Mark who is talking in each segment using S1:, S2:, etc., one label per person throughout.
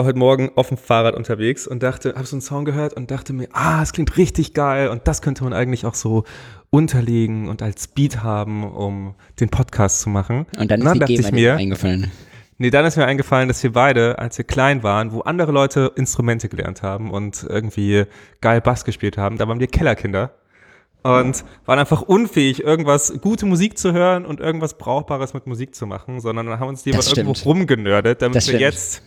S1: war heute Morgen auf dem Fahrrad unterwegs und dachte, habe so einen Song gehört und dachte mir, ah, es klingt richtig geil und das könnte man eigentlich auch so unterlegen und als Beat haben, um den Podcast zu machen.
S2: Und dann,
S1: und dann
S2: ist
S1: dachte
S2: die
S1: ich mir,
S2: eingefallen.
S1: Nee, dann ist mir eingefallen, dass wir beide, als wir klein waren, wo andere Leute Instrumente gelernt haben und irgendwie geil Bass gespielt haben, da waren wir Kellerkinder und waren einfach unfähig, irgendwas, gute Musik zu hören und irgendwas Brauchbares mit Musik zu machen, sondern haben uns lieber irgendwo rumgenördet, damit wir jetzt,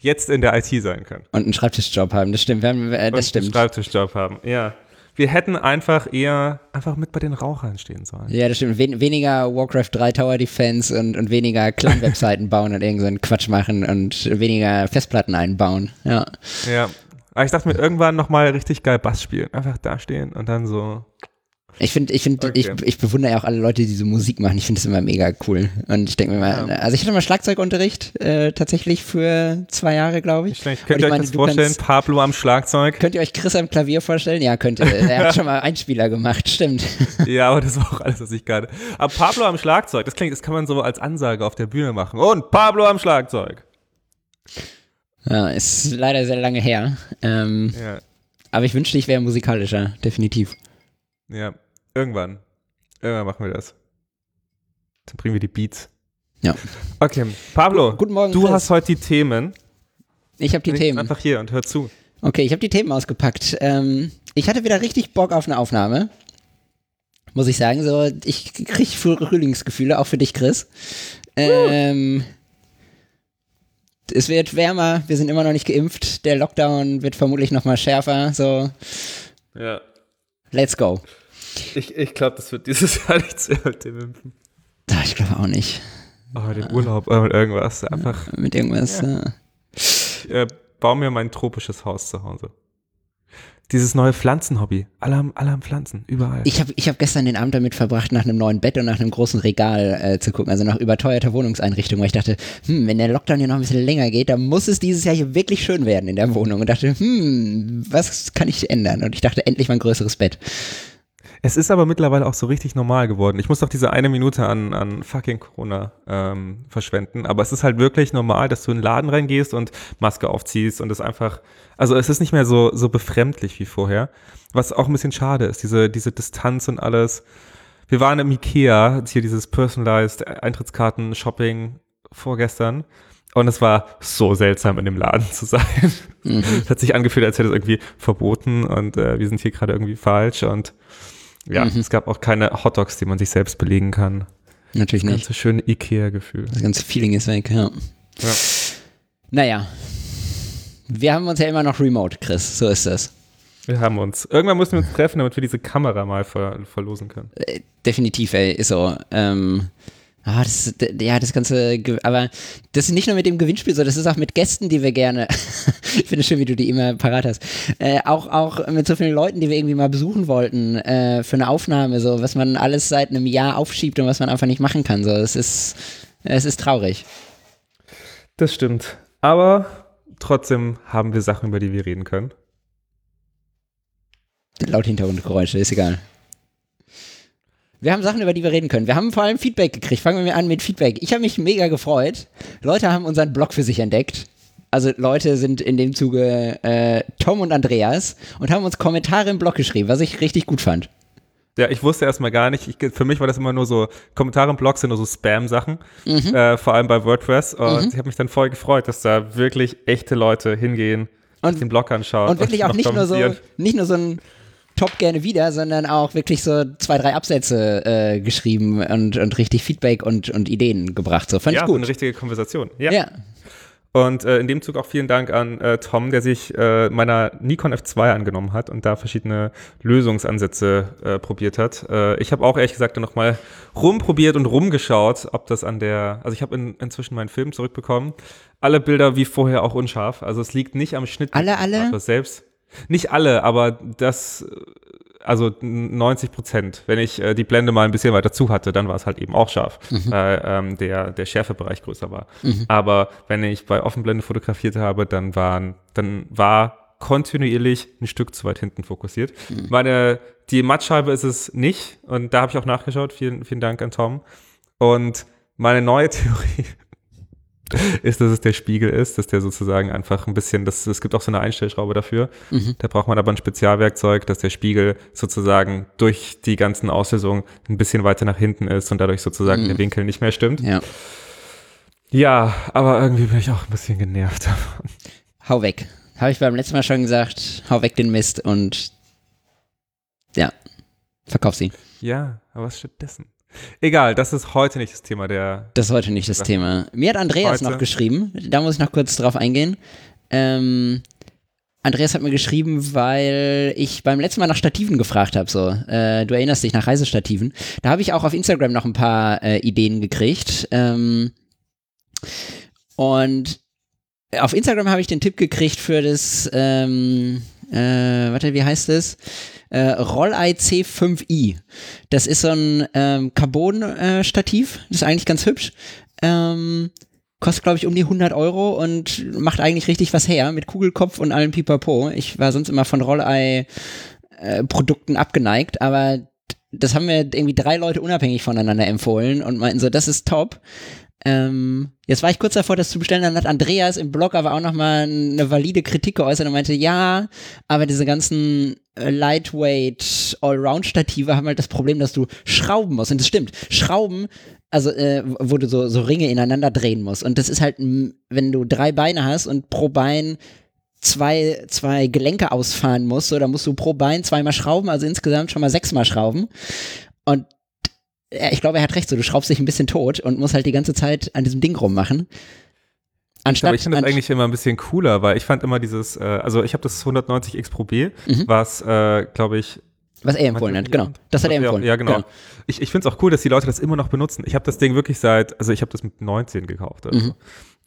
S1: jetzt in der IT sein können.
S2: Und einen Schreibtischjob haben, das stimmt. Wir haben, äh, das
S1: und einen
S2: stimmt.
S1: Schreibtischjob haben, ja. Wir hätten einfach eher einfach mit bei den Rauchern stehen sollen.
S2: Ja, das stimmt. Wen weniger Warcraft 3 Tower Defense und, und weniger Clan-Webseiten bauen und irgendeinen Quatsch machen und weniger Festplatten einbauen. Ja.
S1: Ja. Aber ich dachte mir, irgendwann nochmal richtig geil Bass spielen. Einfach da stehen und dann so.
S2: Ich finde, ich finde,
S1: Okay.
S2: ich, ich bewundere ja auch alle Leute, die diese Musik machen. Ich finde das immer mega cool. Und ich denke mir mal,
S1: Ja.
S2: also ich hatte mal Schlagzeugunterricht, äh, tatsächlich für zwei Jahre, glaube ich. Und
S1: Könnt ihr euch
S2: meine,
S1: das vorstellen?
S2: kannst-
S1: Pablo am Schlagzeug?
S2: Könnt ihr euch Chris am Klavier vorstellen? Ja, könnt ihr. Er hat schon mal Einspieler gemacht, stimmt.
S1: Ja, aber das war auch alles, was ich gerade. Aber Pablo am Schlagzeug, das klingt, das kann man so als Ansage auf der Bühne machen. Und Pablo am Schlagzeug.
S2: Ja, ist leider sehr lange her. Ähm,
S1: Ja,
S2: aber ich wünschte, ich wäre musikalischer, definitiv.
S1: ja. Irgendwann. Irgendwann machen wir das. Dann bringen wir die Beats.
S2: Ja.
S1: Okay, Pablo,
S2: Guten Morgen,
S1: du
S2: Chris.
S1: hast heute die Themen.
S2: Ich habe die Themen.
S1: Einfach hier und hör zu.
S2: Okay, ich habe die Themen ausgepackt. Ähm, ich hatte wieder richtig Bock auf eine Aufnahme. Muss ich sagen, so, ich kriege Frühlingsgefühle, auch für dich, Chris. Ähm, es wird wärmer, wir sind immer noch nicht geimpft, der Lockdown wird vermutlich noch mal schärfer, so,
S1: Ja.
S2: let's go.
S1: Ich, ich glaube, das wird dieses Jahr nichts mehr mit dem Impfen.
S2: Ich glaube auch nicht.
S1: Oh, den Urlaub äh, mit irgendwas. Einfach,
S2: Mit irgendwas. Ja.
S1: ich äh, baue mir mein tropisches Haus zu Hause. Dieses neue Pflanzenhobby. Alle haben, alle haben Pflanzen, überall.
S2: Ich habe ich hab gestern den Abend damit verbracht, nach einem neuen Bett und nach einem großen Regal äh, zu gucken, also nach überteuerter Wohnungseinrichtung, weil ich dachte, hm, wenn der Lockdown hier noch ein bisschen länger geht, dann muss es dieses Jahr hier wirklich schön werden in der Wohnung. Und dachte, hm, was kann ich ändern? Und ich dachte, endlich mal ein größeres Bett.
S1: Es ist aber mittlerweile auch so richtig normal geworden. Ich muss doch diese eine Minute an, an fucking Corona ähm, verschwenden. Aber es ist halt wirklich normal, dass du in den Laden reingehst und Maske aufziehst und es einfach, also es ist nicht mehr so, so befremdlich wie vorher. Was auch ein bisschen schade ist, diese, diese Distanz und alles. Wir waren im Ikea, hier dieses Personalized Eintrittskarten-Shopping vorgestern. Und es war so seltsam, in dem Laden zu sein. Es hat sich angefühlt, als hätte es irgendwie verboten und äh, wir sind hier gerade irgendwie falsch. Und ja, es gab auch keine Hotdogs, die man sich selbst belegen kann.
S2: Natürlich
S1: Ganz
S2: nicht.
S1: so schöne Ikea-Gefühl.
S2: Das ganze Feeling ist weg, ja.
S1: Ja.
S2: Naja. Wir haben uns ja immer noch remote, Chris. So ist das.
S1: Wir haben uns. Irgendwann müssen wir uns treffen, damit wir diese Kamera mal ver verlosen können.
S2: Äh, definitiv, ey, ist so. Ähm, ah, das, ja, das ganze, aber das ist nicht nur mit dem Gewinnspiel so, das ist auch mit Gästen, die wir gerne, ich finde es schön, wie du die immer parat hast, äh, auch, auch mit so vielen Leuten, die wir irgendwie mal besuchen wollten, äh, für eine Aufnahme, so, was man alles seit einem Jahr aufschiebt und was man einfach nicht machen kann, so, es ist, es ist traurig.
S1: Das stimmt. Aber trotzdem haben wir Sachen, über die wir reden können.
S2: Laut Hintergrundgeräusche, ist egal. Wir haben Sachen, über die wir reden können. Wir haben vor allem Feedback gekriegt. Fangen wir an mit Feedback. Ich habe mich mega gefreut. Leute haben unseren Blog für sich entdeckt. Also Leute sind in dem Zuge äh, Tom und Andreas und haben uns Kommentare im Blog geschrieben, was ich richtig gut fand.
S1: Ja, ich wusste erstmal gar nicht. Ich, für mich war das immer nur so, Kommentare im Blog sind nur so Spam-Sachen,
S2: Mhm.
S1: äh, vor allem bei WordPress. Und ich habe mich dann voll gefreut, dass da wirklich echte Leute hingehen und
S2: Und-
S1: den Blog anschauen.
S2: Und wirklich auch
S1: noch
S2: nicht nur so, nicht nur so ein Top gerne wieder, sondern auch wirklich so zwei, drei Absätze äh, geschrieben und, und richtig Feedback und, und Ideen gebracht. So fand
S1: Ja,
S2: ich gut.
S1: eine richtige Konversation. Ja.
S2: ja.
S1: Und äh, in dem Zug auch vielen Dank an äh, Tom, der sich äh, meiner Nikon F2 angenommen hat und da verschiedene Lösungsansätze äh, probiert hat. Äh, ich habe auch ehrlich gesagt nochmal rumprobiert und rumgeschaut, ob das an der, also ich habe in, inzwischen meinen Film zurückbekommen. Alle Bilder wie vorher auch unscharf. Also es liegt nicht am Schnitt.
S2: Alle, alle?
S1: Selbst. Nicht alle, aber das, äh, also 90 Prozent. Wenn ich äh, die Blende mal ein bisschen weiter zu hatte, dann war es halt eben auch scharf, weil ähm, der, der Schärfebereich größer war. Aber wenn ich bei Offenblende fotografiert habe, dann waren, dann war kontinuierlich ein Stück zu weit hinten fokussiert. Meine, die Mattscheibe ist es nicht und da habe ich auch nachgeschaut. Vielen, vielen Dank an Tom. Und meine neue Theorie ist, dass es der Spiegel ist, dass der sozusagen einfach ein bisschen, das, es gibt auch so eine Einstellschraube dafür.
S2: Mhm.
S1: Da braucht man aber ein Spezialwerkzeug, dass der Spiegel sozusagen durch die ganzen Auslösungen ein bisschen weiter nach hinten ist und dadurch sozusagen
S2: Mhm.
S1: der Winkel nicht mehr stimmt.
S2: Ja.
S1: Ja, aber irgendwie bin ich auch ein bisschen genervt davon.
S2: Hau weg. Habe ich beim letzten Mal schon gesagt, hau weg den Mist und ja, verkauf sie.
S1: Ja, aber was stattdessen? Egal, das ist heute nicht das Thema der.
S2: Das ist heute nicht das Thema. Mir hat Andreas
S1: Heute-
S2: noch geschrieben, da muss ich noch kurz drauf eingehen. Ähm, Andreas hat mir geschrieben, weil ich beim letzten Mal nach Stativen gefragt habe. So, äh, du erinnerst dich nach Reisestativen. Da habe ich auch auf Instagram noch ein paar äh, Ideen gekriegt. Ähm, und auf Instagram habe ich den Tipp gekriegt für das, ähm, äh, warte, wie heißt es? Äh, Rollei C5i. Das ist so ein ähm, Carbon-Stativ. das ist eigentlich ganz hübsch. Ähm, kostet, glaube ich, um die 100 Euro und macht eigentlich richtig was her mit Kugelkopf und allem Pipapo. Ich war sonst immer von Rollei-Produkten abgeneigt, aber das haben mir irgendwie drei Leute unabhängig voneinander empfohlen und meinten so, das ist top. Ähm, jetzt war ich kurz davor, das zu bestellen, dann hat Andreas im Blog aber auch nochmal eine valide Kritik geäußert und meinte, ja, aber diese ganzen äh, Lightweight Allround-Stative haben halt das Problem, dass du schrauben musst. Und das stimmt, Schrauben, also äh, wo du so, so Ringe ineinander drehen musst. Und das ist halt, wenn du drei Beine hast und pro Bein zwei, zwei Gelenke ausfahren musst, so, dann musst du pro Bein zweimal schrauben, also insgesamt schon mal sechsmal schrauben. Und ich glaube, er hat recht, so du schraubst dich ein bisschen tot und musst halt die ganze Zeit an diesem Ding rummachen. Anstatt,
S1: aber ich finde das eigentlich immer ein bisschen cooler, weil ich fand immer dieses, äh, also ich habe das 190X Pro B,
S2: Mhm.
S1: was, äh, glaube ich,
S2: was er empfohlen hat, genau. Das hat er empfohlen.
S1: Ja, genau. Ich, ich finde es auch cool, dass die Leute das immer noch benutzen. Ich habe das Ding wirklich seit, also ich habe das mit 19 gekauft. Oder
S2: Mhm.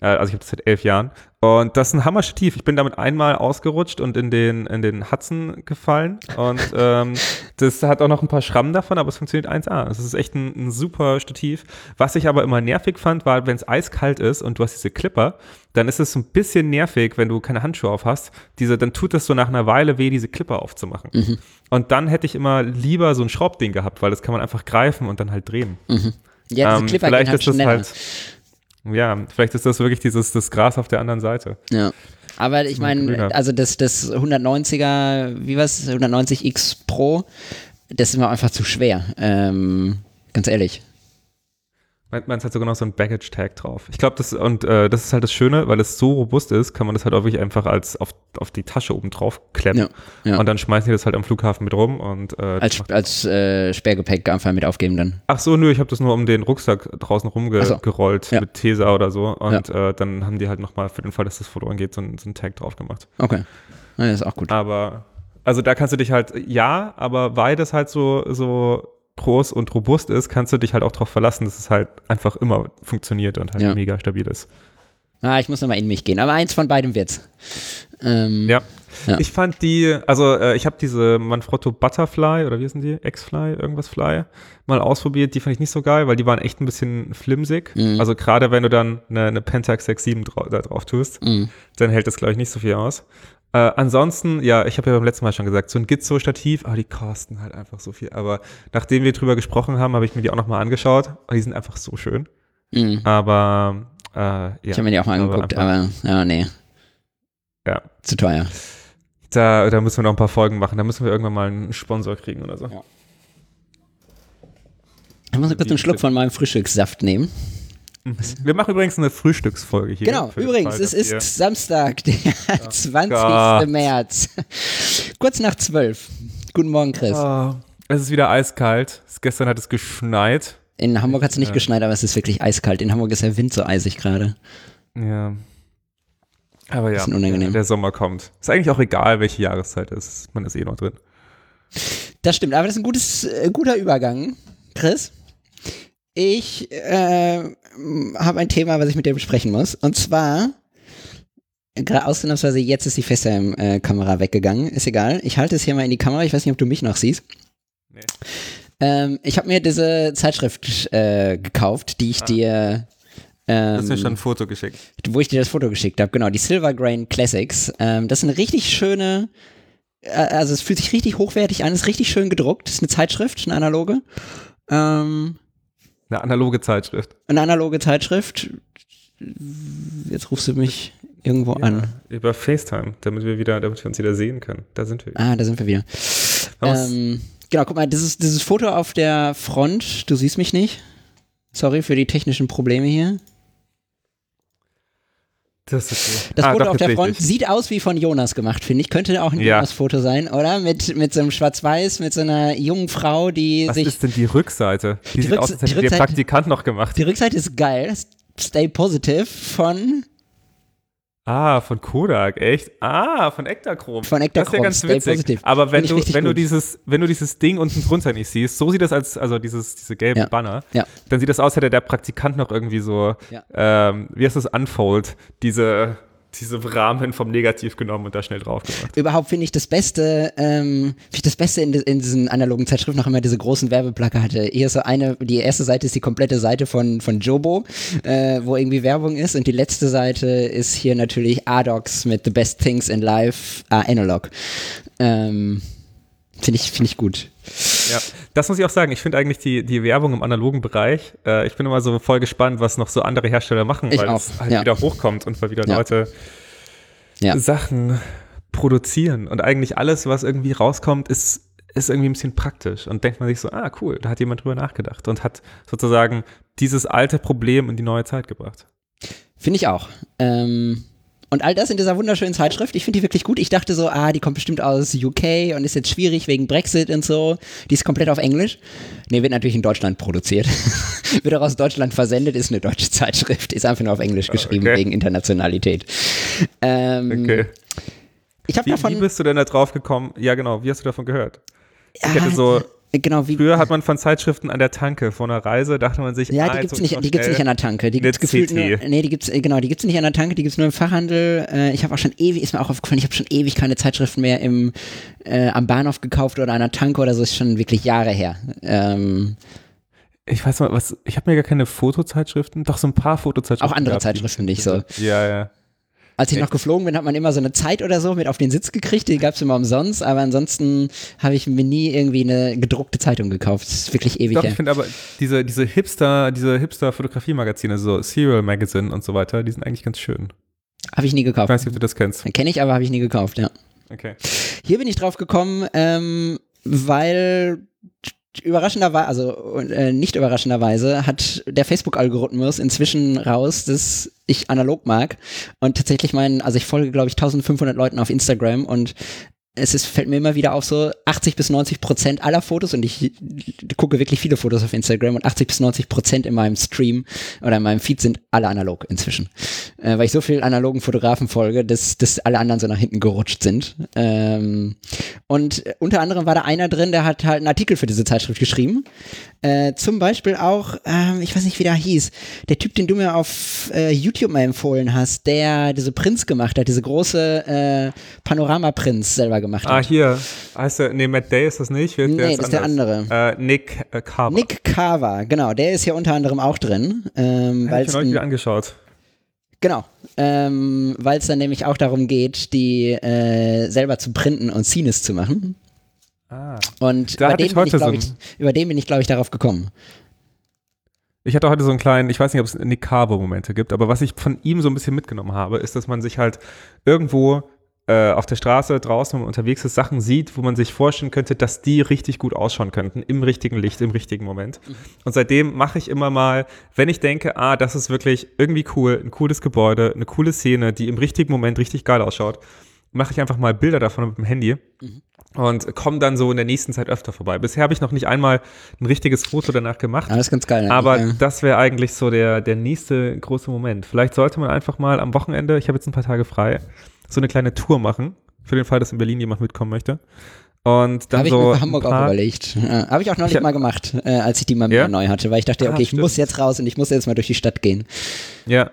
S1: Äh, Also ich habe das seit elf Jahren. Und das ist ein Hammerstativ. Ich bin damit einmal ausgerutscht und in den, in den Hudson gefallen. Und ähm, das hat auch noch ein paar Schrammen davon, aber es funktioniert 1A. Es ist echt ein, ein super Stativ. Was ich aber immer nervig fand, war, wenn es eiskalt ist und du hast diese Clipper, dann ist es so ein bisschen nervig, wenn du keine Handschuhe auf hast. Diese, dann tut es so nach einer Weile weh, diese Clipper aufzumachen.
S2: Mhm.
S1: Und dann hätte ich immer lieber so ein Schraubding gehabt, weil das kann man einfach greifen und dann halt drehen.
S2: Ja, diese
S1: Ähm,
S2: Clipper gehen
S1: vielleicht
S2: halt
S1: ist das
S2: schneller.
S1: halt, ja, vielleicht ist das wirklich dieses das Gras auf der anderen Seite.
S2: Ja. Aber ich meine, also das, das 190er, wie was, 190X Pro, das ist mir einfach zu schwer. Ähm, ganz ehrlich.
S1: Man, man hat sogar noch so ein Baggage-Tag drauf. Ich glaube, das und äh, das ist halt das Schöne, weil es so robust ist, kann man das halt auch wirklich einfach als auf, auf die Tasche oben drauf klemmen.
S2: Ja, ja.
S1: Und dann schmeißen die das halt am Flughafen mit rum und äh,
S2: Als, als äh, Sperrgepäck einfach mit aufgeben dann.
S1: Ach so, nö, ich habe das nur um den Rucksack draußen
S2: Ach so.
S1: rumgerollt
S2: Ja.
S1: mit Tesa oder so. Und äh, dann haben die halt nochmal für den Fall, dass das verloren geht, so einen, so einen Tag drauf gemacht.
S2: Okay. Das ist auch gut.
S1: Aber, also da kannst du dich halt, ja, aber weil das halt so, so groß und robust ist, kannst du dich halt auch darauf verlassen, dass es halt einfach immer funktioniert und halt
S2: Ja.
S1: mega stabil ist.
S2: Ah, ich muss nochmal in mich gehen. Aber eins von beidem wird's. Ähm,
S1: Ja.
S2: Ja.
S1: Ich fand die, also äh, ich habe diese Manfrotto Butterfly oder wie sind die? X-Fly, irgendwas Fly, mal ausprobiert. Die fand ich nicht so geil, weil die waren echt ein bisschen flimsig.
S2: Mhm.
S1: Also gerade wenn du dann eine, eine Pentax 6.7 drau da drauf tust,
S2: Mhm.
S1: dann hält das, glaube ich, nicht so viel aus. Äh, ansonsten, ja, ich habe ja beim letzten Mal schon gesagt, so ein Gizzo-Stativ, aber die kosten halt einfach so viel. Aber nachdem wir drüber gesprochen haben, habe ich mir die auch nochmal angeschaut. Und die sind einfach so schön.
S2: Mhm.
S1: Aber äh, ja.
S2: Ich habe mir die auch mal
S1: aber
S2: angeguckt,
S1: einfach-
S2: aber ja, nee,
S1: Ja,
S2: zu teuer.
S1: da, da müssen wir noch ein paar Folgen machen. Da müssen wir irgendwann mal einen Sponsor kriegen oder so.
S2: Ja. Ich muss kurz einen Schluck von meinem Frühstückssaft nehmen.
S1: Wir machen übrigens eine Frühstücksfolge hier.
S2: Genau, übrigens,
S1: Fall,
S2: es ist Samstag, der 20.
S1: Gott.
S2: März. Kurz nach 12. Guten Morgen, Chris.
S1: Oh, es ist wieder eiskalt. Es- Gestern hat es geschneit.
S2: In Hamburg hat es nicht
S1: Ja.
S2: geschneit, aber es ist wirklich eiskalt. In Hamburg ist der Wind so eisig gerade.
S1: Ja. Aber ja, der Sommer kommt. Ist eigentlich auch egal, welche Jahreszeit es ist. Man ist eh noch drin.
S2: Das stimmt, aber das ist ein gutes, äh, guter Übergang, Chris. Ich äh, habe ein Thema, was ich mit dir besprechen muss. Und zwar, gerade ausnahmsweise jetzt ist die FaceTime-Kamera weggegangen. Ist egal. Ich halte es hier mal in die Kamera. Ich weiß nicht, ob du mich noch siehst.
S1: Nee.
S2: Ähm, ich habe mir diese Zeitschrift äh, gekauft, die ich dir.
S1: Du
S2: Ähm,
S1: hast mir schon ein Foto geschickt.
S2: wo ich dir das Foto geschickt habe, genau, die Silver Grain Classics. Ähm, das ist eine richtig schöne, äh, also es fühlt sich richtig hochwertig an, ist richtig schön gedruckt. Ist eine Zeitschrift, eine analoge. Ähm,
S1: Eine analoge Zeitschrift.
S2: eine analoge Zeitschrift. Jetzt rufst du mich irgendwo ja, an.
S1: Über FaceTime, damit wir wieder, damit wir uns wieder sehen können. Da sind wir.
S2: Ah, da sind wir wieder. Ähm, genau, guck mal, dieses, dieses Foto auf der Front, du siehst mich nicht. Sorry für die technischen Probleme hier.
S1: Das, ist
S2: das ah, Foto auf der Front sieht aus wie von Jonas gemacht, finde ich. Könnte auch ein ja. Jonas-Foto sein, oder? Mit, mit so einem Schwarz-Weiß, mit so einer jungen Frau, die
S1: Was
S2: sich.
S1: Was ist denn die Rückseite? Die, die sieht Rücks aus, als hätte der Praktikant noch gemacht.
S2: Die Rückseite ist geil. Stay Positive von
S1: Ah, von Kodak, echt? Ah, von Ektachrom.
S2: Von Ektachrom.
S1: Das ist ja ganz witzig. Aber wenn du, wenn du dieses, wenn du dieses Ding unten drunter nicht siehst, so sieht das als, also dieses, diese gelben ja. Banner,
S2: ja.
S1: dann sieht das aus, hätte der Praktikant noch irgendwie so, ja. ähm, wie heißt das, Unfold, diese, diese Rahmen vom Negativ genommen und da schnell drauf gemacht.
S2: Überhaupt finde ich das Beste, ähm, finde ich das Beste in, in diesen analogen Zeitschriften noch immer diese großen Werbeplakate. Hier ist so eine, die erste Seite ist die komplette Seite von, von Jobo, äh, wo irgendwie Werbung ist und die letzte Seite ist hier natürlich Adox mit The Best Things in Life are Analog. Ähm, finde ich, finde ich gut.
S1: Ja, das muss ich auch sagen. Ich finde eigentlich die, die Werbung im analogen Bereich, äh, ich bin immer so voll gespannt, was noch so andere Hersteller machen,
S2: ich
S1: weil
S2: auch.
S1: es halt
S2: ja.
S1: wieder hochkommt und weil wieder ja. Leute ja. Sachen produzieren. Und eigentlich alles, was irgendwie rauskommt, ist, ist irgendwie ein bisschen praktisch. Und denkt man sich so, ah, cool, da hat jemand drüber nachgedacht und hat sozusagen dieses alte Problem in die neue Zeit gebracht.
S2: Finde ich auch. Ähm und all das in dieser wunderschönen Zeitschrift, ich finde die wirklich gut. Ich dachte so, ah, die kommt bestimmt aus UK und ist jetzt schwierig wegen Brexit und so. Die ist komplett auf Englisch. Nee, wird natürlich in Deutschland produziert. wird auch aus Deutschland versendet, ist eine deutsche Zeitschrift. Ist einfach nur auf Englisch ah, geschrieben okay. wegen Internationalität. Ähm, okay.
S1: Ich wie, davon, wie bist du denn da drauf gekommen? Ja, genau. Wie hast du davon gehört? Ich hätte so
S2: Genau, wie,
S1: Früher hat man von Zeitschriften an der Tanke vor einer Reise, dachte man sich,
S2: ja, die ah, gibt's nicht, die gibt's nicht an der Tanke. Die gibt's gefühlt nur, nee, die gibt's, genau, die gibt's nicht an der Tanke, die gibt's nur im Fachhandel. Äh, ich habe auch schon ewig, ist mir auch aufgefallen, ich habe schon ewig keine Zeitschriften mehr im, äh, am Bahnhof gekauft oder an der Tanke oder so, ist schon wirklich Jahre her. Ähm,
S1: ich weiß mal, was, ich habe mir gar keine Fotozeitschriften, doch so ein paar Fotozeitschriften.
S2: Auch andere gehabt, Zeitschriften nicht so.
S1: Ja, ja.
S2: Als ich Echt? noch geflogen bin, hat man immer so eine Zeit oder so mit auf den Sitz gekriegt, die gab es immer umsonst, aber ansonsten habe ich mir nie irgendwie eine gedruckte Zeitung gekauft. Das ist wirklich ewig
S1: Doch, ich finde aber diese, diese Hipster, diese Hipster-Fotografie-Magazine, so Serial Magazine und so weiter, die sind eigentlich ganz schön.
S2: Habe ich nie gekauft.
S1: Ich weiß nicht, ob du das kennst.
S2: Kenne ich, aber habe ich nie gekauft, ja.
S1: Okay.
S2: Hier bin ich drauf gekommen, ähm, weil überraschenderweise, also äh, nicht überraschenderweise, hat der Facebook-Algorithmus inzwischen raus, dass ich analog mag. Und tatsächlich mein, also ich folge, glaube ich, 1500 Leuten auf Instagram und es ist, fällt mir immer wieder auf, so 80 bis 90 Prozent aller Fotos und ich gucke wirklich viele Fotos auf Instagram und 80 bis 90 Prozent in meinem Stream oder in meinem Feed sind alle analog inzwischen. Äh, weil ich so viel analogen Fotografen folge, dass, dass alle anderen so nach hinten gerutscht sind. Ähm, und unter anderem war da einer drin, der hat halt einen Artikel für diese Zeitschrift geschrieben. Äh, zum Beispiel auch, ähm, ich weiß nicht, wie der hieß, der Typ, den du mir auf äh, YouTube mal empfohlen hast, der diese Prinz gemacht hat, diese große äh, Panorama-Prinz selber gemacht
S1: ah,
S2: hat.
S1: Ah, hier. Heißt der, nee, Matt Day ist das nicht?
S2: Wer, nee, das ist der andere.
S1: Äh, Nick äh, Carver.
S2: Nick Carver, genau. Der ist ja unter anderem auch drin. Ähm,
S1: Hab ich mir wieder angeschaut.
S2: Genau, ähm, weil es dann nämlich auch darum geht, die äh, selber zu printen und Scenes zu machen.
S1: Ah,
S2: und über den, ich, ich, über den bin ich, glaube ich, darauf gekommen.
S1: Ich hatte heute so einen kleinen, ich weiß nicht, ob es Nick Carver-Momente gibt, aber was ich von ihm so ein bisschen mitgenommen habe, ist, dass man sich halt irgendwo auf der Straße draußen, wenn man unterwegs ist, Sachen sieht, wo man sich vorstellen könnte, dass die richtig gut ausschauen könnten, im richtigen Licht, im richtigen Moment. Mhm. Und seitdem mache ich immer mal, wenn ich denke, ah, das ist wirklich irgendwie cool, ein cooles Gebäude, eine coole Szene, die im richtigen Moment richtig geil ausschaut, mache ich einfach mal Bilder davon mit dem Handy. Mhm und komme dann so in der nächsten Zeit öfter vorbei. Bisher habe ich noch nicht einmal ein richtiges Foto danach gemacht.
S2: Ja, das ist ganz geil.
S1: Aber ja. das wäre eigentlich so der, der nächste große Moment. Vielleicht sollte man einfach mal am Wochenende, ich habe jetzt ein paar Tage frei, so eine kleine Tour machen. Für den Fall, dass in Berlin jemand mitkommen möchte. Und dann
S2: Habe
S1: so.
S2: Ich mir Hamburg auch überlegt. Ja, Habe ich auch noch nicht mal gemacht, äh, als ich die mal ja? neu hatte, weil ich dachte, ah, okay, ich muss jetzt raus und ich muss jetzt mal durch die Stadt gehen.
S1: Ja.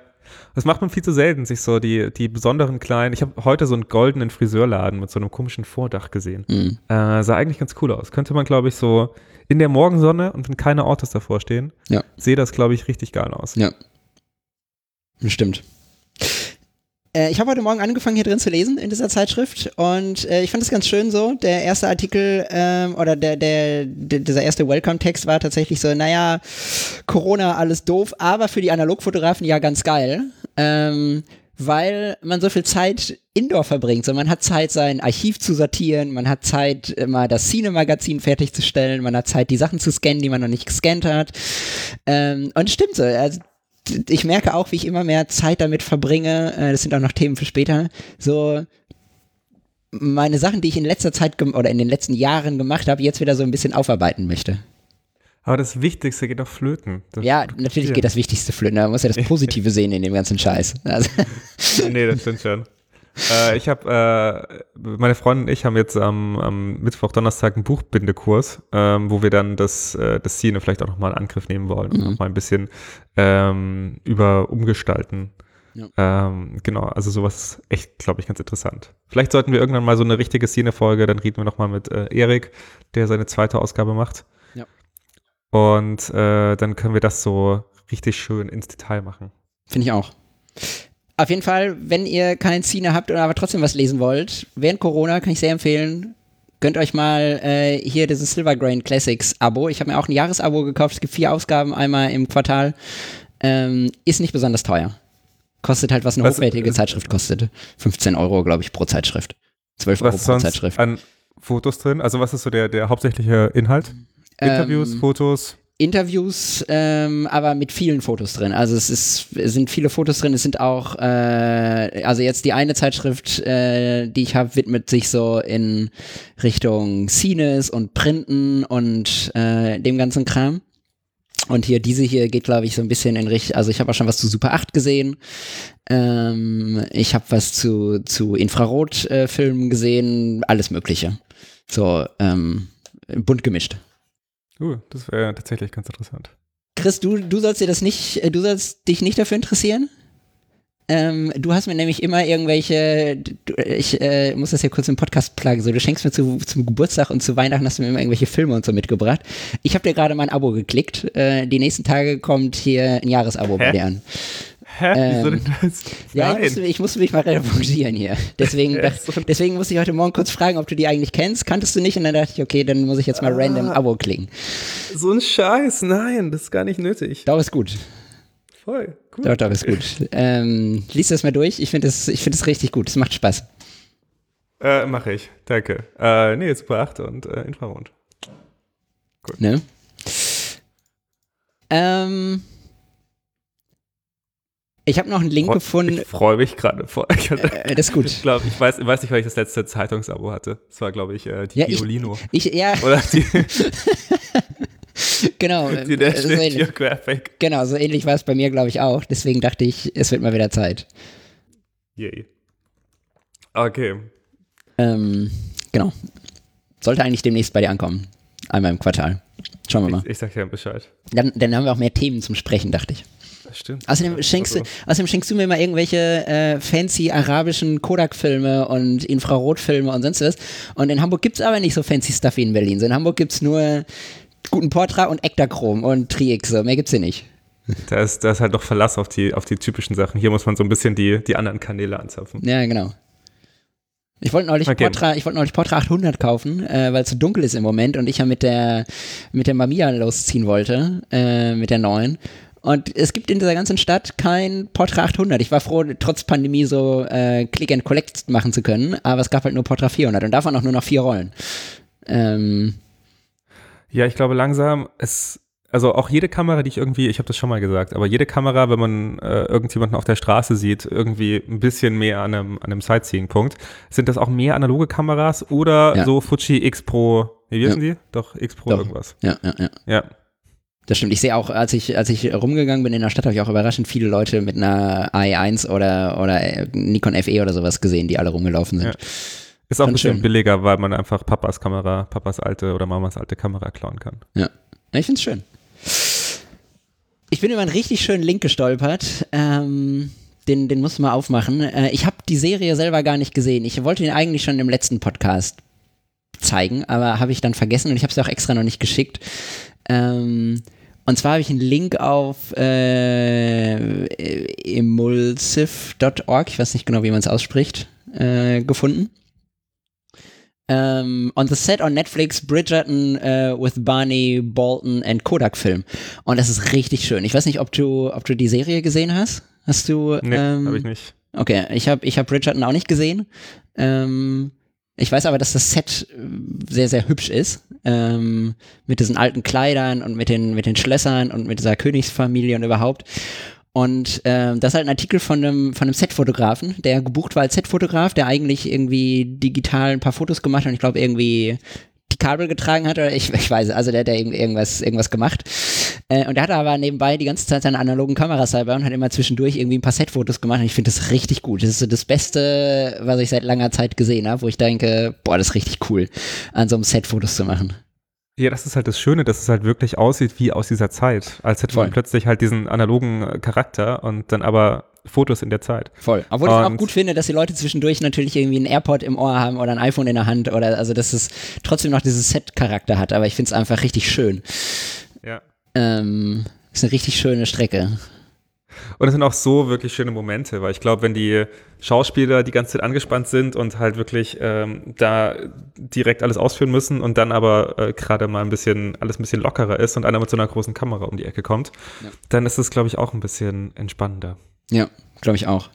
S1: Das macht man viel zu selten, sich so die, die besonderen kleinen. Ich habe heute so einen goldenen Friseurladen mit so einem komischen Vordach gesehen. Mhm. Äh, sah eigentlich ganz cool aus. Könnte man, glaube ich, so in der Morgensonne und wenn keine Autos davor stehen,
S2: ja.
S1: sehe das, glaube ich, richtig geil aus.
S2: Ja. Stimmt. Äh, ich habe heute Morgen angefangen, hier drin zu lesen in dieser Zeitschrift und äh, ich fand es ganz schön so. Der erste Artikel ähm, oder der, der, der, dieser erste Welcome-Text war tatsächlich so, naja, Corona, alles doof, aber für die Analogfotografen ja ganz geil. ähm, weil man so viel Zeit indoor verbringt. So, man hat Zeit, sein Archiv zu sortieren, man hat Zeit, mal das Cine-Magazin fertigzustellen, man hat Zeit, die Sachen zu scannen, die man noch nicht gescannt hat. Ähm, und stimmt so. Also, ich merke auch, wie ich immer mehr Zeit damit verbringe, äh, das sind auch noch Themen für später, so meine Sachen, die ich in letzter Zeit oder in den letzten Jahren gemacht habe, jetzt wieder so ein bisschen aufarbeiten möchte.
S1: Aber das Wichtigste geht doch flöten.
S2: Das ja, natürlich geht das Wichtigste flöten. Man muss ja das Positive sehen in dem ganzen Scheiß. Also.
S1: nee, das stimmt schon. Äh, ich habe, äh, meine Freundin und ich haben jetzt am, am Mittwoch, Donnerstag einen Buchbindekurs, ähm, wo wir dann das, äh, das Szene vielleicht auch nochmal in Angriff nehmen wollen und mhm. nochmal ein bisschen ähm, über umgestalten. Ja. Ähm, genau, also sowas echt, glaube ich, ganz interessant. Vielleicht sollten wir irgendwann mal so eine richtige Szene-Folge, dann reden wir nochmal mit äh, Erik, der seine zweite Ausgabe macht. Ja. Und äh, dann können wir das so richtig schön ins Detail machen.
S2: Finde ich auch. Auf jeden Fall, wenn ihr kein Cine habt oder aber trotzdem was lesen wollt, während Corona kann ich sehr empfehlen, gönnt euch mal äh, hier dieses Silvergrain Classics Abo. Ich habe mir auch ein Jahresabo gekauft. Es gibt vier Ausgaben, einmal im Quartal. Ähm, ist nicht besonders teuer. Kostet halt, was eine was, hochwertige Zeitschrift kostet. 15 Euro, glaube ich, pro Zeitschrift. 12 Euro pro Zeitschrift.
S1: An Fotos drin? Also was ist so der, der hauptsächliche Inhalt? Interviews, ähm, Fotos?
S2: Interviews, ähm, aber mit vielen Fotos drin. Also es, ist, es sind viele Fotos drin. Es sind auch, äh, also jetzt die eine Zeitschrift, äh, die ich habe, widmet sich so in Richtung Scenes und Printen und äh, dem ganzen Kram. Und hier, diese hier geht, glaube ich, so ein bisschen in Richtung, also ich habe auch schon was zu Super 8 gesehen. Ähm, ich habe was zu, zu Infrarotfilmen äh, gesehen, alles Mögliche. So, ähm, bunt gemischt.
S1: Uh, das wäre tatsächlich ganz interessant.
S2: Chris, du, du sollst dir das nicht, äh, du sollst dich nicht dafür interessieren? Ähm, du hast mir nämlich immer irgendwelche, du, ich äh, muss das ja kurz im Podcast plagen, so du schenkst mir zu, zum Geburtstag und zu Weihnachten hast du mir immer irgendwelche Filme und so mitgebracht. Ich habe dir gerade mein Abo geklickt. Äh, die nächsten Tage kommt hier ein Jahresabo Hä? bei dir an.
S1: Hä? Ähm, Wieso denn das?
S2: Ja, ich musste, ich musste, mich mal revanchieren hier. Deswegen, deswegen musste ich heute Morgen kurz fragen, ob du die eigentlich kennst. Kanntest du nicht? Und dann dachte ich, okay, dann muss ich jetzt mal ah, random Abo klicken.
S1: So ein Scheiß, nein, das ist gar nicht nötig.
S2: Doch, ist gut.
S1: Voll,
S2: gut. Doch, doch, ist gut. Ähm, lies das mal durch. Ich finde es find richtig gut. Es macht Spaß.
S1: Äh, mache ich. Danke. Äh, nee, Super 8 und äh, Infrarot.
S2: Gut. Ne? Ähm, ich habe noch einen Link
S1: Freu,
S2: gefunden.
S1: Ich freue mich gerade vor.
S2: Äh, das ist gut.
S1: Ich glaube, ich weiß, ich weiß nicht, weil ich das letzte Zeitungsabo hatte. Das war, glaube ich, äh, die
S2: ja,
S1: Giolino.
S2: Ich, ich, ja.
S1: Oder die.
S2: genau.
S1: Die National so Geographic.
S2: Genau, so ähnlich war es bei mir, glaube ich, auch. Deswegen dachte ich, es wird mal wieder Zeit.
S1: Yay. Okay.
S2: Ähm, genau. Sollte eigentlich demnächst bei dir ankommen. Einmal im Quartal. Schauen wir mal.
S1: Ich, ich sag dir Bescheid.
S2: Dann, dann haben wir auch mehr Themen zum Sprechen, dachte ich.
S1: Stimmt.
S2: Außerdem schenkst, du, außerdem schenkst du mir mal irgendwelche äh, fancy arabischen Kodak-Filme und Infrarotfilme und sonst was. Und in Hamburg gibt es aber nicht so fancy Stuff wie in Berlin. So in Hamburg gibt es nur guten Portra und Ektachrom und Trix. So. Mehr gibt's hier nicht.
S1: Da ist, da ist halt doch Verlass auf die, auf die typischen Sachen. Hier muss man so ein bisschen die, die anderen Kanäle anzapfen.
S2: Ja, genau. Ich wollte neulich, okay. Portra, wollt neulich Portra 800 kaufen, äh, weil es so dunkel ist im Moment und ich ja mit der, mit der Mamiya losziehen wollte, äh, mit der neuen. Und es gibt in dieser ganzen Stadt kein Portra 800. Ich war froh, trotz Pandemie so äh, Click and Collect machen zu können, aber es gab halt nur Portra 400 und davon auch nur noch vier Rollen. Ähm,
S1: ja, ich glaube langsam, es, also auch jede Kamera, die ich irgendwie, ich habe das schon mal gesagt, aber jede Kamera, wenn man äh, irgendjemanden auf der Straße sieht, irgendwie ein bisschen mehr an einem, an einem Sightseeing-Punkt, sind das auch mehr analoge Kameras oder ja. so Fuji X Pro, wie wissen ja. die? Doch, X Pro Doch. irgendwas.
S2: Ja, ja, ja.
S1: Ja.
S2: Das stimmt. Ich sehe auch, als ich, als ich rumgegangen bin in der Stadt, habe ich auch überraschend viele Leute mit einer AE1 oder, oder Nikon FE oder sowas gesehen, die alle rumgelaufen sind. Ja.
S1: Ist auch ein bisschen schön. billiger, weil man einfach Papas Kamera, Papas alte oder Mamas alte Kamera klauen kann.
S2: Ja, ich finde es schön. Ich bin über einen richtig schönen Link gestolpert. Ähm, den, den muss man aufmachen. Äh, ich habe die Serie selber gar nicht gesehen. Ich wollte ihn eigentlich schon im letzten Podcast zeigen, aber habe ich dann vergessen und ich habe es auch extra noch nicht geschickt. Ähm, und zwar habe ich einen Link auf äh, emulsive.org, ich weiß nicht genau, wie man es ausspricht, äh, gefunden. Um, on the set on Netflix, Bridgerton uh, with Barney Bolton and Kodak Film. Und das ist richtig schön. Ich weiß nicht, ob du, ob du die Serie gesehen hast. Hast du?
S1: Nee,
S2: ähm,
S1: habe ich nicht.
S2: Okay, ich habe ich hab Bridgerton auch nicht gesehen. Ähm, ich weiß aber, dass das Set äh, sehr, sehr hübsch ist. Ähm, mit diesen alten Kleidern und mit den, mit den Schlössern und mit dieser Königsfamilie und überhaupt. Und ähm, das ist halt ein Artikel von einem, von einem Setfotografen, der gebucht war als Setfotograf, der eigentlich irgendwie digital ein paar Fotos gemacht hat und ich glaube irgendwie die Kabel getragen hat oder ich, ich weiß, also der hat ja irgendwas, irgendwas gemacht. Äh, und der hatte aber nebenbei die ganze Zeit seine analogen Kameras dabei und hat immer zwischendurch irgendwie ein paar Setfotos gemacht und ich finde das richtig gut. Das ist so das Beste, was ich seit langer Zeit gesehen habe, wo ich denke, boah, das ist richtig cool, an so einem Set Fotos zu machen.
S1: Ja, das ist halt das Schöne, dass es halt wirklich aussieht wie aus dieser Zeit. Als hätte man
S2: Voll.
S1: plötzlich halt diesen analogen Charakter und dann aber Fotos in der Zeit.
S2: Voll. Obwohl ich auch
S1: Und-
S2: gut finde, dass die Leute zwischendurch natürlich irgendwie ein AirPod im Ohr haben oder ein iPhone in der Hand oder also dass es trotzdem noch dieses Set-Charakter hat, aber ich finde es einfach richtig schön.
S1: Ja.
S2: Ähm, ist eine richtig schöne Strecke.
S1: Und es sind auch so wirklich schöne Momente, weil ich glaube, wenn die Schauspieler die ganze Zeit angespannt sind und halt wirklich ähm, da direkt alles ausführen müssen und dann aber äh, gerade mal ein bisschen, alles ein bisschen lockerer ist und einer mit so einer großen Kamera um die Ecke kommt,
S2: Ja.
S1: dann ist es, glaube ich, auch ein bisschen entspannender.
S2: Ja, glaube ich auch.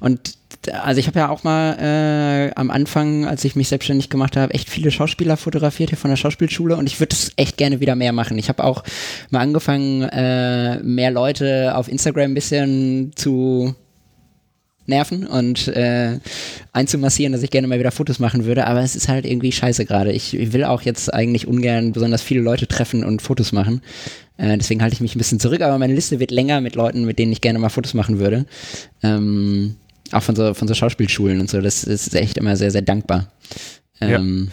S2: Und also ich habe ja auch mal äh, am Anfang, als ich mich selbstständig gemacht habe, echt viele Schauspieler fotografiert hier von der Schauspielschule und ich würde es echt gerne wieder mehr machen. Ich habe auch mal angefangen, äh, mehr Leute auf Instagram ein bisschen zu nerven und äh, einzumassieren, dass ich gerne mal wieder Fotos machen würde, aber es ist halt irgendwie scheiße gerade. Ich, ich will auch jetzt eigentlich ungern besonders viele Leute treffen und Fotos machen. Äh, deswegen halte ich mich ein bisschen zurück, aber meine Liste wird länger mit Leuten, mit denen ich gerne mal Fotos machen würde. Ähm, auch von so, von so Schauspielschulen und so. Das ist echt immer sehr, sehr dankbar. Ähm,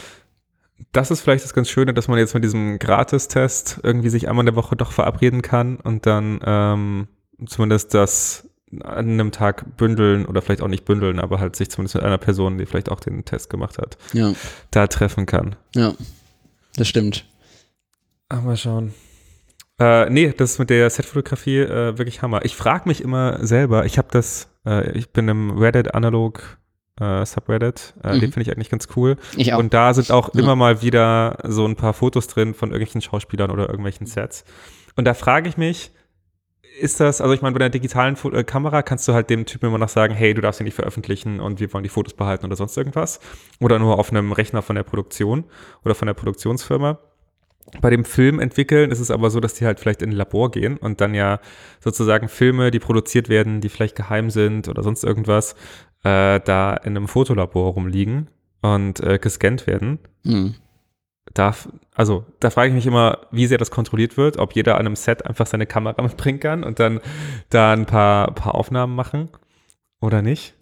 S1: Das ist vielleicht das ganz Schöne, dass man jetzt mit diesem Gratistest irgendwie sich einmal in der Woche doch verabreden kann und dann ähm, zumindest das an einem Tag bündeln oder vielleicht auch nicht bündeln, aber halt sich zumindest mit einer Person, die vielleicht auch den Test gemacht hat,
S2: ja,
S1: da treffen kann.
S2: ja, das stimmt.
S1: Ah, mal schauen. Äh, nee, das ist mit der Setfotografie äh, wirklich Hammer. Ich frage mich immer selber, ich habe das, äh, ich bin im Reddit Analog äh, Subreddit, äh,
S2: Mhm.
S1: den finde ich eigentlich ganz cool.
S2: Ich auch.
S1: Und da sind auch
S2: Ja.
S1: immer mal wieder so ein paar Fotos drin von irgendwelchen Schauspielern oder irgendwelchen Sets. Und da frage ich mich, ist das, also ich meine, bei der digitalen Fo äh, Kamera kannst du halt dem Typen immer noch sagen, hey, du darfst sie nicht veröffentlichen und wir wollen die Fotos behalten oder sonst irgendwas. Oder nur auf einem Rechner von der Produktion oder von der Produktionsfirma. Bei dem Film entwickeln ist es aber so, dass die halt vielleicht in ein Labor gehen und dann ja sozusagen Filme, die produziert werden, die vielleicht geheim sind oder sonst irgendwas, äh, da in einem Fotolabor rumliegen und äh, gescannt werden.
S2: Hm.
S1: Darf, also da frage ich mich immer, wie sehr das kontrolliert wird, ob jeder an einem Set einfach seine Kamera mitbringen kann und dann da ein paar, paar Aufnahmen machen oder nicht.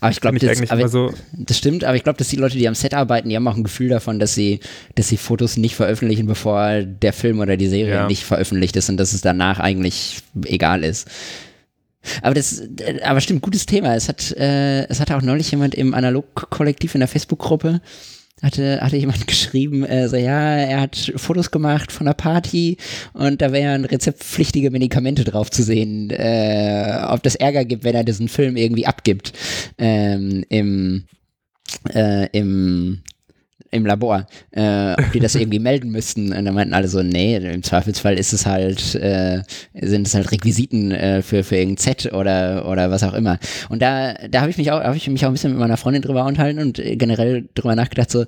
S2: Aber ich glaube, das, aber
S1: so,
S2: Das stimmt, aber ich glaube, dass die Leute, die am Set arbeiten, die haben auch ein Gefühl davon, dass sie, dass sie Fotos nicht veröffentlichen, bevor der Film oder die Serie
S1: Ja.
S2: nicht veröffentlicht ist und dass es danach eigentlich egal ist. Aber das, aber stimmt, gutes Thema. Es hat, äh, es hatte auch neulich jemand im Analog-Kollektiv in der Facebook-Gruppe, hatte, hatte jemand geschrieben, äh, so, ja, er hat Fotos gemacht von einer Party und da wären rezeptpflichtige Medikamente drauf zu sehen, äh, ob das Ärger gibt, wenn er diesen Film irgendwie abgibt ähm, im, äh, im, im Labor, äh, ob die das irgendwie melden müssten. Und dann meinten alle so, nee, im Zweifelsfall ist es halt, äh, sind es halt Requisiten äh, für, für irgendein Set oder, oder was auch immer. Und da, da habe ich mich auch, habe ich mich auch ein bisschen mit meiner Freundin drüber unterhalten und generell drüber nachgedacht, so,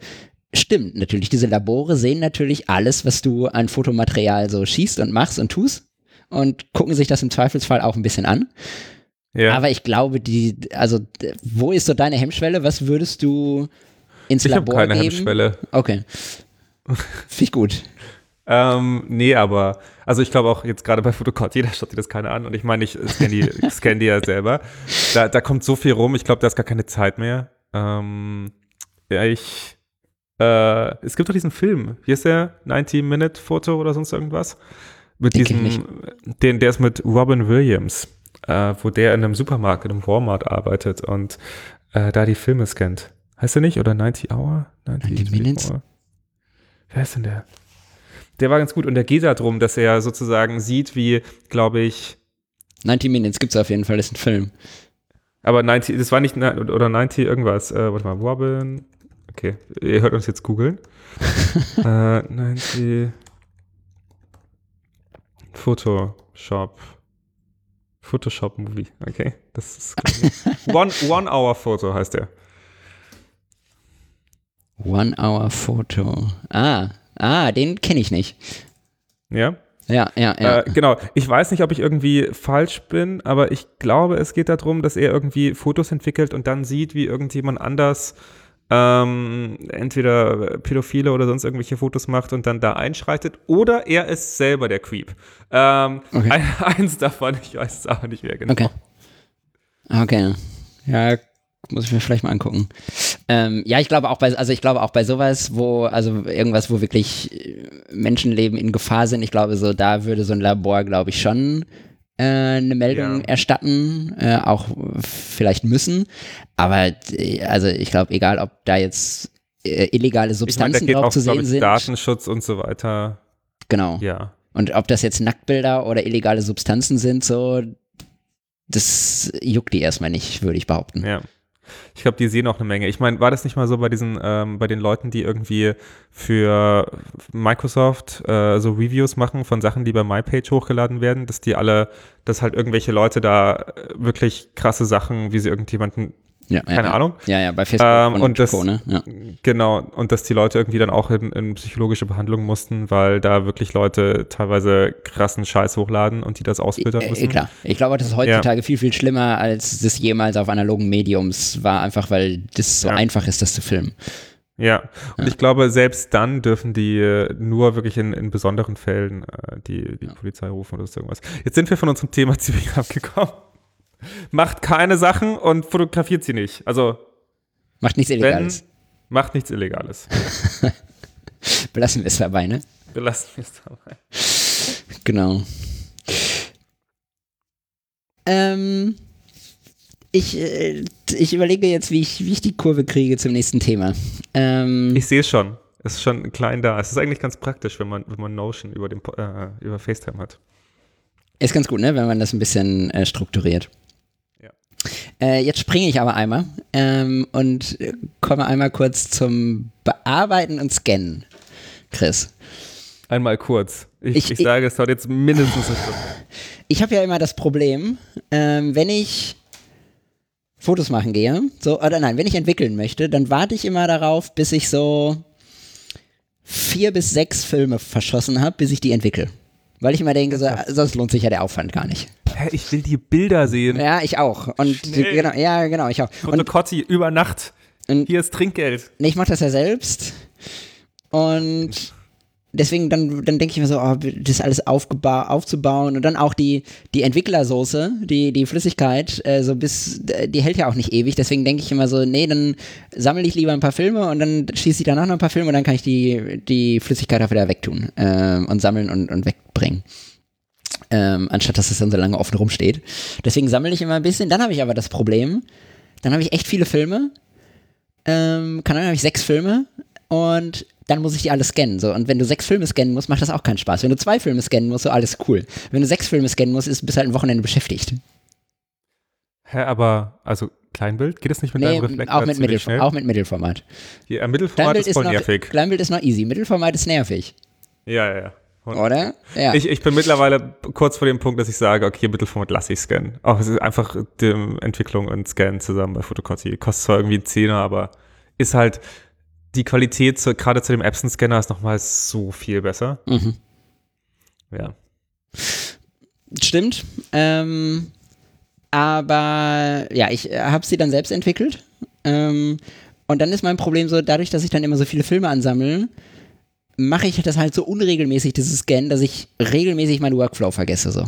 S2: stimmt, natürlich, diese Labore sehen natürlich alles, was du an Fotomaterial so schießt und machst und tust und gucken sich das im Zweifelsfall auch ein bisschen an.
S1: ja.
S2: Aber ich glaube, die, also, wo ist so deine Hemmschwelle? Was würdest du ins
S1: ich habe
S2: Labor
S1: keine
S2: geben?
S1: Hemmschwelle.
S2: Okay. Finde ich gut.
S1: Ähm, nee, aber, also ich glaube auch jetzt gerade bei Fotocard, jeder schaut sich das keine an und ich meine, ich scanne die, scanne die ja selber. Da, da kommt so viel rum, ich glaube, da ist gar keine Zeit mehr. Ähm, ja, ich, äh, es gibt doch diesen Film, wie ist der? 90-Minute-Foto oder sonst irgendwas? Mit
S2: Den
S1: diesem, den, der ist mit Robin Williams, äh, wo der in einem Supermarkt, in einem Walmart arbeitet und äh, da die Filme scannt. Heißt der nicht? Oder 90 Hour?
S2: 90 Minutes?
S1: Hour? Wer ist denn der? Der war ganz gut und der geht darum, dass er sozusagen sieht, wie, glaube ich,
S2: 90 Minutes gibt's auf jeden Fall, das ist ein Film.
S1: aber 90, das war nicht, oder 90 irgendwas, äh, warte mal, Robin, okay, ihr hört uns jetzt googeln. äh, 90 Photoshop Photoshop-Movie, okay. Das ist One, One Hour Photo heißt der.
S2: One Hour Photo. Ah, ah, den kenne ich nicht.
S1: Ja?
S2: Ja, ja, ja.
S1: Äh, genau. Ich weiß nicht, ob ich irgendwie falsch bin, aber ich glaube, es geht darum, dass er irgendwie Fotos entwickelt und dann sieht, wie irgendjemand anders ähm, entweder Pädophile oder sonst irgendwelche Fotos macht und dann da einschreitet, oder er ist selber der Creep. Ähm,
S2: Okay.
S1: ein, eins davon, ich weiß es aber nicht mehr genau.
S2: Okay. Okay. Ja, muss ich mir vielleicht mal angucken. Ähm, ja, ich glaube auch bei, also ich glaube auch bei sowas, wo, also irgendwas, wo wirklich äh, Menschenleben in Gefahr sind, ich glaube so, da würde so ein Labor, glaube ich, schon äh, eine Meldung
S1: Ja.
S2: erstatten, äh, auch vielleicht müssen. Aber äh, also ich glaube, egal ob da jetzt äh, illegale
S1: Ich
S2: Substanzen
S1: geht
S2: drauf
S1: auch,
S2: zu sehen
S1: ich,
S2: sind.
S1: Datenschutz und so weiter.
S2: Genau.
S1: Ja.
S2: Und ob das jetzt Nacktbilder oder illegale Substanzen sind, so, das juckt die erstmal nicht, würde ich behaupten.
S1: Ja. Ich glaube, die sehen auch eine Menge. Ich meine, war das nicht mal so bei diesen, ähm, bei den Leuten, die irgendwie für Microsoft äh, so Reviews machen von Sachen, die bei MyPage hochgeladen werden, dass die alle, dass halt irgendwelche Leute da äh, wirklich krasse Sachen, wie sie irgendjemanden,
S2: Ja,
S1: keine
S2: ja,
S1: Ahnung,
S2: Ja, ja, bei Facebook
S1: Ähm,
S2: und,
S1: und das-
S2: Co. Ne? Ja.
S1: genau, und dass die Leute irgendwie dann auch in, in psychologische Behandlung mussten, weil da wirklich Leute teilweise krassen Scheiß hochladen und die das ausfiltern
S2: Äh,
S1: müssen.
S2: klar. Ich glaube, das ist heutzutage viel, viel schlimmer, als das jemals auf analogen Mediums war, einfach weil das so
S1: Ja.
S2: einfach ist, das zu filmen.
S1: Ja, und ich glaube, selbst dann dürfen die äh, nur wirklich in, in besonderen Fällen äh, die, die Polizei rufen oder so irgendwas. Jetzt sind wir von unserem Thema ziemlich abgekommen. Macht keine Sachen und fotografiert sie nicht. Also,
S2: Macht nichts
S1: wenn,
S2: Illegales.
S1: macht nichts Illegales.
S2: Belassen wir es dabei, ne?
S1: Belassen wir es dabei.
S2: Genau. Ähm, ich, äh, ich überlege jetzt, wie ich, wie ich die Kurve kriege zum nächsten Thema. Ähm,
S1: Ich sehe es schon. Es ist schon klein da. Es ist eigentlich ganz praktisch, wenn man, wenn man Notion über, den, äh, über FaceTime hat.
S2: Ist ganz gut, ne, wenn man das ein bisschen äh, strukturiert. Äh, jetzt springe ich aber einmal ähm, und komme einmal kurz zum Bearbeiten und Scannen. Chris.
S1: Einmal kurz. Ich,
S2: Ich-
S1: ich, sage, es dauert jetzt mindestens eine Stunde.
S2: Ich habe ja immer das Problem, ähm, wenn ich Fotos machen gehe, so, oder nein, wenn ich entwickeln möchte, dann warte ich immer darauf, bis ich so vier bis sechs Filme verschossen habe, bis ich die entwickle. Weil ich immer denke, so, sonst lohnt sich ja der Aufwand gar nicht.
S1: Hä, ich will die Bilder sehen.
S2: Ja, ich auch. Und
S1: Schnell.
S2: genau, ja, genau, ich auch. Und
S1: Fotokotti über Nacht.
S2: Und-
S1: Hier ist Trinkgeld.
S2: Nee, ich mache das ja selbst. Und deswegen dann, dann denke ich mir so, oh, das alles aufgeba aufzubauen und dann auch die, die Entwicklersoße, die, die Flüssigkeit, äh, so bis, die hält ja auch nicht ewig. Deswegen denke ich immer so, nee, dann sammle ich lieber ein paar Filme und dann schieße ich danach noch ein paar Filme und dann kann ich die, die Flüssigkeit auch wieder wegtun ähm, und sammeln und, und wegbringen. Ähm, anstatt dass es dann so lange offen rumsteht. Deswegen sammle ich immer ein bisschen. Dann habe ich aber das Problem, dann habe ich echt viele Filme ähm, keine Ahnung, habe ich sechs Filme und dann muss ich die alle scannen. So. Und wenn du sechs Filme scannen musst, macht das auch keinen Spaß. Wenn du zwei Filme scannen musst, so alles cool. Wenn du sechs Filme scannen musst, ist, bist du halt ein Wochenende beschäftigt.
S1: Hä, aber, also Kleinbild? Geht es nicht mit
S2: Nee,
S1: deinem Reflektor
S2: auch, mit auch mit Mittelformat.
S1: Ja, Mittelformat
S2: Kleinbild
S1: ist voll
S2: noch,
S1: nervig.
S2: Kleinbild ist noch easy. Mittelformat ist nervig.
S1: Ja, ja, ja. Und
S2: Oder? Ja.
S1: Ich, ich bin mittlerweile kurz vor dem Punkt, dass ich sage, okay, Mittelformat lasse ich scannen. Auch es ist einfach die Entwicklung und Scan zusammen bei Photocopy. Kostet zwar irgendwie einen Zehner, aber ist halt die Qualität zu, gerade zu dem Epson-Scanner ist nochmal so viel besser.
S2: mhm.
S1: Ja.
S2: Stimmt. Ähm, aber ja, ich äh, habe sie dann selbst entwickelt. Ähm, und dann ist mein Problem so, dadurch, dass ich dann immer so viele Filme ansammle, mache ich das halt so unregelmäßig, dieses Scan, dass ich regelmäßig meinen Workflow vergesse. So.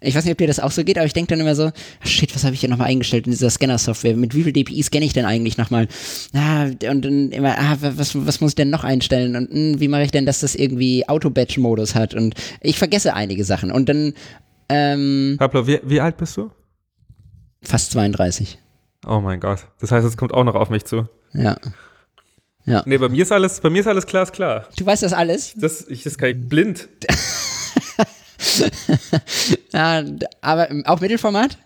S2: Ich weiß nicht, ob dir das auch so geht, aber ich denke dann immer so, ah, shit, was habe ich hier nochmal eingestellt in dieser Scanner-Software? Mit wie viel DPI scanne ich denn eigentlich nochmal? Ah, und dann immer, ah, was, was muss ich denn noch einstellen? Und hm, wie mache ich denn, dass das irgendwie Auto-Batch-Modus hat? Und ich vergesse einige Sachen. Und dann ähm,
S1: Pablo, wie, wie alt bist du?
S2: fast 32.
S1: Oh mein Gott. Das heißt, es kommt auch noch auf mich zu.
S2: Ja.
S1: Nee, bei mir ist alles, bei mir ist alles glasklar.
S2: Du weißt das alles?
S1: Das, ich, das kann ich blind.
S2: Ja, aber auch Mittelformat?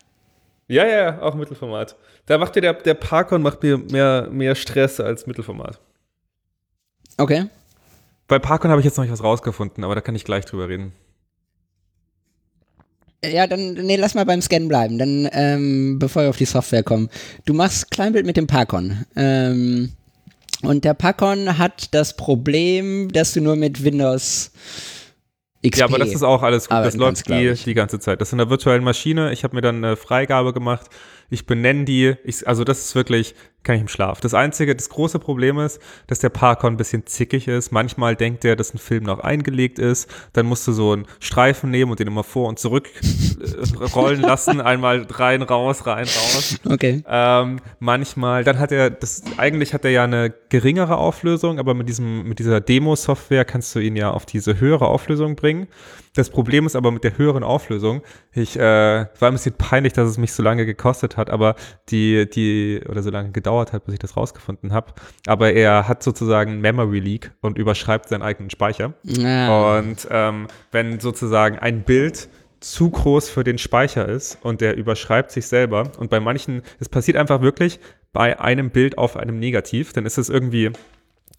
S1: Ja, ja, ja, auch Mittelformat. Da macht dir der, der Parkon macht mir mehr, mehr Stress als Mittelformat.
S2: Okay.
S1: Bei Parkon habe ich jetzt noch nicht was rausgefunden, aber da kann ich gleich drüber reden.
S2: Ja, dann, nee, lass mal beim Scan bleiben, dann, ähm, bevor wir auf die Software kommen. Du machst Kleinbild mit dem Parkon. Ähm, und der Parkon hat das Problem, dass du nur mit Windows XP
S1: Ja, aber das ist auch alles gut. Das
S2: arbeiten
S1: läuft die, die ganze Zeit. Das ist in der virtuellen Maschine. Ich habe mir dann eine Freigabe gemacht. Ich benenne die. Ich, also das ist wirklich, kann ich im Schlaf. Das einzige, das große Problem ist, dass der Parkon ein bisschen zickig ist. Manchmal denkt er, dass ein Film noch eingelegt ist. Dann musst du so einen Streifen nehmen und den immer vor und zurück äh, rollen lassen. Einmal rein, raus, rein, raus.
S2: Okay.
S1: Ähm, manchmal, dann hat er, das, eigentlich hat er ja eine geringere Auflösung, aber mit diesem, mit dieser Demo-Software kannst du ihn ja auf diese höhere Auflösung bringen. Das Problem ist aber mit der höheren Auflösung, ich, äh, war ein bisschen peinlich, dass es mich so lange gekostet hat, aber die, die, oder so lange gedauert hat, bis ich das rausgefunden habe. Aber er hat sozusagen Memory Leak und überschreibt seinen eigenen Speicher.
S2: Ah,
S1: Und ähm, wenn sozusagen ein Bild zu groß für den Speicher ist und der überschreibt sich selber und bei manchen, es passiert einfach wirklich bei einem Bild auf einem Negativ, dann ist es irgendwie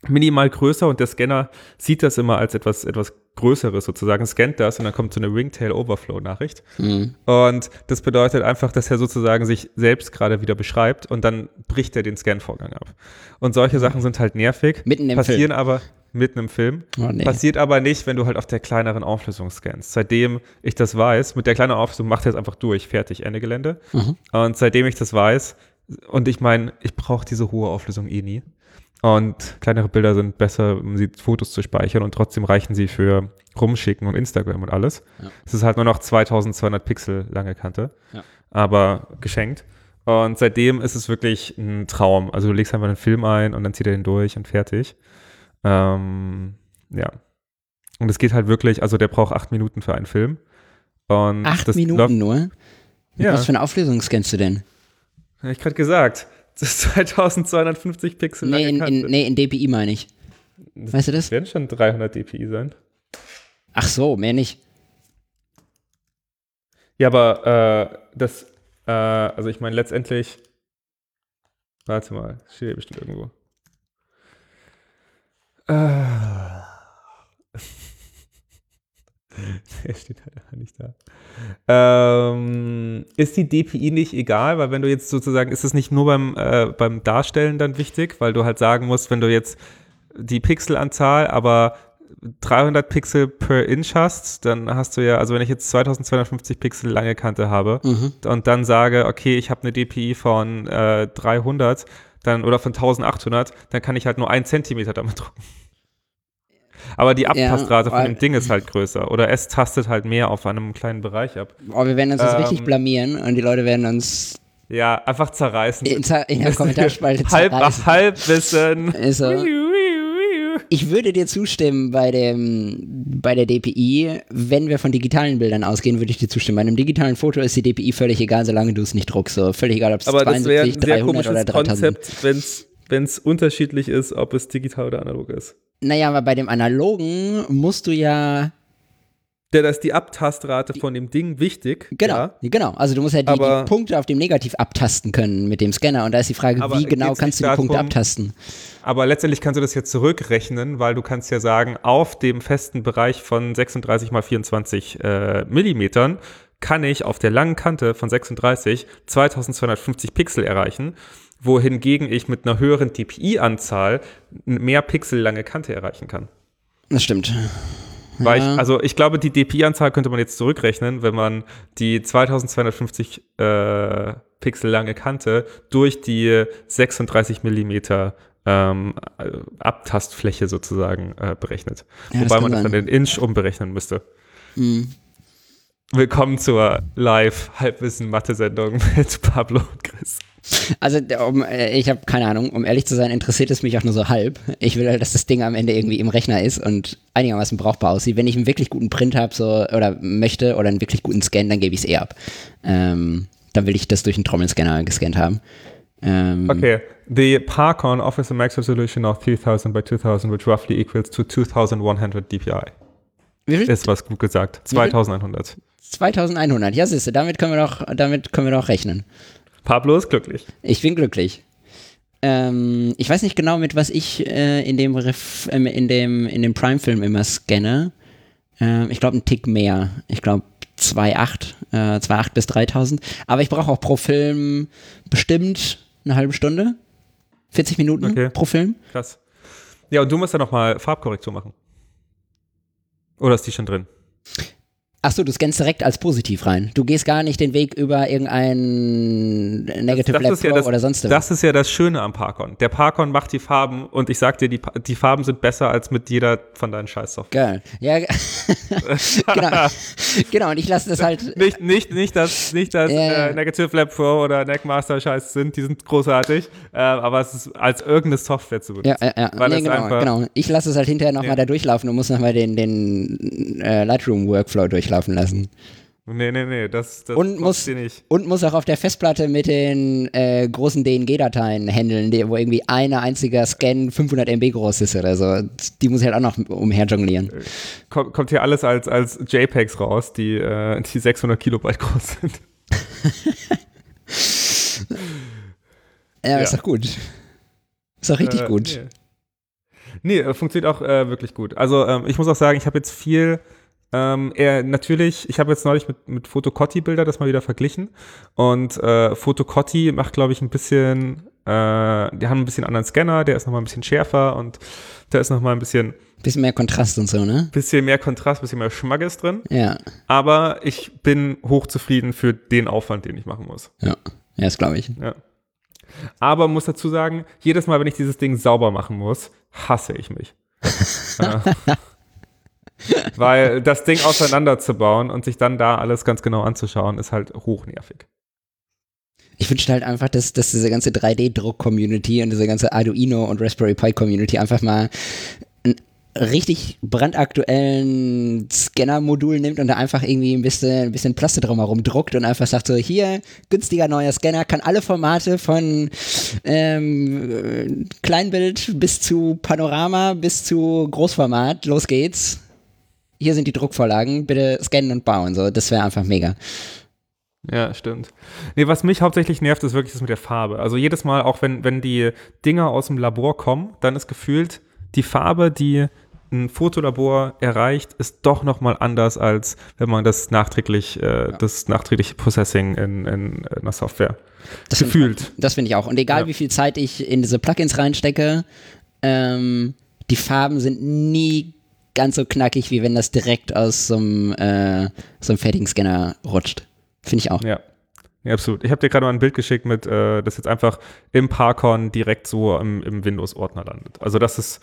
S1: minimal größer und der Scanner sieht das immer als etwas, etwas Größeres sozusagen, scannt das und dann kommt so eine Ringtail Overflow Nachricht.
S2: hm.
S1: Und das bedeutet einfach, dass er sozusagen sich selbst gerade wieder beschreibt und dann bricht er den Scan-Vorgang ab. Und solche Sachen sind halt nervig.
S2: Mitten im
S1: passieren
S2: Film.
S1: aber mitten im Film.
S2: Oh, nee.
S1: Passiert aber nicht, wenn du halt auf der kleineren Auflösung scannst. Seitdem ich das weiß, mit der kleineren Auflösung macht er es einfach durch, fertig, Ende Gelände.
S2: Mhm.
S1: Und seitdem ich das weiß, und ich meine, ich brauche diese hohe Auflösung eh nie. Und kleinere Bilder sind besser, um sie Fotos zu speichern und trotzdem reichen sie für rumschicken und Instagram und alles.
S2: Ja.
S1: Es ist halt nur noch 2200 Pixel lange Kante,
S2: Ja.
S1: aber geschenkt. Und seitdem ist es wirklich ein Traum. Also du legst einfach einen Film ein und dann zieht er den durch und fertig. Ähm, ja. Und es geht halt wirklich, also der braucht acht Minuten für einen Film. Und
S2: Acht Minuten nur? Mit
S1: Ja.
S2: Was für eine Auflösung scannst du denn?
S1: Hab ich gerade gesagt. Das ist 2250 Pixel
S2: Nee
S1: lange
S2: in,
S1: Kante.
S2: in, nee, in DPI meine ich. Weißt du das?
S1: Das werden schon 300 dpi sein.
S2: Ach so, mehr nicht.
S1: Ja, aber äh, das, äh, also ich meine letztendlich, warte mal, steht hier bestimmt irgendwo. Äh. Er steht halt nicht da. Ähm, ist die DPI nicht egal? Weil wenn du jetzt sozusagen, ist es nicht nur beim, äh, beim Darstellen dann wichtig, weil du halt sagen musst, wenn du jetzt die Pixelanzahl, aber 300 Pixel per Inch hast, dann hast du ja, also wenn ich jetzt 2250 Pixel lange Kante habe
S2: Mhm.
S1: und dann sage, okay, ich habe eine DPI von äh, 300 dann, oder von 1800, dann kann ich halt nur einen Zentimeter damit drucken. Aber die Abtastrate von
S2: weil-
S1: dem Ding ist halt größer. Oder es tastet halt mehr auf einem kleinen Bereich ab.
S2: Oh, wir werden uns jetzt
S1: Ähm,
S2: richtig blamieren und die Leute werden uns
S1: Ja, einfach zerreißen.
S2: in, in der Kommentarspalte
S1: halb,
S2: zerreißen.
S1: Halbwissen.
S2: Ist so. Ich würde dir zustimmen bei dem bei der DPI, wenn wir von digitalen Bildern ausgehen, würde ich dir zustimmen. Bei einem digitalen Foto ist die DPI völlig egal, solange du es nicht druckst. So völlig egal, ob es
S1: Aber das wäre
S2: 72,
S1: ein sehr
S2: 300 oder
S1: komisches
S2: 3000.
S1: Konzept, wenn es unterschiedlich ist, ob es digital oder analog ist.
S2: Naja, aber bei dem analogen musst du ja
S1: Ja, da ist die Abtastrate von dem Ding wichtig.
S2: Genau,
S1: Ja.
S2: genau. Also du musst ja die,
S1: Aber-
S2: die Punkte auf dem Negativ abtasten können mit dem Scanner. Und da ist die Frage, wie genau kannst du die Punkte
S1: darum-
S2: abtasten?
S1: Aber letztendlich kannst du das jetzt zurückrechnen, weil du kannst ja sagen, auf dem festen Bereich von 36 mal 24 äh, Millimetern kann ich auf der langen Kante von 36 2250 Pixel erreichen, wohingegen ich mit einer höheren DPI-Anzahl mehr Pixel lange Kante erreichen kann.
S2: Das stimmt.
S1: Weil
S2: Ja.
S1: ich, also ich glaube, die DPI-Anzahl könnte man jetzt zurückrechnen, wenn man die 2250 äh, Pixel lange Kante durch die 36 Millimeter ähm, äh, Abtastfläche sozusagen äh, berechnet.
S2: Ja, das
S1: Wobei
S2: kann
S1: man das dann in Inch umberechnen müsste.
S2: Mhm.
S1: Willkommen zur Live-Halbwissen-Mathe-Sendung mit Pablo und Chris.
S2: Also um, äh, ich habe keine Ahnung, um ehrlich zu sein, interessiert es mich auch nur so halb. Ich will halt, dass das Ding am Ende irgendwie im Rechner ist und einigermaßen brauchbar aussieht. Wenn ich einen wirklich guten Print habe so, oder möchte oder einen wirklich guten Scan, dann gebe ich es eh ab. Ähm, dann will ich das durch einen Trommelscanner gescannt haben. Ähm,
S1: Okay. The Parcon offers a max resolution of 3000 by 2000, which roughly equals to 2100 DPI.
S2: Wie viel?
S1: Ist was gut gesagt. 2100.
S2: 2100. Ja, siehst du, damit können wir doch, damit können wir doch rechnen.
S1: Pablo ist glücklich.
S2: Ich bin glücklich. Ähm, ich weiß nicht genau, mit was ich äh, in dem Ref, ähm, in dem in dem Prime-Film immer scanne. Ähm, ich glaube, ein Tick mehr. Ich glaube 2,8 äh, 2,8 bis 3000. Aber ich brauche auch pro Film bestimmt eine halbe Stunde. 40 Minuten
S1: Okay.
S2: pro Film.
S1: Krass. Ja, und du musst ja nochmal Farbkorrektur machen. Oder ist die schon drin?
S2: Achso, du scannst direkt als positiv rein. Du gehst gar nicht den Weg über irgendein Negative
S1: Das
S2: Lab
S1: ist ja
S2: Pro
S1: das-
S2: oder sonst was.
S1: Das ist ja das Schöne am Parkon. Der Parkon macht die Farben und ich sag dir, die, die Farben sind besser als mit jeder von deinen Scheißsoftware.
S2: Geil. Ja, ge- genau. genau, und ich lasse das halt.
S1: Nicht, nicht, nicht, dass, nicht, dass
S2: Ja,
S1: äh, Negative Lab Pro oder Neckmaster Scheiß sind, die sind großartig, äh, aber es ist als irgendeine Software zu benutzen.
S2: Ja, ja, ja. Nee, genau, genau. Ich lasse es halt hinterher nochmal
S1: Ja.
S2: da durchlaufen und muss nochmal den, den äh, Lightroom-Workflow durchlaufen lassen.
S1: Nee, nee, nee, das, das
S2: Und muss,
S1: dir nicht.
S2: und muss auch auf der Festplatte mit den äh, großen DNG-Dateien handeln, die, wo irgendwie eine einziger Scan 500 MB groß ist oder so. Die muss ich halt auch noch umher jonglieren.
S1: Kommt, kommt hier alles als, als JPEGs raus, die, äh, die 600 Kilobyte groß sind.
S2: Ja,
S1: Ja.
S2: ist doch gut. Ist doch richtig
S1: Äh,
S2: gut.
S1: Nee, nee äh, funktioniert auch äh, wirklich gut. Also ähm, ich muss auch sagen, ich habe jetzt viel, ähm, eher natürlich, ich habe jetzt neulich mit, mit Fotocotti-Bilder das mal wieder verglichen und äh, Fotocotti macht, glaube ich, ein bisschen, äh, die haben ein bisschen anderen Scanner, der ist nochmal ein bisschen schärfer und da ist nochmal ein bisschen,
S2: Bisschen mehr Kontrast und so, ne?
S1: bisschen mehr Kontrast, bisschen mehr Schmackes drin.
S2: Ja.
S1: Aber ich bin hochzufrieden für den Aufwand, den ich machen muss.
S2: Ja. Ja, das glaube ich.
S1: Ja. Aber muss dazu sagen, jedes Mal, wenn ich dieses Ding sauber machen muss, hasse ich mich. äh, weil das Ding auseinanderzubauen und sich dann da alles ganz genau anzuschauen, ist halt hochnervig.
S2: Ich wünschte halt einfach, dass, dass diese ganze 3D-Druck-Community und diese ganze Arduino und Raspberry Pi-Community einfach mal einen richtig brandaktuellen Scanner-Modul nimmt und da einfach irgendwie ein bisschen, ein bisschen Plaste drumherum druckt und einfach sagt so, hier, günstiger neuer Scanner, kann alle Formate von ähm, äh, Kleinbild bis zu Panorama bis zu Großformat, los geht's. Hier sind die Druckvorlagen, bitte scannen und bauen. So, das wäre einfach mega.
S1: Ja, stimmt. Nee, was mich hauptsächlich nervt, ist wirklich das mit der Farbe. Also jedes Mal, auch wenn, wenn die Dinger aus dem Labor kommen, dann ist gefühlt, die Farbe, die ein Fotolabor erreicht, ist doch nochmal anders, als wenn man das nachträglich, äh, das nachträgliche Processing in, in, in einer Software
S2: Das find ich
S1: gefühlt.
S2: Das finde ich auch. Und egal
S1: Ja.
S2: wie viel Zeit ich in diese Plugins reinstecke, ähm, die Farben sind nie ganz so knackig, wie wenn das direkt aus so einem, äh, so einem fertigen Scanner rutscht. Finde ich auch.
S1: Ja. Ja, absolut. Ich habe dir gerade mal ein Bild geschickt mit, äh, das jetzt einfach im Parkon direkt so im, im Windows-Ordner landet. Also das ist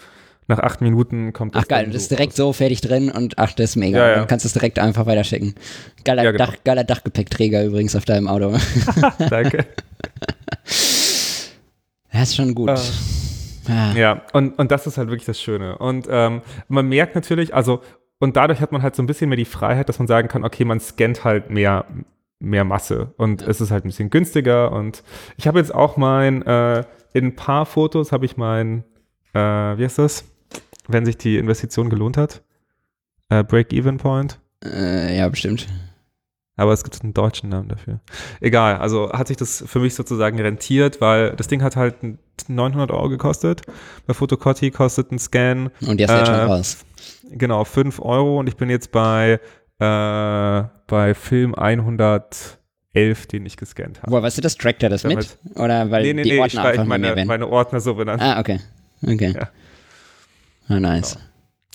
S1: nach acht Minuten kommt das
S2: Ach geil,
S1: dann
S2: das ist
S1: so
S2: direkt
S1: raus.
S2: so fertig drin und ach, das ist mega.
S1: Ja, ja.
S2: Dann kannst du es direkt einfach weiterschicken. Geiler,
S1: Ja, genau.
S2: Dach, geiler Dachgepäckträger übrigens auf deinem Auto.
S1: Danke.
S2: Ja, ist schon gut.
S1: Äh, Ja, und, und das ist halt wirklich das Schöne. Und ähm, man merkt natürlich, also, und dadurch hat man halt so ein bisschen mehr die Freiheit, dass man sagen kann, okay, man scannt halt mehr, mehr Masse und es ist halt ein bisschen günstiger. Und ich habe jetzt auch mein, äh, in ein paar Fotos habe ich mein, äh, wie heißt das, wenn sich die Investition gelohnt hat? Äh, Break-Even-Point.
S2: Äh, ja, bestimmt.
S1: Aber es gibt einen deutschen Namen dafür. Egal, also hat sich das für mich sozusagen rentiert, weil das Ding hat halt 900 Euro gekostet. Bei Fotocotti kostet ein Scan,
S2: Und jetzt ist schon
S1: Äh,
S2: raus.
S1: genau, 5 Euro und ich bin jetzt bei, äh, bei Film 111, den ich gescannt habe.
S2: Boah, weißt du das? Trackt er das mit? Oder weil
S1: Nee, nee,
S2: die
S1: nee, ich
S2: Ordner einfach mehr
S1: meine,
S2: werden?
S1: meine Ordner so benannt.
S2: Ah, okay. Okay.
S1: Ja.
S2: Ah, nice.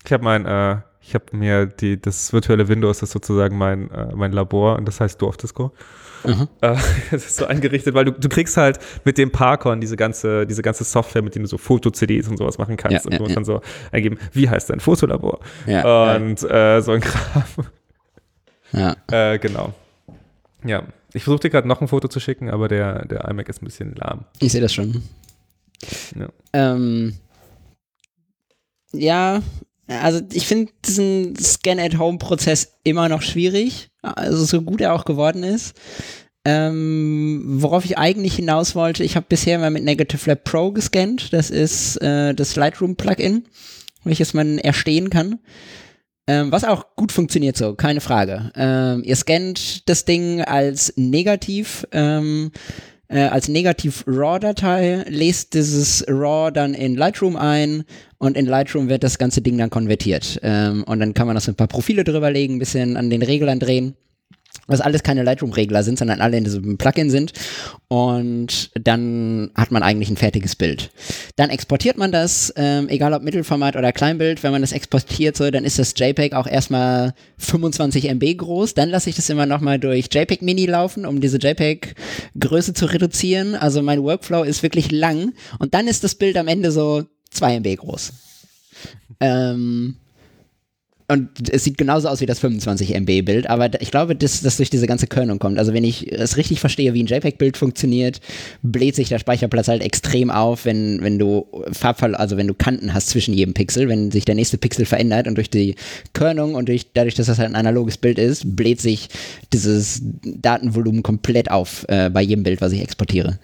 S1: Ich habe mein, äh, ich habe mir die, das virtuelle Windows ist sozusagen mein, äh, mein Labor und das heißt Dorfdisco.
S2: Mhm.
S1: Äh, das ist so eingerichtet, weil du, du kriegst halt mit dem Parkon diese ganze, diese ganze Software, mit der du so Foto-CDs und sowas machen kannst.
S2: Ja,
S1: und
S2: ja,
S1: man
S2: ja.
S1: kann so eingeben, wie heißt dein Fotolabor?
S2: Ja,
S1: und äh, so ein Kram.
S2: ja.
S1: Äh, genau. Ja. Ich versuche dir gerade noch ein Foto zu schicken, aber der, der iMac ist ein bisschen lahm.
S2: Ich sehe das schon.
S1: Ja.
S2: Ähm, ja, also ich finde diesen Scan-at-Home-Prozess immer noch schwierig, also so gut er auch geworden ist. Ähm, worauf ich eigentlich hinaus wollte, ich habe bisher mal mit Negative Lab Pro gescannt, das ist äh, das Lightroom-Plugin, welches man erstehen kann. Ähm, was auch gut funktioniert so, keine Frage. Ähm, ihr scannt das Ding als negativ, ähm, äh, als negativ RAW-Datei, lest dieses RAW dann in Lightroom ein und in Lightroom wird das ganze Ding dann konvertiert. Ähm, und dann kann man so ein paar Profile drüber legen, ein bisschen an den Reglern drehen. Was alles keine Lightroom-Regler sind, sondern alle in diesem Plugin sind. Und dann hat man eigentlich ein fertiges Bild. Dann exportiert man das, ähm, egal ob Mittelformat oder Kleinbild. Wenn man das exportiert, so, dann ist das JPEG auch erstmal 25 MB groß. Dann lasse ich das immer nochmal durch JPEG Mini laufen, um diese JPEG-Größe zu reduzieren. Also mein Workflow ist wirklich lang. Und dann ist das Bild am Ende so 2 MB groß. Ähm, und es sieht genauso aus wie das 25 MB-Bild, aber ich glaube, dass das durch diese ganze Körnung kommt. Also wenn ich es richtig verstehe, wie ein JPEG-Bild funktioniert, bläht sich der Speicherplatz halt extrem auf, wenn, wenn du Farbfall, also wenn du Kanten hast zwischen jedem Pixel, wenn sich der nächste Pixel verändert und durch die Körnung und durch, dadurch, dass das halt ein analoges Bild ist, bläht sich dieses Datenvolumen komplett auf äh, bei jedem Bild, was ich exportiere.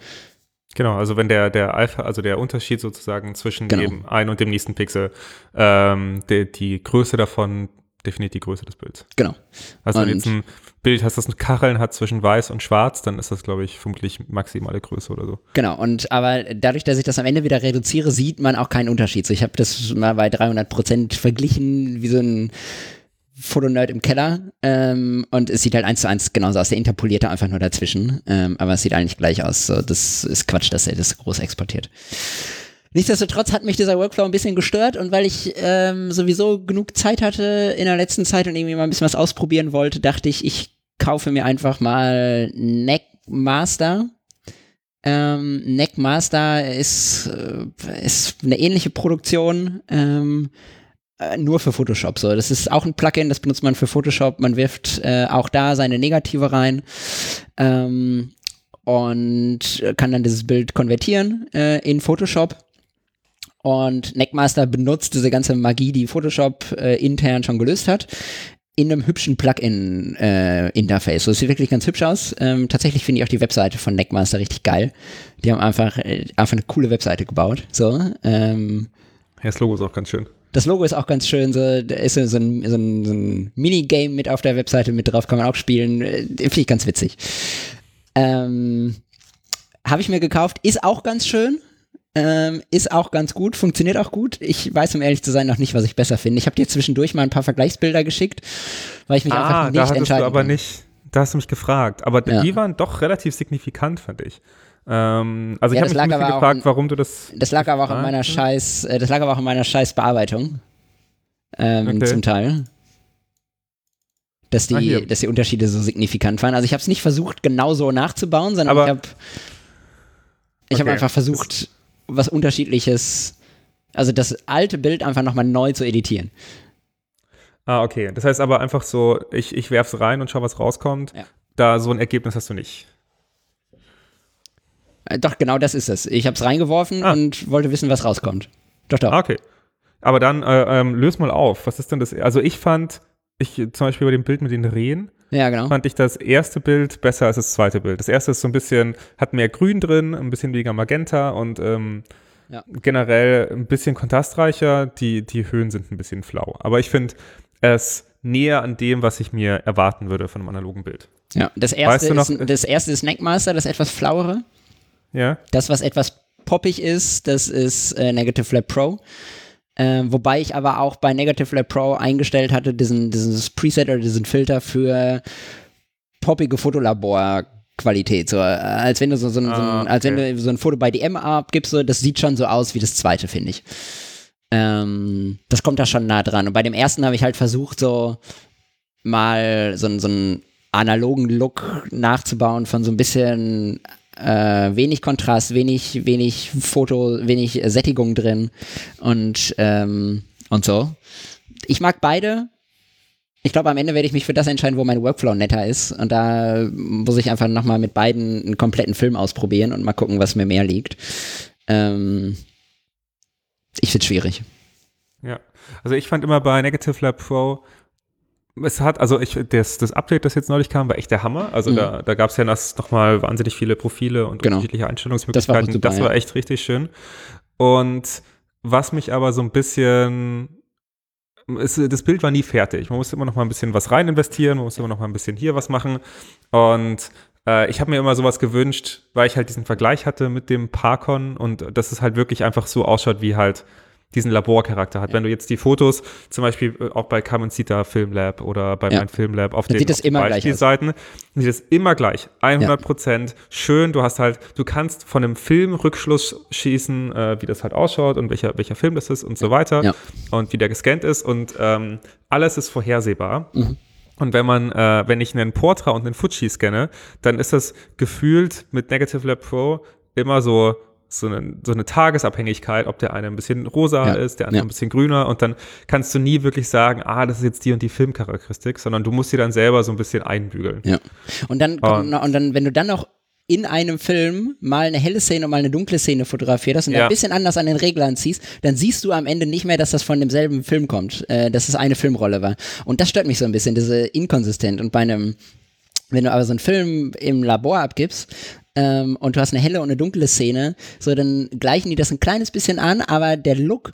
S1: Genau, also wenn der, der Alpha, also der Unterschied sozusagen zwischen genau. dem einen und dem nächsten Pixel, ähm, die, die Größe davon definiert die Größe des Bilds.
S2: Genau.
S1: Also wenn du jetzt ein Bild hast, das Kacheln hat zwischen weiß und schwarz, dann ist das, glaube ich, vermutlich maximale Größe oder so.
S2: Genau, und aber dadurch, dass ich das am Ende wieder reduziere, sieht man auch keinen Unterschied. So, ich habe das mal bei 300 Prozent verglichen, wie so ein Fotonerd im Keller ähm, und es sieht halt eins zu eins genauso aus. Der interpolierte einfach nur dazwischen, ähm, aber es sieht eigentlich gleich aus. So, das ist Quatsch, dass er das groß exportiert. Nichtsdestotrotz hat mich dieser Workflow ein bisschen gestört und weil ich ähm, sowieso genug Zeit hatte in der letzten Zeit und irgendwie mal ein bisschen was ausprobieren wollte, dachte ich, ich kaufe mir einfach mal Neckmaster. Ähm, Neckmaster ist, äh, ist eine ähnliche Produktion. Ähm, äh, nur für Photoshop so. Das ist auch ein Plugin, das benutzt man für Photoshop. Man wirft äh, auch da seine Negative rein ähm, und kann dann dieses Bild konvertieren äh, in Photoshop. Und Neckmaster benutzt diese ganze Magie, die Photoshop äh, intern schon gelöst hat, in einem hübschen Plugin-Interface. Äh, so, es sieht wirklich ganz hübsch aus. Ähm, tatsächlich finde ich auch die Webseite von Neckmaster richtig geil. Die haben einfach, äh, einfach eine coole Webseite gebaut. So, ähm,
S1: ja, das Logo ist auch ganz schön.
S2: Das Logo ist auch ganz schön, so, da ist so ein, so ein, so ein Minigame mit auf der Webseite mit drauf, kann man auch spielen. Äh, finde ich ganz witzig. Ähm, Habe ich mir gekauft, ist auch ganz schön. Ähm, ist auch ganz gut, funktioniert auch gut. Ich weiß, um ehrlich zu sein, noch nicht, was ich besser finde. Ich habe dir zwischendurch mal ein paar Vergleichsbilder geschickt, weil ich mich ah, einfach nicht da entscheiden
S1: du aber kann. nicht, da hast du mich gefragt. Aber ja. die waren doch relativ signifikant, fand ich. Ähm, also ja, ich habe mich gefragt, warum du das.
S2: Das lag aber auch in meiner Scheiß, äh, das lag aber auch in meiner Scheiß Bearbeitung. Ähm, okay. Zum Teil. Dass die, ah, dass die Unterschiede so signifikant waren. Also ich habe es nicht versucht, genauso nachzubauen, sondern aber, ich habe ich okay. habe einfach versucht, was Unterschiedliches, also das alte Bild einfach nochmal neu zu editieren.
S1: Ah, okay. Das heißt aber einfach so, ich, ich werf's rein und schau, was rauskommt. Ja. Da so ein Ergebnis hast du nicht.
S2: Äh, doch, genau das ist es. Ich habe es reingeworfen ah. und wollte wissen, was rauskommt. Doch, doch.
S1: Ah, okay. Aber dann äh, ähm, löse mal auf. Was ist denn das? Also ich fand, ich zum Beispiel bei dem Bild mit den Rehen,
S2: ja, genau.
S1: fand ich das erste Bild besser als das zweite Bild. Das erste ist so ein bisschen, hat mehr Grün drin, ein bisschen weniger Magenta und ähm, ja. generell ein bisschen kontrastreicher. Die, die Höhen sind ein bisschen flau. Aber ich finde es näher an dem, was ich mir erwarten würde von einem analogen Bild.
S2: Ja, das erste, weißt du ist, das erste ist Neckmaster, das etwas flauere.
S1: Ja.
S2: Das, was etwas poppig ist, das ist äh, Negative Lab Pro. Äh, wobei ich aber auch bei Negative Lab Pro eingestellt hatte, diesen, dieses Preset oder diesen Filter für poppige Fotolabor Qualität, so äh, als wenn du so, so, so, ah, okay. als wenn du so ein Foto bei DM abgibst, so, das sieht schon so aus wie das zweite, finde ich. Ähm, das kommt da schon nah dran. Und bei dem ersten habe ich halt versucht, so mal so, so einen analogen Look nachzubauen von so ein bisschen äh, wenig Kontrast, wenig, wenig Foto, wenig Sättigung drin und, ähm, und so. Ich mag beide. Ich glaube, am Ende werde ich mich für das entscheiden, wo mein Workflow netter ist. Und da muss ich einfach nochmal mit beiden einen kompletten Film ausprobieren und mal gucken, was mir mehr liegt. Ähm, ich finde es schwierig.
S1: Ja, also ich fand immer bei Negative Lab Pro es hat, also ich, das, das Update, das jetzt neulich kam, war echt der Hammer. Also mhm. da, da gab es ja nochmal wahnsinnig viele Profile und genau. unterschiedliche Einstellungsmöglichkeiten. Das war, super, das war echt richtig schön. Und was mich aber so ein bisschen es, das Bild war nie fertig. Man musste immer noch mal ein bisschen was rein investieren, man musste immer noch mal ein bisschen hier was machen. Und äh, ich habe mir immer sowas gewünscht, weil ich halt diesen Vergleich hatte mit dem Parkon und dass es halt wirklich einfach so ausschaut wie halt diesen Laborcharakter hat.
S2: Ja.
S1: Wenn du jetzt die Fotos, zum Beispiel äh, auch bei Carmencita Film Lab oder bei
S2: Ja.
S1: mein Film Lab auf
S2: Dann
S1: den
S2: sieht
S1: auf. Beispielseiten, sieht es immer gleich. 100 Prozent schön. Du hast halt, du kannst von einem Film Rückschluss schießen, äh, wie das halt ausschaut und welcher, welcher Film das ist und so weiter
S2: Ja.
S1: und wie der gescannt ist und ähm, alles ist vorhersehbar.
S2: Mhm.
S1: Und wenn man, äh, wenn ich einen Portra und einen Fuji scanne, dann ist das gefühlt mit Negative Lab Pro immer so so eine, so eine Tagesabhängigkeit, ob der eine ein bisschen rosa
S2: Ja.
S1: ist, der andere
S2: Ja.
S1: ein bisschen grüner und dann kannst du nie wirklich sagen, ah, das ist jetzt die und die Filmcharakteristik, sondern du musst sie dann selber so ein bisschen einbügeln.
S2: Ja. Und dann, noch- und dann, wenn du dann noch in einem Film mal eine helle Szene und mal eine dunkle Szene fotografiert hast und
S1: Ja.
S2: ein bisschen anders an den Reglern ziehst, dann siehst du am Ende nicht mehr, dass das von demselben Film kommt, äh, dass es eine Filmrolle war. Und das stört mich so ein bisschen, diese Inkonsistent. Und bei einem, wenn du aber so einen Film im Labor abgibst, ähm, und du hast eine helle und eine dunkle Szene, so dann gleichen die das ein kleines bisschen an, aber der Look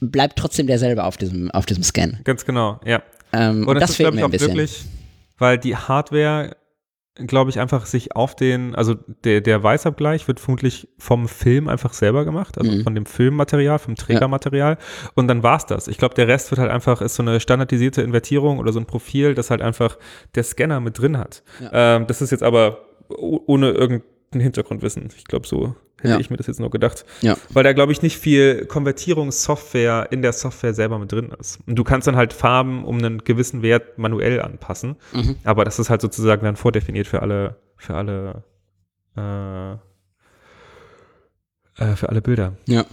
S2: bleibt trotzdem derselbe auf diesem, auf diesem Scan.
S1: Ganz genau, ja.
S2: Ähm,
S1: Und es
S2: das
S1: ist,
S2: fehlt mir ein
S1: auch
S2: bisschen.
S1: wirklich, weil die Hardware, glaube ich, einfach sich auf den, also der, der Weißabgleich wird vermutlich vom Film einfach selber gemacht, also
S2: Mhm.
S1: von dem Filmmaterial, vom Trägermaterial. Und dann war's das. Ich glaube, der Rest wird halt einfach, ist so eine standardisierte Invertierung oder so ein Profil, das halt einfach der Scanner mit drin hat. Ähm, das ist jetzt aber ohne irgendein Hintergrundwissen. Ich glaube, so hätte
S2: Ja.
S1: ich mir das jetzt nur gedacht.
S2: Ja.
S1: Weil da, glaube ich, nicht viel Konvertierungssoftware in der Software selber mit drin ist. Und du kannst dann halt Farben um einen gewissen Wert manuell anpassen.
S2: Mhm.
S1: Aber das ist halt sozusagen dann vordefiniert für alle, für alle, äh, äh, für alle Bilder.
S2: Ja.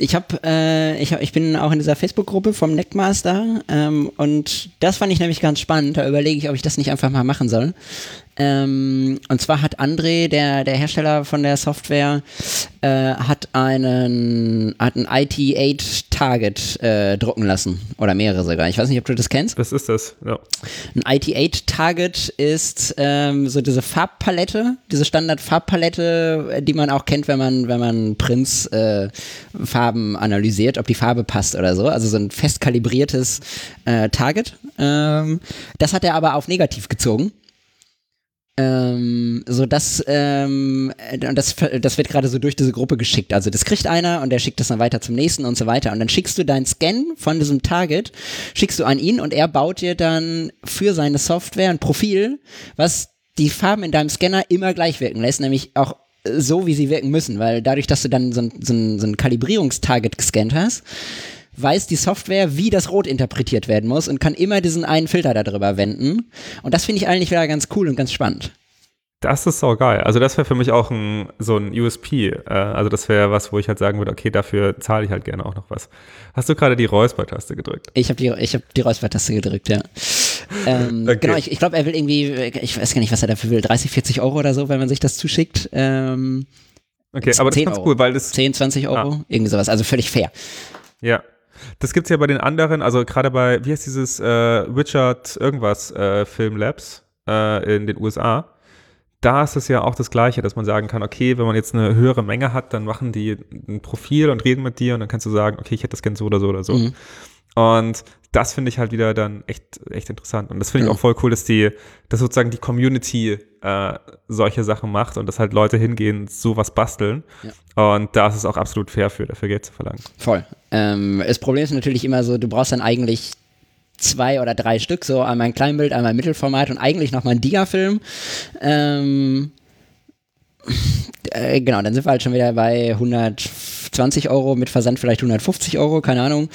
S2: Ich habe, äh, ich, hab, ich bin auch in dieser Facebook-Gruppe vom Neckmaster ähm, und das fand ich nämlich ganz spannend. Da überlege ich, ob ich das nicht einfach mal machen soll. Ähm, und zwar hat André, der, der Hersteller von der Software, äh, hat einen, hat ein IT8 Target äh, drucken lassen. Oder mehrere sogar. Ich weiß nicht, ob du das kennst.
S1: Was ist das? Ja.
S2: Ein IT8 Target ist ähm, so diese Farbpalette, diese Standard-Farbpalette, die man auch kennt, wenn man, wenn man Prints äh, Farben analysiert, ob die Farbe passt oder so. Also so ein fest kalibriertes äh, Target. Ähm, das hat er aber auf negativ gezogen. Ähm, so dass ähm, äh, das, das wird gerade so durch diese Gruppe geschickt. Also das kriegt einer und der schickt das dann weiter zum nächsten und so weiter. Und dann schickst du deinen Scan von diesem Target, schickst du an ihn und er baut dir dann für seine Software ein Profil, was die Farben in deinem Scanner immer gleich wirken lässt, nämlich auch äh, so, wie sie wirken müssen, weil dadurch, dass du dann so ein, so ein, so ein Kalibrierungstarget gescannt hast, weiß die Software, wie das Rot interpretiert werden muss und kann immer diesen einen Filter darüber wenden. Und das finde ich eigentlich wieder ganz cool und ganz spannend.
S1: Das ist sau geil. Also das wäre für mich auch ein, so ein USP. Äh, also das wäre was, wo ich halt sagen würde, okay, dafür zahle ich halt gerne auch noch was. Hast du gerade die Räusper-Taste gedrückt?
S2: Ich habe die, ich hab die Räuspertaste gedrückt, ja. Ähm,
S1: Okay.
S2: Genau, ich, ich glaube, er will irgendwie, ich weiß gar nicht, was er dafür will, 30, 40 Euro oder so, wenn man sich das zuschickt. Ähm,
S1: Okay, aber das ist
S2: 10
S1: ganz
S2: Euro.
S1: cool, weil das
S2: 10, 20 Euro, irgendwie sowas, also völlig fair.
S1: Ja. Das gibt's ja bei den anderen, also gerade bei, wie heißt dieses äh, Richard irgendwas äh, Film Labs äh, in den USA. Da ist es ja auch das Gleiche, dass man sagen kann, okay, wenn man jetzt eine höhere Menge hat, dann machen die ein Profil und reden mit dir und dann kannst du sagen, okay, ich hätte das gern so oder so oder so.
S2: Mhm.
S1: Und das finde ich halt wieder dann echt, echt interessant. Und das finde ich
S2: Ja.
S1: auch voll cool, dass die, dass sozusagen die Community äh, solche Sachen macht und dass halt Leute hingehen, sowas basteln. Und da ist es auch absolut fair für, dafür Geld zu verlangen.
S2: Voll. Ähm, das Problem ist natürlich immer so, du brauchst dann eigentlich zwei oder drei Stück, so einmal ein Kleinbild, einmal ein Mittelformat und eigentlich nochmal ein Diga-Film. Ähm, äh, genau, dann sind wir halt schon wieder bei 120 Euro, mit Versand vielleicht 150 Euro, keine Ahnung.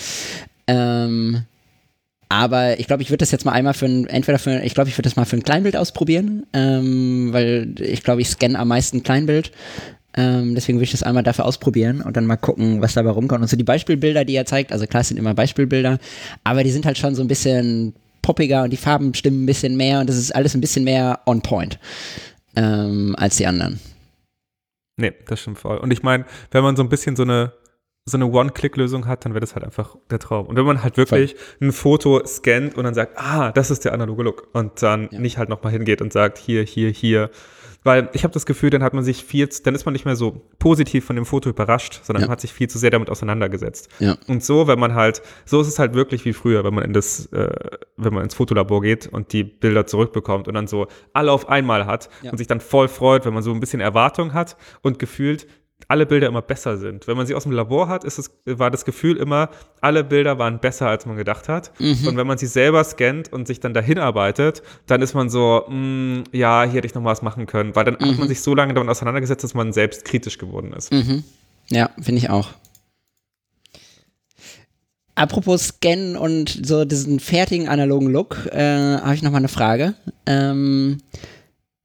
S2: Ähm, aber ich glaube, ich würde das jetzt mal einmal für ein, entweder für, ich glaube, ich würde das mal für ein Kleinbild ausprobieren, ähm, weil ich glaube, ich scanne am meisten Kleinbild. Ähm, deswegen will ich das einmal dafür ausprobieren und dann mal gucken, was dabei rumkommt. Und so die Beispielbilder, die er zeigt, also klar, es sind immer Beispielbilder, aber die sind halt schon so ein bisschen poppiger und die Farben stimmen ein bisschen mehr und das ist alles ein bisschen mehr on point ähm, als die anderen.
S1: Nee, das stimmt voll. Und ich meine, wenn man so ein bisschen so eine, so eine One-Click-Lösung hat, dann wäre das halt einfach der Traum. Und wenn man halt wirklich ein Foto scannt und dann sagt, ah, das ist der analoge Look und dann
S2: Ja.
S1: nicht halt nochmal hingeht und sagt, hier, hier, hier. Weil ich habe das Gefühl, dann hat man sich viel, dann ist man nicht mehr so positiv von dem Foto überrascht, sondern
S2: Ja.
S1: man hat sich viel zu sehr damit auseinandergesetzt.
S2: Ja.
S1: Und so, wenn man halt, so ist es halt wirklich wie früher, wenn man in das, äh, wenn man ins Fotolabor geht und die Bilder zurückbekommt und dann so alle auf einmal hat und sich dann voll freut, wenn man so ein bisschen Erwartung hat und gefühlt alle Bilder immer besser sind. Wenn man sie aus dem Labor hat, ist es, war das Gefühl immer, alle Bilder waren besser, als man gedacht hat.
S2: Mhm.
S1: Und wenn man sie selber scannt und sich dann dahin arbeitet, dann ist man so, mh, ja, hier hätte ich noch was machen können. Weil dann hat man sich so lange damit auseinandergesetzt, dass man selbst kritisch geworden ist.
S2: Mhm. Ja, finde ich auch. Apropos Scannen und so diesen fertigen analogen Look, äh, habe ich noch mal eine Frage. Ähm,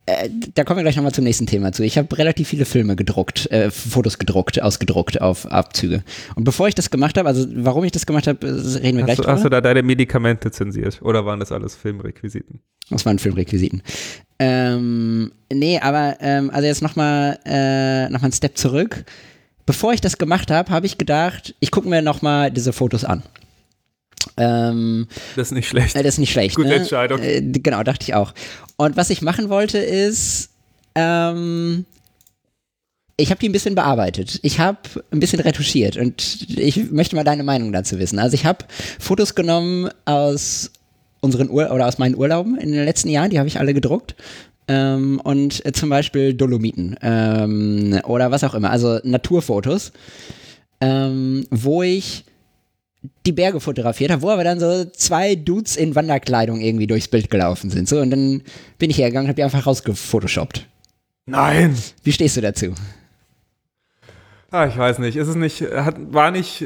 S2: äh, da kommen wir gleich nochmal zum nächsten Thema zu. Ich habe relativ viele Filme gedruckt, äh, Fotos gedruckt, ausgedruckt auf Abzüge. Und bevor ich das gemacht habe, also warum ich das gemacht habe, äh, reden wir gleich
S1: Hast du,
S2: drüber.
S1: hast du da deine Medikamente zensiert? Oder waren das alles Filmrequisiten?
S2: Das waren Filmrequisiten. Ähm, nee, aber ähm, also jetzt nochmal äh, noch mal einen Step zurück. Bevor ich das gemacht habe, habe ich gedacht, ich gucke mir nochmal diese Fotos an. Ähm,
S1: Das ist nicht schlecht.
S2: äh, das ist nicht schlecht.
S1: Gute
S2: ne?
S1: Entscheidung.
S2: Äh, genau, dachte ich auch. Und was ich machen wollte ist, ähm, ich habe die ein bisschen bearbeitet. Ich habe ein bisschen retuschiert und ich möchte mal deine Meinung dazu wissen. Also ich habe Fotos genommen aus unseren Ur oder aus meinen Urlauben in den letzten Jahren, die habe ich alle gedruckt. Ähm, und äh, zum Beispiel Dolomiten ähm, oder was auch immer, also Naturfotos, ähm, wo ich die Berge fotografiert habe, wo aber dann so zwei Dudes in Wanderkleidung irgendwie durchs Bild gelaufen sind. So, und dann bin ich hergegangen und habe die einfach rausgefotoshoppt.
S1: Nein!
S2: Wie stehst du dazu?
S1: Ah, ich weiß nicht. Ist es nicht, hat, war nicht,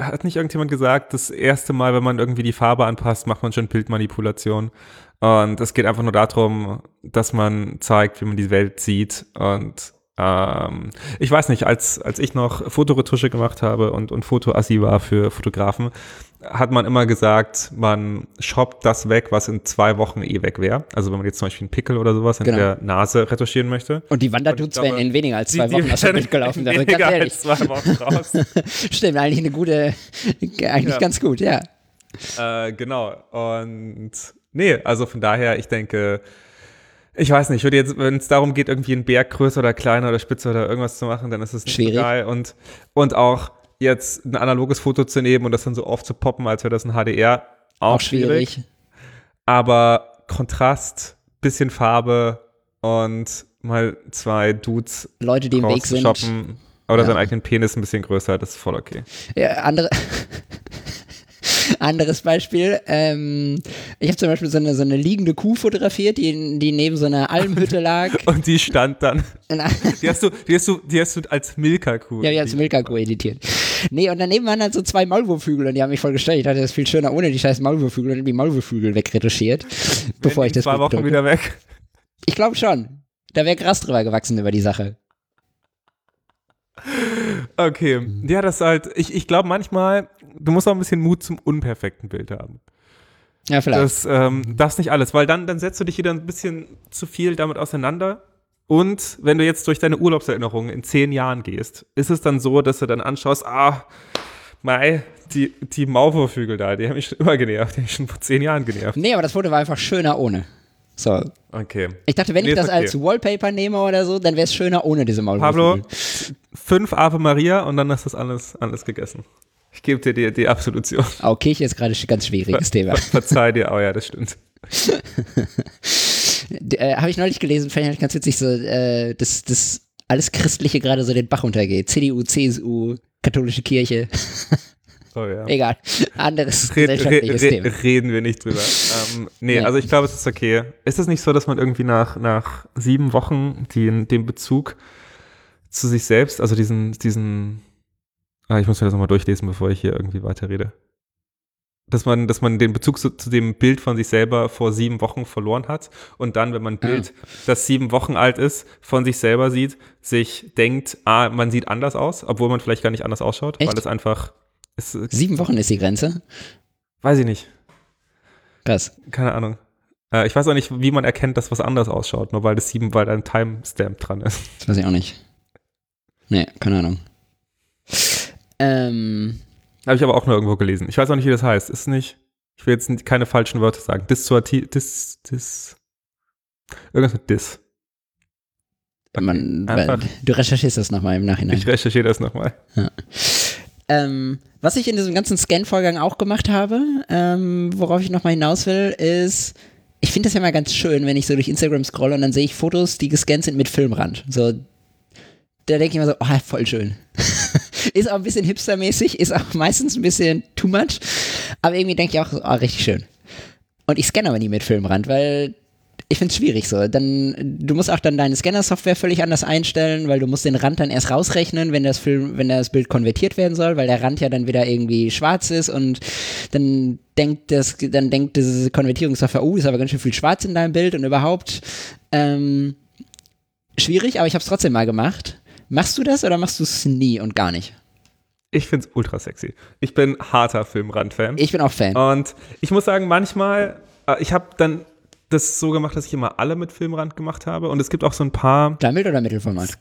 S1: hat nicht irgendjemand gesagt, das erste Mal, wenn man irgendwie die Farbe anpasst, macht man schon Bildmanipulation. Und es geht einfach nur darum, dass man zeigt, wie man die Welt sieht. Und ähm, ich weiß nicht, als, als ich noch Fotoretusche gemacht habe und, und Fotoassi war für Fotografen, hat man immer gesagt, man shoppt das weg, was in zwei Wochen eh weg wäre. Also wenn man jetzt zum Beispiel einen Pickel oder sowas in
S2: Genau.
S1: der Nase retuschieren möchte.
S2: Und die Wanderdudes
S1: glaube,
S2: wären in weniger als zwei
S1: Die-
S2: Wochen
S1: die
S2: aus dem
S1: werden
S2: Bild gelaufen. Also ganz ehrlich.
S1: als zwei Wochen raus.
S2: Stimmt, eigentlich eine gute, eigentlich
S1: Ja.
S2: ganz gut, ja.
S1: Äh, genau. Und nee, also von daher, ich denke, ich weiß nicht, ich würde jetzt, wenn es darum geht, irgendwie einen Berg größer oder kleiner oder spitzer oder irgendwas zu machen, dann ist es
S2: Schwierig.
S1: geil. Und, und auch jetzt ein analoges Foto zu nehmen und das dann so oft zu poppen, als wäre das ein HDR, auch,
S2: Auch
S1: schwierig.
S2: schwierig.
S1: Aber Kontrast, bisschen Farbe und mal zwei Dudes
S2: Leute, die im Weg sind.
S1: rausshoppen oder
S2: Ja.
S1: seinen eigenen Penis ein bisschen größer, das ist voll okay.
S2: Ja, andere. Anderes Beispiel. Ähm, ich habe zum Beispiel so eine, so eine liegende Kuh fotografiert, die, die neben so einer Almhütte lag.
S1: Und die stand dann,
S2: ja,
S1: die hast du, die hast du, die hast du als Milka-Kuh.
S2: ich habe Milka-Kuh editiert. Nee, und daneben waren dann so zwei Maulwurfvögel und die haben mich voll gestört. Ich dachte, das ist viel schöner ohne die scheiß Maulwurfvögel und die Maulwurfvögel wegretuschiert, bevor ich das
S1: zwei Wochen wieder weg.
S2: Ich glaube schon. Da wäre Gras drüber gewachsen über die Sache.
S1: Okay. Ja, das ist halt, ich, ich glaube manchmal, du musst auch ein bisschen Mut zum unperfekten Bild haben.
S2: Ja, vielleicht.
S1: Das, ähm, das nicht alles, weil dann, dann setzt du dich wieder ein bisschen zu viel damit auseinander. Und wenn du jetzt durch deine Urlaubserinnerungen in zehn Jahren gehst, ist es dann so, dass du dann anschaust, ah, mei, die, die Maulwurfvögel da, die haben mich schon immer genervt, die haben mich schon vor zehn Jahren genervt.
S2: nee, aber das Foto war einfach schöner ohne. So.
S1: Okay.
S2: Ich dachte, wenn
S1: Nee,
S2: ich das als
S1: okay.
S2: Wallpaper nehme oder so, dann wäre es schöner ohne diese Maulwurfvögel.
S1: Pablo, fünf Ave Maria und dann ist das alles, alles gegessen. Ich gebe dir die, die Absolution.
S2: Auch Kirche ist gerade ein ganz schwieriges Thema.
S1: Verzeih dir, oh ja, das stimmt.
S2: Äh, Habe ich neulich gelesen, fand ich ganz witzig, so, äh, dass das alles Christliche gerade so den Bach runtergeht. CDU, CSU, katholische Kirche.
S1: Oh ja.
S2: Egal. Anderes
S1: Red,
S2: gesellschaftliches
S1: red,
S2: Thema.
S1: red, reden wir nicht drüber. ähm, nee,
S2: Ja.
S1: also ich glaube, es ist okay. Ist es nicht so, dass man irgendwie nach, nach sieben Wochen den, den Bezug zu sich selbst, also diesen, diesen, ah, ich muss mir das nochmal durchlesen, bevor ich hier irgendwie weiterrede. Dass man, dass man den Bezug zu, zu dem Bild von sich selber vor sieben Wochen verloren hat und dann, wenn man ein
S2: Ah.
S1: Bild, das sieben Wochen alt ist, von sich selber sieht, sich denkt, ah, man sieht anders aus, obwohl man vielleicht gar nicht anders ausschaut,
S2: Echt?
S1: weil es einfach, es,
S2: Sieben Wochen ist die Grenze.
S1: weiß ich nicht.
S2: Krass.
S1: Keine Ahnung. Äh, ich weiß auch nicht, wie man erkennt, dass was anders ausschaut, nur weil das sieben, weil da ein Timestamp dran ist.
S2: Das weiß ich auch nicht. Nee, keine Ahnung. Ähm,
S1: Habe ich aber auch nur irgendwo gelesen. Ich weiß auch nicht, wie das heißt. Ist nicht, ich will jetzt keine falschen Wörter sagen. Dissuati, dis, dis, irgendwas mit dis.
S2: Man, du recherchierst das nochmal im Nachhinein.
S1: Ich recherchiere das nochmal.
S2: Ähm, was ich in diesem ganzen Scan-Vorgang auch gemacht habe, ähm, worauf ich nochmal hinaus will, ist, ich finde das ja mal ganz schön, wenn ich so durch Instagram scrolle und dann sehe ich Fotos, die gescannt sind mit Filmrand. So da denke ich immer so, oh, voll schön. Ist auch ein bisschen hipstermäßig, ist auch meistens ein bisschen too much, aber irgendwie denke ich auch, oh, richtig schön. Und ich scanne aber nie mit Filmrand, weil ich finde es schwierig so. Dann, du musst auch dann deine Scanner-Software völlig anders einstellen, weil du musst den Rand dann erst rausrechnen, wenn das Film, wenn das Bild konvertiert werden soll, weil der Rand ja dann wieder irgendwie schwarz ist und dann denkt das, dann denkt diese Konvertierungssoftware, oh, ist aber ganz schön viel Schwarz in deinem Bild und überhaupt ähm, schwierig, aber ich habe es trotzdem mal gemacht. Machst du das oder machst du es nie und gar nicht?
S1: Ich finde es ultra sexy. Ich bin harter Filmrand-Fan.
S2: Ich bin auch Fan.
S1: Und ich muss sagen, manchmal, äh, ich habe dann das so gemacht, dass ich immer alle mit Filmrand gemacht habe. Und es gibt auch so ein paar.
S2: Kleinbild oder Mittelformat?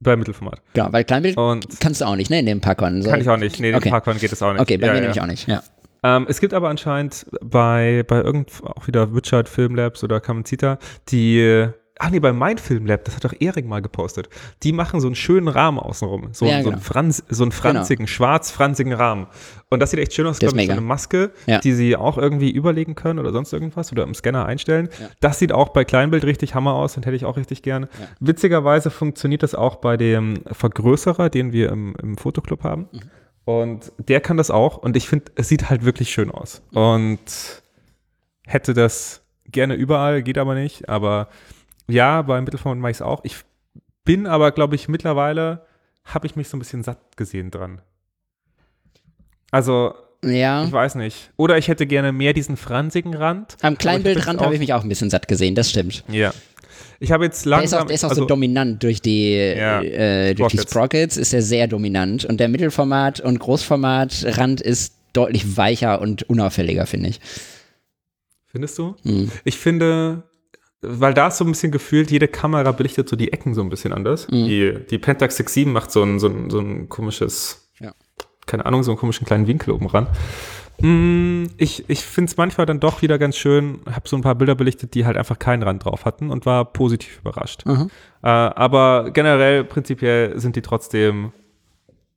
S1: Bei Mittelformat.
S2: Genau, weil Kleinbild und kannst du auch nicht, ne, in dem Parkon.
S1: So. Kann ich auch nicht. Nee, in okay. dem Parkon geht es auch nicht.
S2: Okay, bei ja, mir ja. nämlich auch nicht, ja.
S1: Ähm, es gibt aber anscheinend bei, bei irgend, auch wieder Witchard Filmlabs oder Kamenzita, die Ach nee, bei Mein Film Lab, das hat doch Erik mal gepostet. Die machen so einen schönen Rahmen außenrum. So, ja, so, genau. einen, Franz, so einen franzigen, genau. schwarz-franzigen Rahmen. Und das sieht echt schön aus, glaube ich, so eine Maske, ja. die sie auch irgendwie überlegen können oder sonst irgendwas oder im Scanner einstellen. Ja. Das sieht auch bei Kleinbild richtig Hammer aus und hätte ich auch richtig gerne. Witzigerweise funktioniert das auch bei dem Vergrößerer, den wir im, im Fotoclub haben. Mhm. Und der kann das auch und ich finde, es sieht halt wirklich schön aus. Mhm. Und hätte das gerne überall, geht aber nicht, aber ja, beim Mittelformat mache ich es auch. Ich bin aber, glaube ich, mittlerweile habe ich mich so ein bisschen satt gesehen dran. Also, ja. ich weiß nicht. Oder ich hätte gerne mehr diesen fransigen Rand.
S2: Am Kleinbildrand habe ich mich auch ein bisschen satt gesehen, das stimmt.
S1: Ja. Ich habe jetzt langsam.
S2: Der ist auch, der ist auch also, so dominant durch die, ja, äh, durch die Sprockets, ist er sehr dominant. Und der Mittelformat- und Großformat-Rand ist deutlich weicher und unauffälliger, finde ich.
S1: Findest du? Mhm. Ich finde, weil da ist so ein bisschen gefühlt, jede Kamera belichtet so die Ecken so ein bisschen anders. Mhm. Die, die Pentax 67 macht so ein, so ein, so ein komisches, ja. keine Ahnung, so einen komischen kleinen Winkel oben ran. Mm, ich ich finde es manchmal dann doch wieder ganz schön, habe so ein paar Bilder belichtet, die halt einfach keinen Rand drauf hatten und war positiv überrascht. Mhm. Äh, aber generell, prinzipiell sind die trotzdem,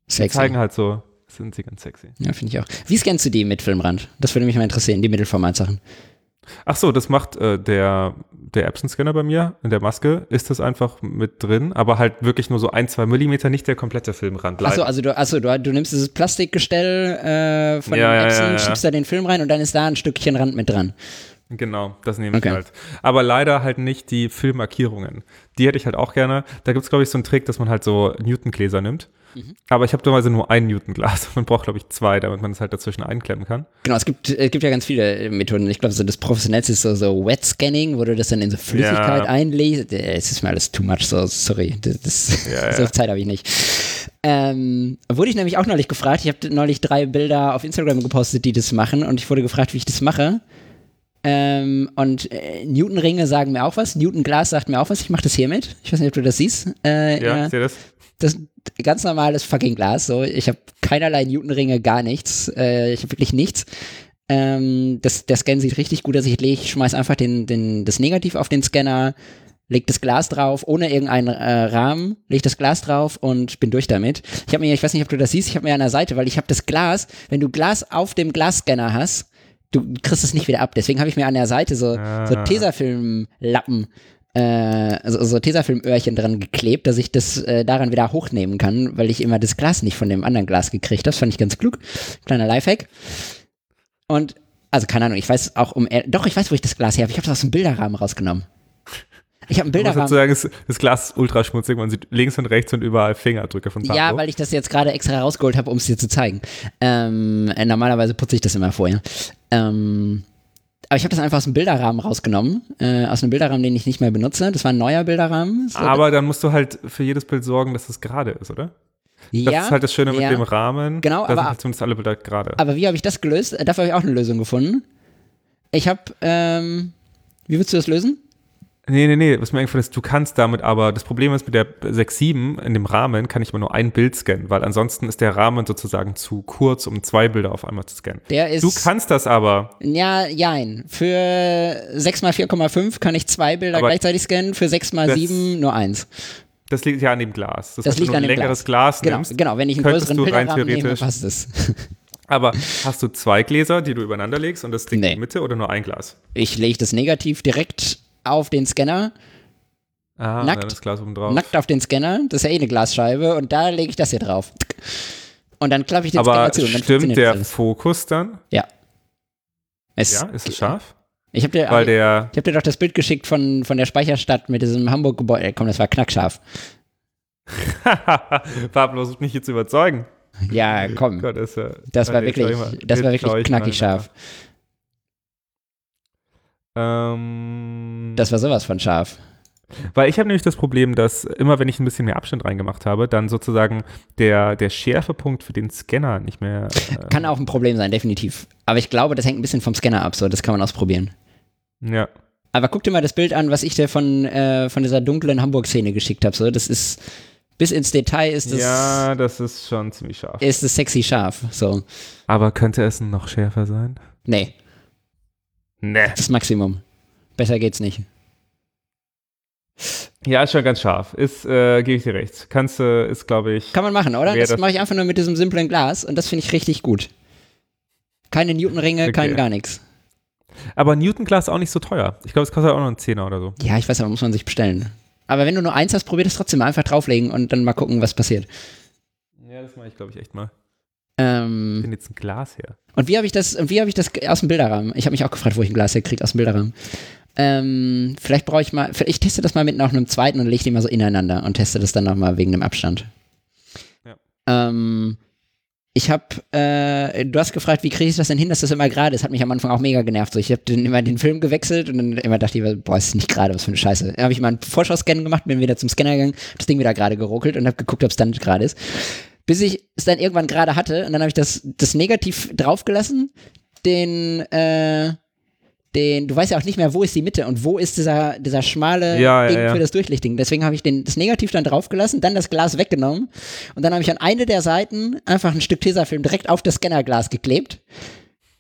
S1: sexy. Die zeigen halt so, sind sie ganz sexy.
S2: Ja, finde ich auch. Wie scannst du die mit Filmrand? Das würde mich mal interessieren, die Mittelformatsachen.
S1: Ach so, das macht äh, der, der Epson-Scanner bei mir. In der Maske ist das einfach mit drin, aber halt wirklich nur so ein, zwei Millimeter, nicht der komplette Filmrand.
S2: Achso, also, du, achso du, du nimmst dieses Plastikgestell äh, von ja, dem Epson, ja, ja, schiebst da den Film rein und dann ist da ein Stückchen Rand mit dran.
S1: Genau, das nehme ich okay. halt. Aber leider halt nicht die Filmmarkierungen. Die hätte ich halt auch gerne. Da gibt es, glaube ich, so einen Trick, dass man halt so Newton-Gläser nimmt Mhm. Aber ich habe dummerweise nur ein Newton Glas. Man braucht, glaube ich, zwei, damit man es halt dazwischen einklemmen kann.
S2: Genau, es gibt, es gibt ja ganz viele Methoden. Ich glaube, so das Professionellste ist so, so Wet Scanning, wo du das dann in so Flüssigkeit ja. einlegst. Es ist mir alles too much, so sorry. Das, das ja, so Zeit habe ich nicht. Ähm, wurde ich nämlich auch neulich gefragt. Ich habe neulich drei Bilder auf Instagram gepostet, die das machen, und ich wurde gefragt, wie ich das mache. Ähm, und äh, Newton-Ringe sagen mir auch was. Newton-Glas sagt mir auch was. Ich mache das hiermit. Ich weiß nicht, ob du das siehst. Äh,
S1: ja, ich sehe das
S2: das ganz normales fucking Glas. So, ich habe keinerlei Newtonringe, gar nichts. Äh, ich habe wirklich nichts. Ähm, das, der Scan sieht richtig gut aus. Ich ich schmeiß einfach den, den, das Negativ auf den Scanner, leg das Glas drauf, ohne irgendeinen äh, Rahmen, leg das Glas drauf und bin durch damit. Ich habe mir, ich weiß nicht, ob du das siehst, ich habe mir an der Seite, weil ich habe das Glas, wenn du Glas auf dem Glasscanner hast, du kriegst es nicht wieder ab. Deswegen habe ich mir an der Seite so, ah. so Tesafilm-Lappen äh, so, so Tesafilmöhrchen dran geklebt, dass ich das äh, daran wieder hochnehmen kann, weil ich immer das Glas nicht von dem anderen Glas gekriegt habe. Das fand ich ganz klug. Kleiner Lifehack. Und, also keine Ahnung, ich weiß auch um, doch, ich weiß, wo ich das Glas her habe. Ich habe das aus dem Bilderrahmen rausgenommen. Ich habe einen Bilderrahmen.
S1: Ich muss dazu sagen, das Glas ist ultra schmutzig, man sieht links und rechts und überall Fingerdrücke von Pablo.
S2: Ja, weil ich das jetzt gerade extra rausgeholt habe, um es dir zu zeigen. Ähm, äh, normalerweise putze ich das immer vorher. Ähm, aber ich habe das einfach aus dem Bilderrahmen rausgenommen, äh, aus einem Bilderrahmen, den ich nicht mehr benutze. Das war ein neuer Bilderrahmen.
S1: So aber dann musst du halt für jedes Bild sorgen, dass es gerade ist, oder? Das ja, ist halt das Schöne mit ja. dem Rahmen.
S2: Genau,
S1: da
S2: aber
S1: sind halt zumindest alle Bilder gerade.
S2: Aber wie habe ich das gelöst? Dafür habe ich auch eine Lösung gefunden. Ich habe, ähm, wie willst du das lösen?
S1: Nee, nee, nee, was mir eingefallen ist, du kannst damit aber, das Problem ist mit der 6.7 in dem Rahmen kann ich immer nur ein Bild scannen, weil ansonsten ist der Rahmen sozusagen zu kurz, um zwei Bilder auf einmal zu scannen.
S2: Der ist,
S1: du kannst das aber.
S2: Ja, jein. Für 6 mal 4,5 kann ich zwei Bilder gleichzeitig scannen, für 6 mal 7 nur eins.
S1: Das liegt ja an dem Glas.
S2: Das, das heißt, liegt wenn du ein längeres
S1: Glas,
S2: Glas genau, nimmst, genau, wenn ich einen größeren Bilderrahmen nehme, passt es.
S1: Aber hast du zwei Gläser, die du übereinander legst und das Ding nee. in die Mitte oder nur ein Glas?
S2: Ich lege das negativ direkt auf den Scanner.
S1: Ah,
S2: Nackt.
S1: dann das Glas oben drauf.
S2: nackt auf den Scanner, das ist ja eh eine Glasscheibe, und da lege ich das hier drauf. Und dann klappe ich den
S1: Aber
S2: Scanner zu. Und dann
S1: stimmt der
S2: das alles.
S1: Fokus dann?
S2: Ja. Es,
S1: Ja, ist es scharf?
S2: Ich habe dir,
S1: Weil
S2: ich
S1: der,
S2: hab dir doch das Bild geschickt von, von der Speicherstadt mit diesem Hamburg-Gebäude. Äh, Komm, das war knackscharf.
S1: Pablo versucht mich hier zu überzeugen.
S2: Ja, komm.
S1: Gott,
S2: Das war
S1: schau
S2: wirklich, das war wirklich knackig scharf.
S1: Ähm,
S2: Das war sowas von scharf.
S1: Weil ich habe nämlich das Problem, dass immer, wenn ich ein bisschen mehr Abstand reingemacht habe, dann sozusagen der, der Schärfepunkt für den Scanner nicht mehr. Äh,
S2: Kann auch ein Problem sein, definitiv. Aber ich glaube, das hängt ein bisschen vom Scanner ab, so. Das kann man ausprobieren.
S1: ja.
S2: Aber guck dir mal das Bild an, was ich dir von, äh, von dieser dunklen Hamburg-Szene geschickt habe. So. Das ist, bis ins Detail ist das,
S1: ja, das ist schon ziemlich scharf.
S2: ist das sexy scharf. So.
S1: Aber könnte es noch schärfer sein?
S2: Nee,
S1: Ne.
S2: das Maximum. Besser geht's nicht.
S1: Ja, ist schon ganz scharf. Ist, äh, gebe ich dir recht. Kannst du, ist, glaube ich.
S2: Kann man machen, oder? Das
S1: das-
S2: mache ich einfach nur mit diesem simplen Glas und das finde ich richtig gut. Keine Newtonringe,
S1: Okay.
S2: kein gar nichts.
S1: Aber Newton-Glas auch nicht so teuer. Ich glaube, es kostet auch noch einen Zehner oder so.
S2: Ja, ich weiß, aber muss man sich bestellen. Aber wenn du nur eins hast, probier das trotzdem mal einfach drauflegen und dann mal gucken, was passiert.
S1: Ja, das mache ich, glaube ich, echt mal.
S2: Ähm,
S1: Ich bin jetzt ein Glas her.
S2: und wie habe ich das, wie habe ich das aus dem Bilderrahmen? Ich habe mich auch gefragt, wo ich ein Glas herkriege aus dem Bilderrahmen. Ähm, vielleicht brauche ich mal, ich teste das mal mit noch einem zweiten und lege die mal so ineinander und teste das dann nochmal wegen dem Abstand.
S1: Ja.
S2: Ähm, ich habe, äh, du hast gefragt, wie kriege ich das denn hin, dass das immer gerade ist? Hat mich am Anfang auch mega genervt. So, ich habe immer den Film gewechselt und dann immer dachte ich, boah, ist nicht gerade, was für eine Scheiße. Dann habe ich mal einen Vorschauscan gemacht, bin wieder zum Scanner gegangen, das Ding wieder gerade geruckelt und habe geguckt, ob es dann gerade ist. Bis ich es dann irgendwann gerade hatte und dann habe ich das, das Negativ draufgelassen, den, äh, den, du weißt ja auch nicht mehr, wo ist die Mitte und wo ist dieser, dieser schmale
S1: Ja, ja,
S2: Ding
S1: ja.
S2: für das Durchlichting. Deswegen habe ich den, das Negativ dann draufgelassen, dann das Glas weggenommen und dann habe ich an eine der Seiten einfach ein Stück Tesafilm direkt auf das Scannerglas geklebt,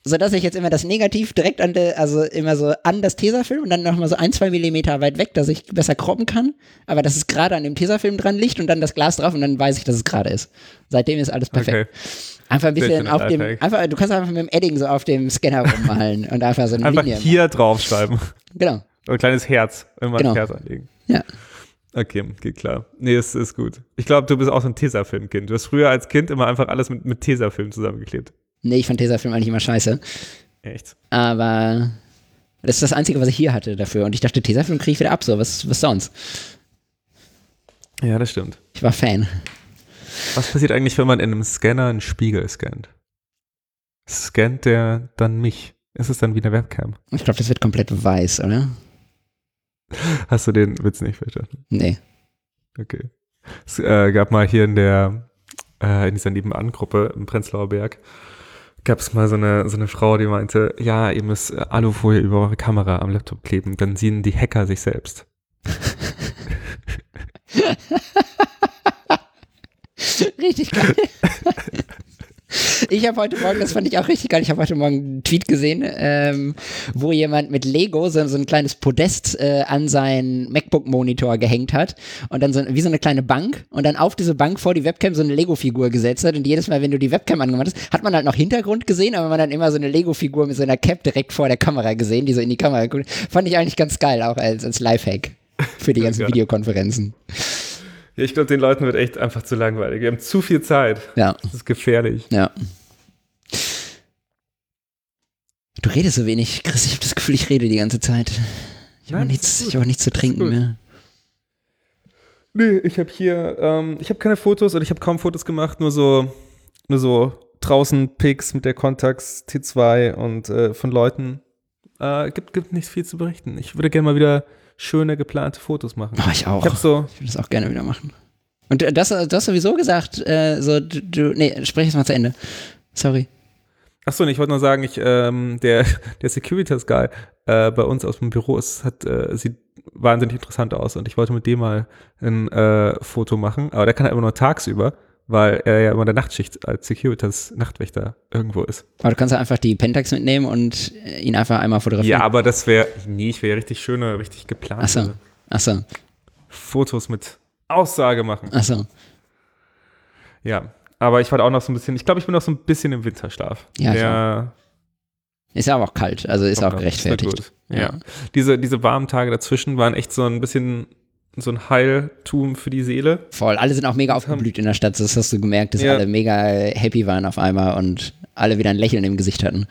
S2: sodass ich jetzt immer das Negativ direkt an der, also immer so an das Tesafilm und dann nochmal so ein, zwei Millimeter weit weg, dass ich besser kroppen kann, aber dass es gerade an dem Tesafilm dran liegt und dann das Glas drauf und dann weiß ich, dass es gerade ist. Seitdem ist alles perfekt.
S1: Okay.
S2: Einfach ein bisschen auf dem, einfach, du kannst einfach mit dem Edding so auf dem Scanner rummalen und einfach so eine
S1: Einfach
S2: Linie.
S1: hier draufschreiben.
S2: Genau.
S1: Ein kleines Herz. Immer
S2: Genau.
S1: ein Herz anlegen.
S2: Ja.
S1: Okay, geht klar. Nee, es ist gut. Ich glaube, du bist auch so ein Tesafilm-Kind. Du hast früher als Kind immer einfach alles mit, mit Tesafilm zusammengeklebt.
S2: Nee, ich fand Tesafilm eigentlich immer scheiße.
S1: Echt?
S2: Aber das ist das Einzige, was ich hier hatte dafür. Und ich dachte, Tesafilm kriege ich wieder ab, so, was, was sonst?
S1: Ja, das stimmt.
S2: Ich war Fan.
S1: Was passiert eigentlich, wenn man in einem Scanner einen Spiegel scannt? Scannt der dann mich? Ist es dann wie eine Webcam?
S2: Ich glaube, das wird komplett weiß, oder?
S1: Hast du den Witz nicht verstanden?
S2: Nee.
S1: Okay. Es äh, gab mal hier in der, äh, in dieser Nebenan-Gruppe im Prenzlauer Berg, gab es mal so eine, so eine Frau, die meinte, ja, ihr müsst Alufolie über eure Kamera am Laptop kleben, dann sehen die Hacker sich selbst.
S2: Richtig geil. Ich habe heute Morgen, das fand ich auch richtig geil, ich habe heute Morgen einen Tweet gesehen, ähm, wo jemand mit Lego so, so ein kleines Podest äh, an seinen MacBook-Monitor gehängt hat und dann so wie so eine kleine Bank und dann auf diese Bank vor die Webcam so eine Lego-Figur gesetzt hat und jedes Mal, wenn du die Webcam angemacht hast, hat man halt noch Hintergrund gesehen, aber man hat dann immer so eine Lego-Figur mit so einer Cap direkt vor der Kamera gesehen, die so in die Kamera guckt. Fand ich eigentlich ganz geil, auch als, als Lifehack für die ganzen. Videokonferenzen.
S1: Ja, ich glaube, den Leuten wird echt einfach zu langweilig. Die haben zu viel Zeit.
S2: Ja.
S1: Das ist gefährlich.
S2: Ja. Du redest so wenig, Chris. Ich habe das Gefühl, ich rede die ganze Zeit. Ich habe nichts, ich habe nichts zu trinken mehr.
S1: Nee, ich habe hier, ähm, ich habe keine Fotos oder ich habe kaum Fotos gemacht, nur so, nur so draußen Pics mit der Contax T2 und äh, von Leuten. Äh, gibt, gibt nicht viel zu berichten. Ich würde gerne mal wieder schöne geplante Fotos machen.
S2: Oh, ich auch.
S1: Ich so,
S2: Ich würde das auch gerne wieder machen. Und das, du hast sowieso gesagt, äh, so, du, du, nee, sprech jetzt mal zu Ende. Sorry.
S1: achso, nee, ich wollte nur sagen, ich, ähm, der, der Securitas Guy äh, bei uns aus dem Büro ist, hat, äh, sieht wahnsinnig interessant aus und ich wollte mit dem mal ein äh, Foto machen, aber der kann halt immer nur tagsüber, weil er ja immer in der Nachtschicht als Securitas Nachtwächter irgendwo ist.
S2: Aber du kannst ja einfach die Pentax mitnehmen und äh, ihn einfach einmal
S1: Ja,
S2: fotografieren.
S1: aber das wäre, nee, ich wäre richtig schöne, richtig geplante
S2: Achso, achso,
S1: Fotos mit Aussage machen.
S2: achso.
S1: Ja, aber ich war auch noch so ein bisschen, ich glaube, ich bin noch so ein bisschen im Winterschlaf.
S2: Ja,
S1: Der
S2: Ist ja aber auch kalt, also ist auch
S1: noch. Ist
S2: gerechtfertigt.
S1: gut. Ja. Diese, diese warmen Tage dazwischen waren echt so ein bisschen so ein Heiltum für die Seele.
S2: Voll. Alle sind auch mega aufgeblüht in der Stadt. Das hast du gemerkt, dass
S1: Ja.
S2: alle mega happy waren auf einmal und alle wieder ein Lächeln im Gesicht hatten.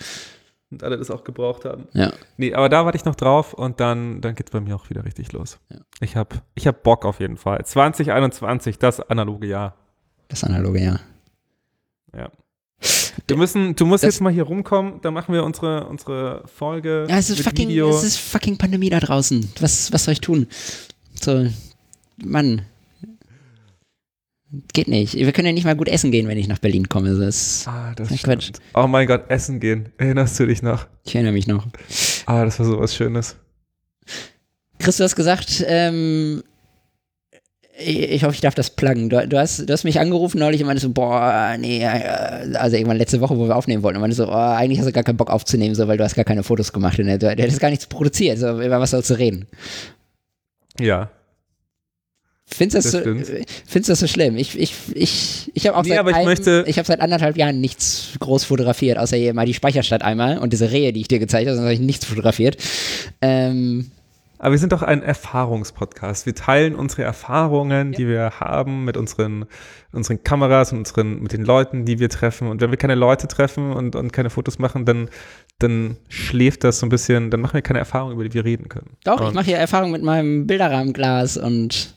S1: Und alle das auch gebraucht haben.
S2: Ja.
S1: Nee, aber da warte ich noch drauf und dann, dann geht's bei mir auch wieder richtig los.
S2: Ja.
S1: Ich hab, ich hab Bock auf jeden Fall. 2021, das analoge Jahr.
S2: Das analoge, ja.
S1: Ja. Wir müssen, du musst
S2: Das-
S1: jetzt mal hier rumkommen, dann machen wir unsere, unsere Folge
S2: Ja, es ist fucking,
S1: Video.
S2: es ist fucking Pandemie da draußen. Was, was soll ich tun? So, Mann. Geht nicht. Wir können ja nicht mal gut essen gehen, wenn ich nach Berlin komme. Das ist,
S1: ah, das stimmt.
S2: Quatsch.
S1: Oh mein Gott, essen gehen. Erinnerst du dich noch?
S2: ich erinnere mich noch.
S1: Ah, das war sowas Schönes.
S2: Chris, du hast gesagt, ähm, ich, ich hoffe, ich darf das pluggen. Du, du, hast, du hast mich angerufen neulich und meinte so, boah, nee, äh, also irgendwann letzte Woche, wo wir aufnehmen wollten, und meinte so, oh, eigentlich hast du gar keinen Bock aufzunehmen, so, weil du hast gar keine Fotos gemacht und du, du hättest gar nichts produziert, so, über was sollst du reden?
S1: Ja.
S2: Findest du das,
S1: Das
S2: so,
S1: stimmt.
S2: äh, findest das so schlimm? Ich, ich, ich, ich habe auch
S1: Nee,
S2: seit
S1: aber ich
S2: ich habe seit anderthalb Jahren nichts groß fotografiert, außer hier mal die Speicherstadt einmal und diese Rehe, die ich dir gezeigt habe, sonst habe ich nichts fotografiert. Ähm,
S1: Aber wir sind doch ein Erfahrungspodcast. Wir teilen unsere Erfahrungen, die wir haben mit unseren, unseren Kameras und unseren, mit den Leuten, die wir treffen. Und wenn wir keine Leute treffen und, und keine Fotos machen, dann, dann schläft das so ein bisschen, dann machen wir keine Erfahrung, über die wir reden können.
S2: doch, ich
S1: Und
S2: mache hier Erfahrung mit meinem Bilderrahmenglas und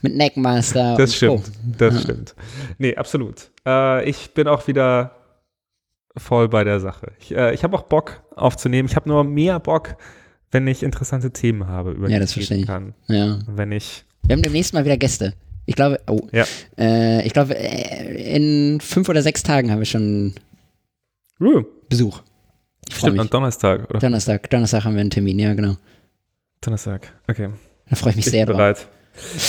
S2: mit Neckmaster.
S1: Das
S2: und
S1: stimmt,
S2: Co.
S1: das
S2: Ja.
S1: stimmt. Nee, absolut. Äh, ich bin auch wieder voll bei der Sache. Ich, äh, ich habe auch Bock aufzunehmen. Ich habe nur mehr Bock, wenn ich interessante Themen habe, über
S2: Ja,
S1: die
S2: das
S1: ich reden kann.
S2: Ja.
S1: Wenn ich
S2: Wir haben demnächst mal wieder Gäste. Ich glaube, oh,
S1: Ja.
S2: äh, ich glaube, äh, in fünf oder sechs Tagen haben wir schon
S1: Uh,
S2: Besuch. Ich
S1: stimmt, am Donnerstag, oder?
S2: Donnerstag, Donnerstag haben wir einen Termin, ja, genau.
S1: Donnerstag, okay.
S2: Da freue ich mich
S1: Ich
S2: sehr
S1: bin bereit.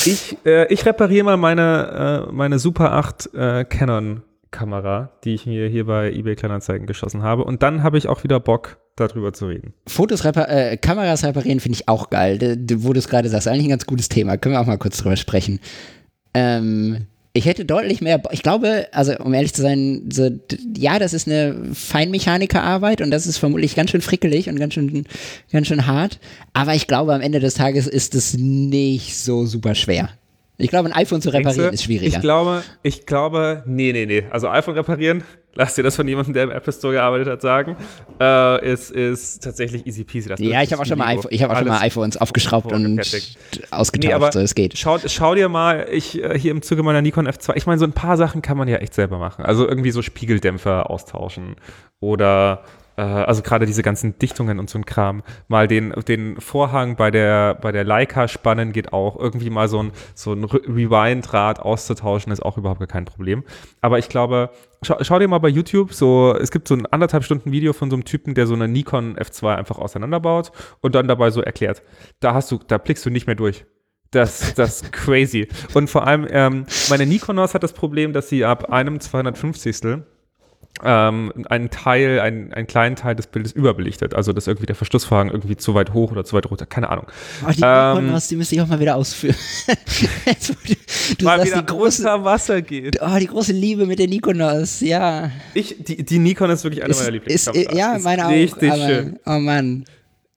S1: Ich, äh, ich repariere mal meine, äh, meine Super 8 äh, Canon Kamera, die ich mir hier bei eBay Kleinanzeigen geschossen habe. Und dann habe ich auch wieder Bock, darüber zu reden.
S2: Fotos repar äh, Kameras reparieren finde ich auch geil, d- d- wo du es gerade sagst. Eigentlich ein ganz gutes Thema. Können wir auch mal kurz drüber sprechen. Ähm, ich hätte deutlich mehr, Bo- ich glaube, also um ehrlich zu sein, so, ja, das ist eine Feinmechanikerarbeit und das ist vermutlich ganz schön frickelig und ganz schön, ganz schön hart. Aber ich glaube, am Ende des Tages ist es nicht so super schwer. Ich glaube, ein iPhone zu reparieren ist schwieriger.
S1: Ich glaube, ich glaube, nee, nee, nee. Also iPhone reparieren, lass dir das von jemandem, der im Apple Store gearbeitet hat, sagen, äh, ist, ist tatsächlich easy peasy. Das
S2: ja, ich habe auch schon mal, ich habe auch schon mal iPhones aufgeschraubt und ausgetauscht,
S1: Nee, aber
S2: so es geht.
S1: Schau, schau dir mal, ich äh, hier im Zuge meiner Nikon F2, ich meine, so ein paar Sachen kann man ja echt selber machen. Also irgendwie so Spiegeldämpfer austauschen oder also gerade diese ganzen Dichtungen und so ein Kram. Mal den, den Vorhang bei der, bei der Leica spannen geht auch. Irgendwie mal so ein, so ein Re- Rewind-Rad auszutauschen ist auch überhaupt kein Problem. Aber ich glaube, schau, schau dir mal bei YouTube so, es gibt so ein anderthalb Stunden Video von so einem Typen, der so eine Nikon F2 einfach auseinanderbaut und dann dabei so erklärt. Da hast du, da blickst du nicht mehr durch. Das, das ist crazy. Und vor allem, ähm, meine Nikonos hat das Problem, dass sie ab einem 250. Ähm, einen Teil, einen, einen kleinen Teil des Bildes überbelichtet. Also, dass irgendwie der Verschlussvorhang irgendwie zu weit hoch oder zu weit runter, keine Ahnung.
S2: Oh, die
S1: Ähm,
S2: Nikonos, die müsste ich auch mal wieder ausführen. Du
S1: Mal
S2: sagst,
S1: wieder
S2: die große,
S1: unter Wasser geht.
S2: oh, die große Liebe mit den Nikonos, ja.
S1: Ich, die, die Nikon ist wirklich eine
S2: Ist,
S1: meiner Lieblingskameras.
S2: ja,
S1: Ist
S2: meine auch.
S1: Richtig
S2: aber,
S1: schön.
S2: Oh Mann.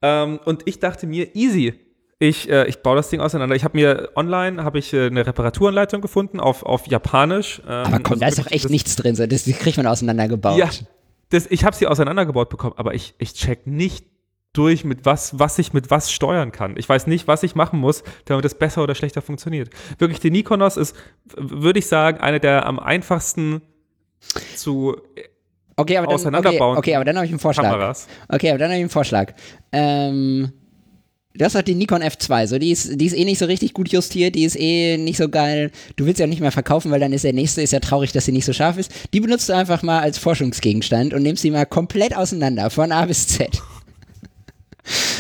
S1: Ähm, und ich dachte mir, easy. Ich, äh, ich baue das Ding auseinander. Ich habe mir online habe ich äh, eine Reparaturanleitung gefunden auf, auf Japanisch. Ähm,
S2: Aber komm,
S1: also
S2: da ist doch echt nichts drin. So. Das, die kriegt man auseinandergebaut.
S1: Ja, das, ich habe sie auseinandergebaut bekommen, aber ich, ich check nicht durch, mit was, was ich mit was steuern kann. Ich weiß nicht, was ich machen muss, damit es besser oder schlechter funktioniert. Wirklich, die Nikonos ist, würde ich sagen, eine der am einfachsten zu
S2: Okay, aber dann, okay,
S1: Auseinanderbauen.
S2: okay, aber dann habe ich einen Vorschlag.
S1: Kameras.
S2: Okay, aber dann habe ich einen Vorschlag. Ähm, du hast doch die Nikon F2, so die ist, die ist eh nicht so richtig gut justiert, die ist eh nicht so geil. Du willst sie auch nicht mehr verkaufen, weil dann ist der nächste, ist ja traurig, dass sie nicht so scharf ist. Die benutzt du einfach mal als Forschungsgegenstand und nimmst sie mal komplett auseinander, von A bis Z.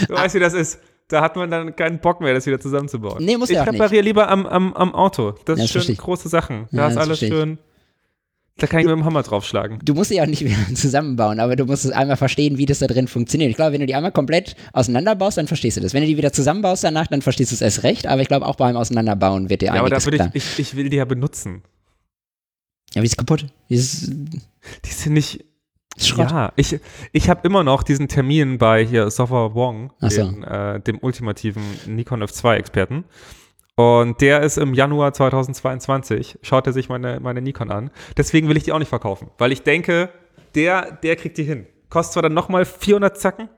S1: Du weißt, wie das ist. Da hat man dann keinen Bock mehr, das wieder zusammenzubauen.
S2: Nee, muss
S1: ich
S2: ja auch nicht.
S1: repariere lieber am, am, am Auto. Das
S2: Ja,
S1: ist
S2: das versteh
S1: schön
S2: ich.
S1: große Sachen. Da
S2: Ja,
S1: ist alles
S2: ich.
S1: schön. Da kann ich mit dem Hammer draufschlagen.
S2: Du musst sie auch nicht wieder zusammenbauen, aber du musst es einmal verstehen, wie das da drin funktioniert. Ich glaube, wenn du die einmal komplett auseinanderbaust, dann verstehst du das. Wenn du die wieder zusammenbaust danach, dann verstehst du es erst recht, aber ich glaube, auch beim Auseinanderbauen wird dir
S1: Ja, aber da
S2: einiges
S1: würde
S2: klar.
S1: ich, ich, ich will die ja benutzen.
S2: Ja, aber die ist kaputt. Die ist,
S1: Die sind nicht.
S2: Schrott.
S1: Ja, ich, ich habe immer noch diesen Termin bei hier Sofa Wong,
S2: so.
S1: den, äh, dem ultimativen Nikon F2-Experten. Und der ist im Januar 2022. Schaut er sich meine, meine Nikon an. Deswegen will ich die auch nicht verkaufen, weil ich denke, der, der kriegt die hin. Kostet zwar dann nochmal 400 Zacken,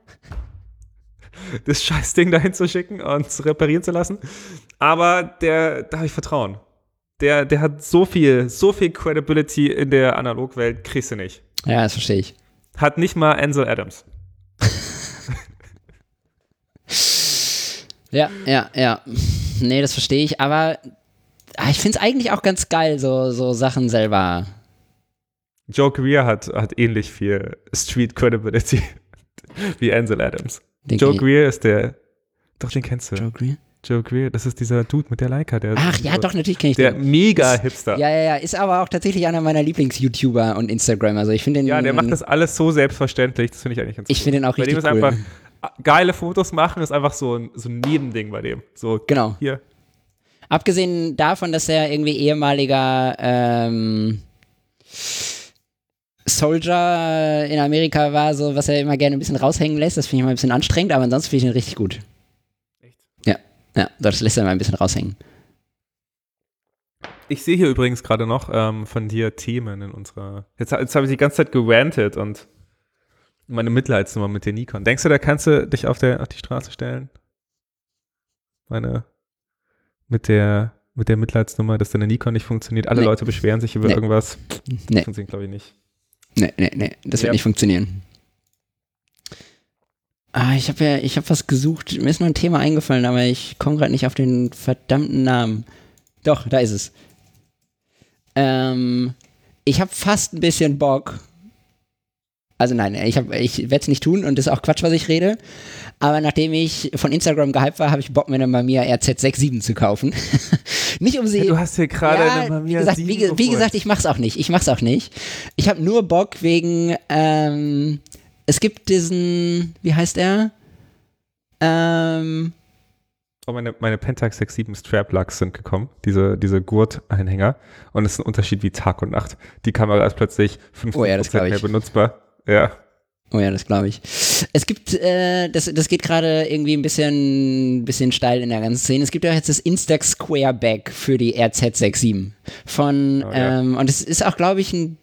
S1: das Scheißding dahin zu schicken und zu reparieren zu lassen, aber der, da habe ich Vertrauen. Der, der hat so viel, so viel Credibility in der Analogwelt, kriegst du nicht.
S2: Ja, das verstehe ich.
S1: Hat nicht mal Ansel Adams.
S2: Ja, ja, ja. Nee, das verstehe ich, aber ah, ich finde es eigentlich auch ganz geil, so, so Sachen selber.
S1: Joe Greer hat, hat ähnlich viel Street Credibility wie Ansel Adams.
S2: Den
S1: Joe Greer ist der, doch den kennst du.
S2: Joe Greer?
S1: Joe Greer, das ist dieser Dude mit der Leica, der
S2: Ach ja, doch, natürlich kenne ich
S1: der
S2: den.
S1: mega Hipster.
S2: Ja, ja, ja, ist aber auch tatsächlich einer meiner Lieblings-YouTuber und Instagrammer. Also ich finde den.
S1: Ja, der macht das alles so selbstverständlich, das finde ich eigentlich ganz
S2: Ich
S1: cool.
S2: finde den auch
S1: Bei dem
S2: richtig
S1: ist
S2: cool.
S1: einfach geile Fotos machen, ist einfach so ein, so ein Nebending bei dem. So,
S2: Genau.
S1: hier.
S2: Abgesehen davon, dass er irgendwie ehemaliger ähm, Soldier in Amerika war, so was er immer gerne ein bisschen raushängen lässt, das finde ich immer ein bisschen anstrengend, aber ansonsten finde ich ihn richtig gut.
S1: Echt?
S2: Ja, ja, das lässt er mal ein bisschen raushängen.
S1: Ich sehe hier übrigens gerade noch ähm, von dir Themen in unserer. Jetzt, jetzt habe ich die ganze Zeit gerantet und meine Mitleidsnummer mit der Nikon. Denkst du, da kannst du dich auf, der, auf die Straße stellen? Meine. Mit der, mit der Mitleidsnummer, dass deine Nikon nicht funktioniert. Alle
S2: Nee.
S1: Leute beschweren sich über
S2: Nee.
S1: irgendwas.
S2: Nee,
S1: Funktioniert, glaube ich, nicht.
S2: nee, nee, nee, das wird
S1: Ja.
S2: nicht funktionieren. Ah, ich habe ja, ich habe was gesucht, mir ist noch ein Thema eingefallen, aber ich komme gerade nicht auf den verdammten Namen. Doch, da ist es. Ähm, ich habe fast ein bisschen Bock. Also nein, ich, hab- ich werde es nicht tun und das ist auch Quatsch, was ich rede. Aber nachdem ich von Instagram gehypt war, habe ich Bock, mir eine Mamiya RZ67 zu kaufen. nicht um sie.
S1: du hast hier gerade
S2: Ja,
S1: eine Mamiya
S2: wie gesagt,
S1: 7
S2: wie, wie gesagt, ich mach's auch nicht. Ich mach's auch nicht. Ich habe nur Bock wegen, ähm, es gibt diesen, wie heißt er? Ähm,
S1: Oh, meine, meine Pentax 67 Strap Lugs sind gekommen, diese, diese Gurtanhänger. Und es ist ein Unterschied wie Tag und Nacht. Die Kamera ist plötzlich 50%
S2: Oh ja, das glaub ich.
S1: mehr benutzbar. Ja.
S2: oh ja, das glaube ich. Es gibt, äh, das, das geht gerade irgendwie ein bisschen, bisschen steil in der ganzen Szene. Es gibt ja jetzt das Instax Square Bag für die RZ67 von,
S1: Oh ja.
S2: ähm, und es ist auch, glaube ich, ein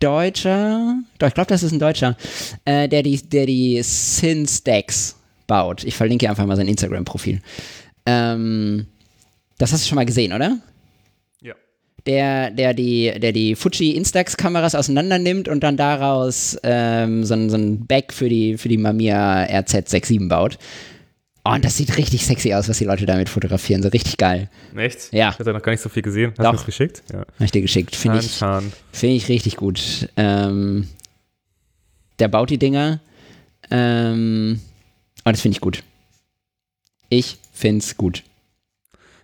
S2: Deutscher, doch, ich glaube, das ist ein Deutscher, äh, der die, der die Synstacks baut. Ich verlinke einfach mal sein Instagram-Profil. Ähm, das hast du schon mal gesehen, oder? Der, der die, der die Fuji Instax-Kameras auseinander nimmt und dann daraus ähm, so, ein, so ein Bag für die, für die Mamiya RZ67 baut. Oh, und das sieht richtig sexy aus, was die Leute damit fotografieren. So richtig geil.
S1: Echt?
S2: Ja.
S1: Ich hatte noch gar nicht so viel gesehen. Hast du das geschickt? Ja.
S2: Habe ich dir geschickt. Finde ich. Finde ich richtig gut. Ähm, der baut die Dinger. Ähm, und das finde ich gut. Ich finde es gut.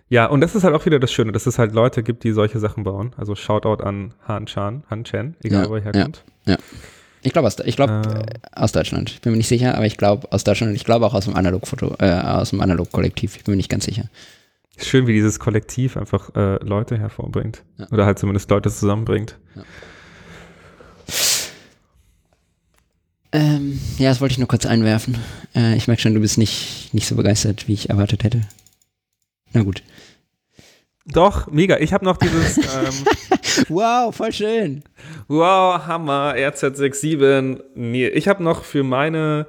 S1: Ja, und das ist halt auch wieder das Schöne, dass es halt Leute gibt, die solche Sachen bauen. Also Shoutout an Han Chan, Han Chen, egal
S2: Ja,
S1: wo er
S2: ja.
S1: herkommt.
S2: Ich glaube aus, ich glaub, äh, aus Deutschland. Ich bin mir nicht sicher, aber ich glaube aus Deutschland und ich glaube auch aus dem Analogfoto, äh, aus dem Analog-Kollektiv. Ich bin mir nicht ganz sicher.
S1: Schön, wie dieses Kollektiv einfach äh, Leute hervorbringt.
S2: Ja.
S1: Oder halt zumindest Leute zusammenbringt.
S2: Ähm, ja, das wollte ich nur kurz einwerfen. Äh, ich merke schon, du bist nicht, nicht so begeistert, wie ich erwartet hätte. Na gut.
S1: Doch, mega. Ich habe noch dieses ähm,
S2: Wow, voll schön.
S1: Wow, Hammer, RZ67. Nee, ich habe noch für meine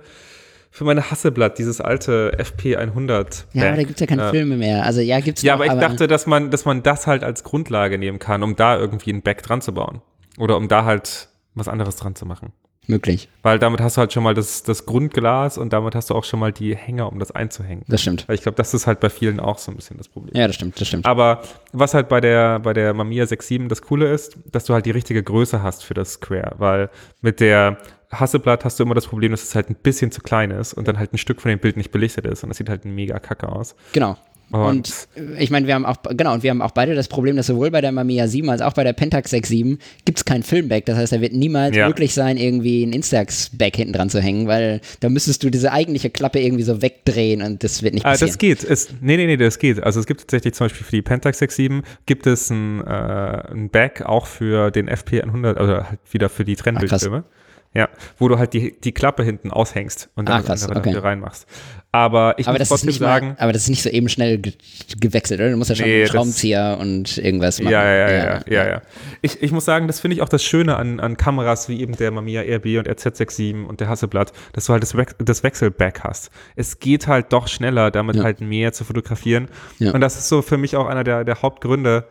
S1: für meine Hasselblatt dieses alte FP100.
S2: Ja, aber da gibt es ja keine
S1: Äh,
S2: Filme mehr. Also ja, gibt's
S1: Ja,
S2: noch,
S1: aber ich dachte, dass man, dass man das halt als Grundlage nehmen kann, um da irgendwie ein Back dran zu bauen. Oder um da halt was anderes dran zu machen.
S2: Möglich.
S1: Weil damit hast du halt schon mal das, das Grundglas und damit hast du auch schon mal die Hänger, um das einzuhängen.
S2: Das stimmt.
S1: Weil ich glaube, das ist halt bei vielen auch so ein bisschen das Problem.
S2: Ja, das stimmt, das stimmt.
S1: Aber was halt bei der, bei der Mamiya 6.7 das Coole ist, dass du halt die richtige Größe hast für das Square, weil mit der Hasselblatt hast du immer das Problem, dass es halt ein bisschen zu klein ist und dann halt ein Stück von dem Bild nicht belichtet ist und das sieht halt mega kacke aus.
S2: Genau.
S1: Und,
S2: Und äh, ich meine, wir haben auch, genau, und wir haben auch beide das Problem, dass sowohl bei der Mamiya 7 als auch bei der Pentax 6.7 gibt es kein Filmback. Das heißt, da wird niemals
S1: Ja.
S2: möglich sein, irgendwie ein Instax-Back hinten dran zu hängen, weil da müsstest du diese eigentliche Klappe irgendwie so wegdrehen und das wird nicht
S1: Ah,
S2: passieren.
S1: das geht. Es, nee, nee, nee, das geht. Also es gibt tatsächlich zum Beispiel für die Pentax 6.7 gibt es ein, äh, ein Back auch für den FP100, also halt wieder für die Trennbildfilme. Ja, wo du halt die, die Klappe hinten aushängst und dann
S2: Ah,
S1: das
S2: krass,
S1: andere
S2: okay.
S1: reinmachst. Aber ich
S2: Aber
S1: muss
S2: das, ist
S1: trotzdem
S2: nicht
S1: sagen,
S2: mal, aber das ist nicht so eben schnell ge gewechselt, oder? Du musst ja schon
S1: Nee,
S2: einen Schraubenzieher und irgendwas machen.
S1: Ja, ja, ja, ja, ja, ja. Ich, ich muss sagen, das finde ich auch das Schöne an, an Kameras wie eben der Mamiya RB und RZ67 und der Hasselblatt, dass du halt das, Wex- das Wechselback hast. Es geht halt doch schneller, damit
S2: Ja.
S1: halt mehr zu fotografieren.
S2: Ja.
S1: Und das ist so für mich auch einer der, der Hauptgründe,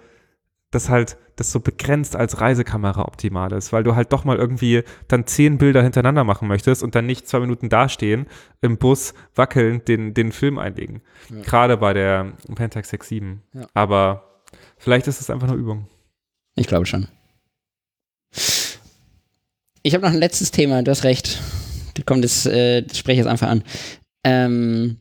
S1: dass halt das so begrenzt als Reisekamera optimal ist, weil du halt doch mal irgendwie dann zehn Bilder hintereinander machen möchtest und dann nicht zwei Minuten dastehen, im Bus wackelnd den, den Film einlegen. Gerade bei der Pentax 6.7.
S2: Ja.
S1: Aber vielleicht ist es einfach nur Übung.
S2: Ich glaube schon. Ich habe noch ein letztes Thema, du hast recht. Komm, das, äh, das spreche ich jetzt einfach an. Ähm,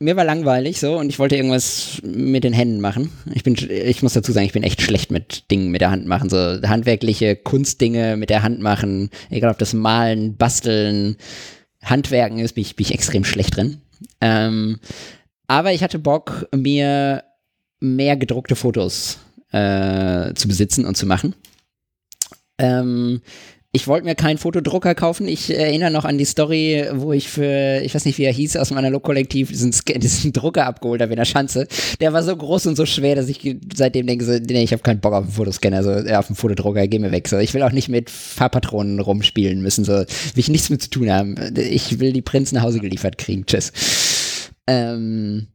S2: mir war langweilig so und ich wollte irgendwas mit den Händen machen. Ich bin, ich muss dazu sagen, ich bin echt schlecht mit Dingen mit der Hand machen. So handwerkliche Kunstdinge mit der Hand machen, egal ob das Malen, Basteln, Handwerken ist, bin ich, bin ich extrem schlecht drin. Ähm, aber ich hatte Bock, mir mehr gedruckte Fotos äh, zu besitzen und zu machen. Ähm, ich wollte mir keinen Fotodrucker kaufen. Ich erinnere noch an die Story, wo ich für, ich weiß nicht, wie er hieß, aus dem Analog-Kollektiv diesen, diesen Drucker abgeholt habe in der Schanze. Der war so groß und so schwer, dass ich seitdem denke, so, nee, ich habe keinen Bock auf einen Fotoscanner, so, äh, auf einen Fotodrucker, geh mir weg. So. Ich will auch nicht mit Farbpatronen rumspielen müssen, so. Will ich nichts mit zu tun haben. Ich will die Prints nach Hause geliefert kriegen. Tschüss. Ähm,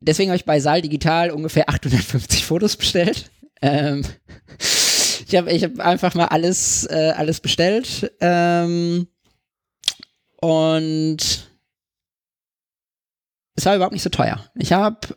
S2: deswegen habe ich bei Saal Digital ungefähr 850 Fotos bestellt. Ähm, ich habe ich hab einfach mal alles, äh, alles bestellt. Ähm, und es war überhaupt nicht so teuer. Ich habe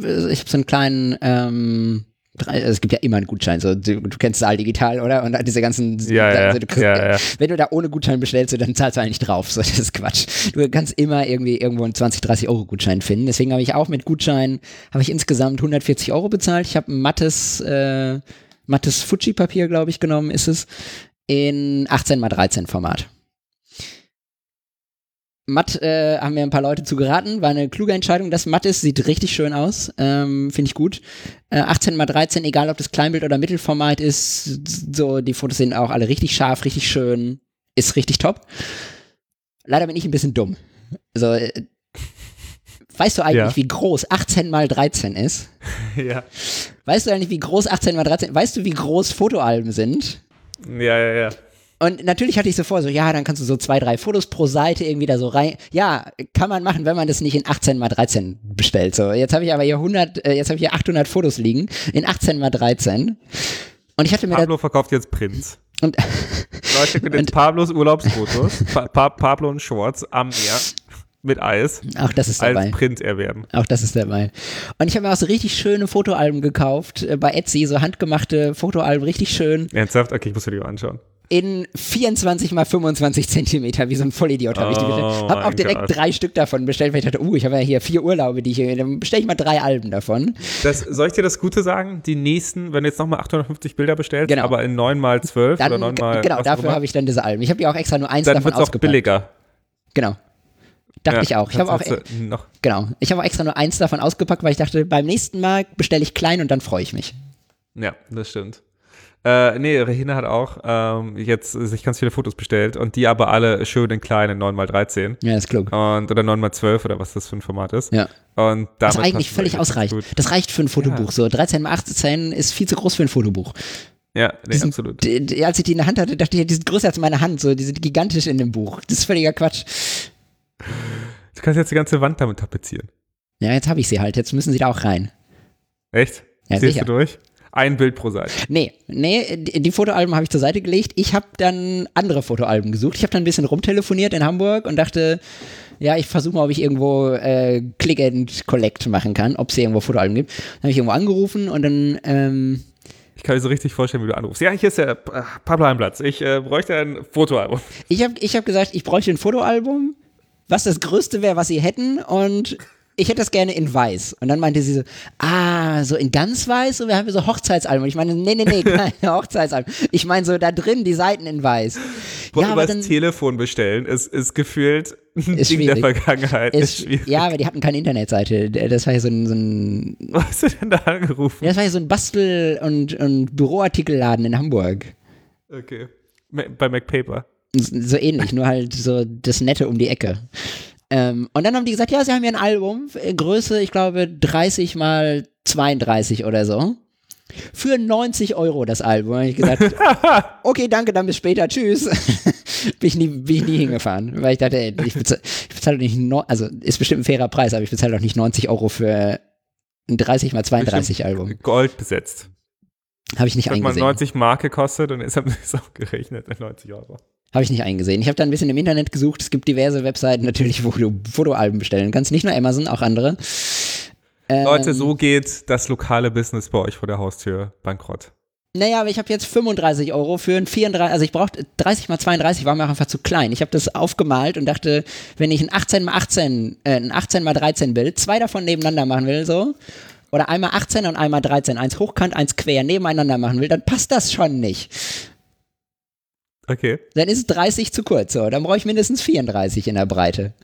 S2: ich hab so einen kleinen, ähm, es gibt ja immer einen Gutschein, so, du, du kennst Saal Digital, oder? Und diese ganzen,
S1: Ja, ja,
S2: also du kriegst,
S1: ja, ja.
S2: wenn du da ohne Gutschein bestellst, so, dann zahlst du eigentlich drauf. So, das ist Quatsch. Du kannst immer irgendwie irgendwo einen 20, 30 Euro Gutschein finden. Deswegen habe ich auch mit Gutschein, habe ich insgesamt 140 Euro bezahlt. Ich habe ein mattes, äh, mattes Fuji-Papier, glaube ich, genommen, ist es, in 18 x 13 Format. Matt äh, haben mir ein paar Leute zu geraten, war eine kluge Entscheidung. Das matt ist, sieht richtig schön aus, ähm, finde ich gut. Äh, 18 x 13, egal ob das Kleinbild oder Mittelformat ist, so die Fotos sind auch alle richtig scharf, richtig schön, ist richtig top. Leider bin ich ein bisschen dumm. Also, weißt du eigentlich,
S1: Ja.
S2: wie groß 18 x 13 ist?
S1: ja.
S2: Weißt du eigentlich, wie groß 18 x 13 Weißt du, wie groß Fotoalben sind?
S1: Ja, ja, ja.
S2: Und natürlich hatte ich so vor, so, ja, dann kannst du so zwei, drei Fotos pro Seite irgendwie da so rein. Ja, kann man machen, wenn man das nicht in 18 x 13 bestellt. So, jetzt habe ich aber hier 100, äh, jetzt habe ich hier 800 Fotos liegen in 18 x 13. Und ich hatte mir
S1: Pablo verkauft jetzt Prints.
S2: und,
S1: Leute jetzt Pablos Urlaubsfotos, pa pa Pablo und Shorts am Meer mit Eis
S2: auch das ist dabei.
S1: als Print erwerben.
S2: Auch das ist dabei. Und ich habe mir auch so richtig schöne Fotoalben gekauft äh, bei Etsy, so handgemachte Fotoalben, richtig schön.
S1: Ernsthaft? Okay, ich muss mir die mal anschauen.
S2: in 24 mal 25 Zentimeter, wie so ein Vollidiot habe ich die
S1: Oh
S2: bestellt. Hab auch
S1: mein
S2: direkt
S1: Gott.
S2: drei Stück davon bestellt, weil ich dachte, uh, ich habe ja hier vier Urlaube, die ich hier, dann bestelle ich mal drei Alben davon.
S1: Das, soll ich dir das Gute sagen? Die nächsten, wenn du jetzt nochmal 850 Bilder bestellst,
S2: Genau.
S1: aber in 9 mal 12
S2: Dann,
S1: oder 9 mal
S2: genau,
S1: auch
S2: dafür habe ich dann diese Alben. Ich habe ja auch extra nur eins
S1: dann
S2: davon
S1: wird es auch billiger.
S2: Genau. Dachte
S1: Ja,
S2: ich auch. Ich habe auch,
S1: noch,
S2: genau. Ich habe auch extra nur eins davon ausgepackt, weil ich dachte, beim nächsten Mal bestelle ich klein und dann freue ich mich.
S1: ja, das stimmt. Äh, nee, Regina hat auch ähm, jetzt sich ganz viele Fotos bestellt und die aber alle schön in kleinen 9 mal 13
S2: Ja, ist klug.
S1: und oder 9 mal 12 oder was das für ein Format ist.
S2: Ja.
S1: Und damit
S2: Was eigentlich völlig
S1: gut.
S2: Das reicht für ein Fotobuch. So 13 mal 18 ist viel zu groß für ein Fotobuch.
S1: Ja, nee,
S2: Diesen-
S1: absolut.
S2: Als ich die in der Hand hatte, dachte ich, die sind größer als meine Hand. So, die sind gigantisch in dem Buch. Das ist völliger Quatsch.
S1: Du kannst jetzt die ganze Wand damit tapezieren.
S2: Ja, jetzt habe ich sie halt. Jetzt müssen sie da auch rein.
S1: Echt?
S2: Ja,
S1: Siehst
S2: sicher.
S1: du durch? Ein Bild pro Seite.
S2: Nee, nee, die Fotoalben habe ich zur Seite gelegt. Ich habe dann andere Fotoalben gesucht. Ich habe dann ein bisschen rumtelefoniert in Hamburg und dachte, ja, ich versuche mal, ob ich irgendwo äh, Click and Collect machen kann, ob es irgendwo Fotoalben gibt. Dann habe ich irgendwo angerufen und dann, ähm,
S1: Ich kann mir so richtig vorstellen, wie du anrufst. Ja, hier ist der Pablo Heimplatz. Ich äh, bräuchte ein Fotoalbum.
S2: ich habe ich hab gesagt, ich bräuchte ein Fotoalbum, was das Größte wäre, was sie hätten und ich hätte das gerne in weiß. Und dann meinte sie so, ah, so in ganz weiß und wir haben so Hochzeitsalben. Und ich meine, nee, nee, nee, keine Hochzeitsalben. Ich meine so da drin die Seiten in weiß.
S1: Boah,
S2: ja, aber dann,
S1: Telefon bestellen ist, ist gefühlt ein
S2: Ist
S1: Ding
S2: schwierig.
S1: der Vergangenheit. Ist,
S2: ist,
S1: schwierig.
S2: ja, aber die hatten keine Internetseite. Das war ja so ein, so ein
S1: Was hast du denn da angerufen?
S2: das war ja so ein Bastel- und, und Büroartikelladen in Hamburg.
S1: Okay. Bei MacPaper.
S2: So ähnlich, nur halt so das Nette um die Ecke. Ähm, und dann haben die gesagt, ja, sie haben hier ein Album, äh, Größe, ich glaube, 30 mal 32 oder so. Für 90 Euro das Album. Da habe ich gesagt, okay, danke, dann bis später, tschüss. bin, ich nie, bin ich nie hingefahren, weil ich dachte, ey, ich bezahle, ich bezahle nicht, no, also ist bestimmt ein fairer Preis, aber ich bezahle doch nicht 90 Euro für ein 30 mal 32 Album.
S1: Gold besetzt.
S2: Habe ich nicht
S1: mal
S2: eingesehen.
S1: 90 Mark gekostet und ist es auch gerechnet mit 90 Euro.
S2: Habe ich nicht eingesehen. Ich habe da ein bisschen im Internet gesucht. Es gibt diverse Webseiten natürlich, wo du Fotoalben bestellen kannst. Nicht nur Amazon, auch andere. Ähm,
S1: Leute, so geht das lokale Business bei euch vor der Haustür bankrott.
S2: Naja, aber ich habe jetzt 35 Euro für ein 34, also ich brauchte 30 mal 32 war mir auch einfach zu klein. Ich habe das aufgemalt und dachte, wenn ich ein 18 mal 18, äh, ein 18 mal 13 Bild, zwei davon nebeneinander machen will, so, oder einmal 18 und einmal 13, eins hochkant, eins quer nebeneinander machen will, dann passt das schon nicht.
S1: Okay.
S2: Dann ist 30 zu kurz, so. Dann brauche ich mindestens 34 in der Breite.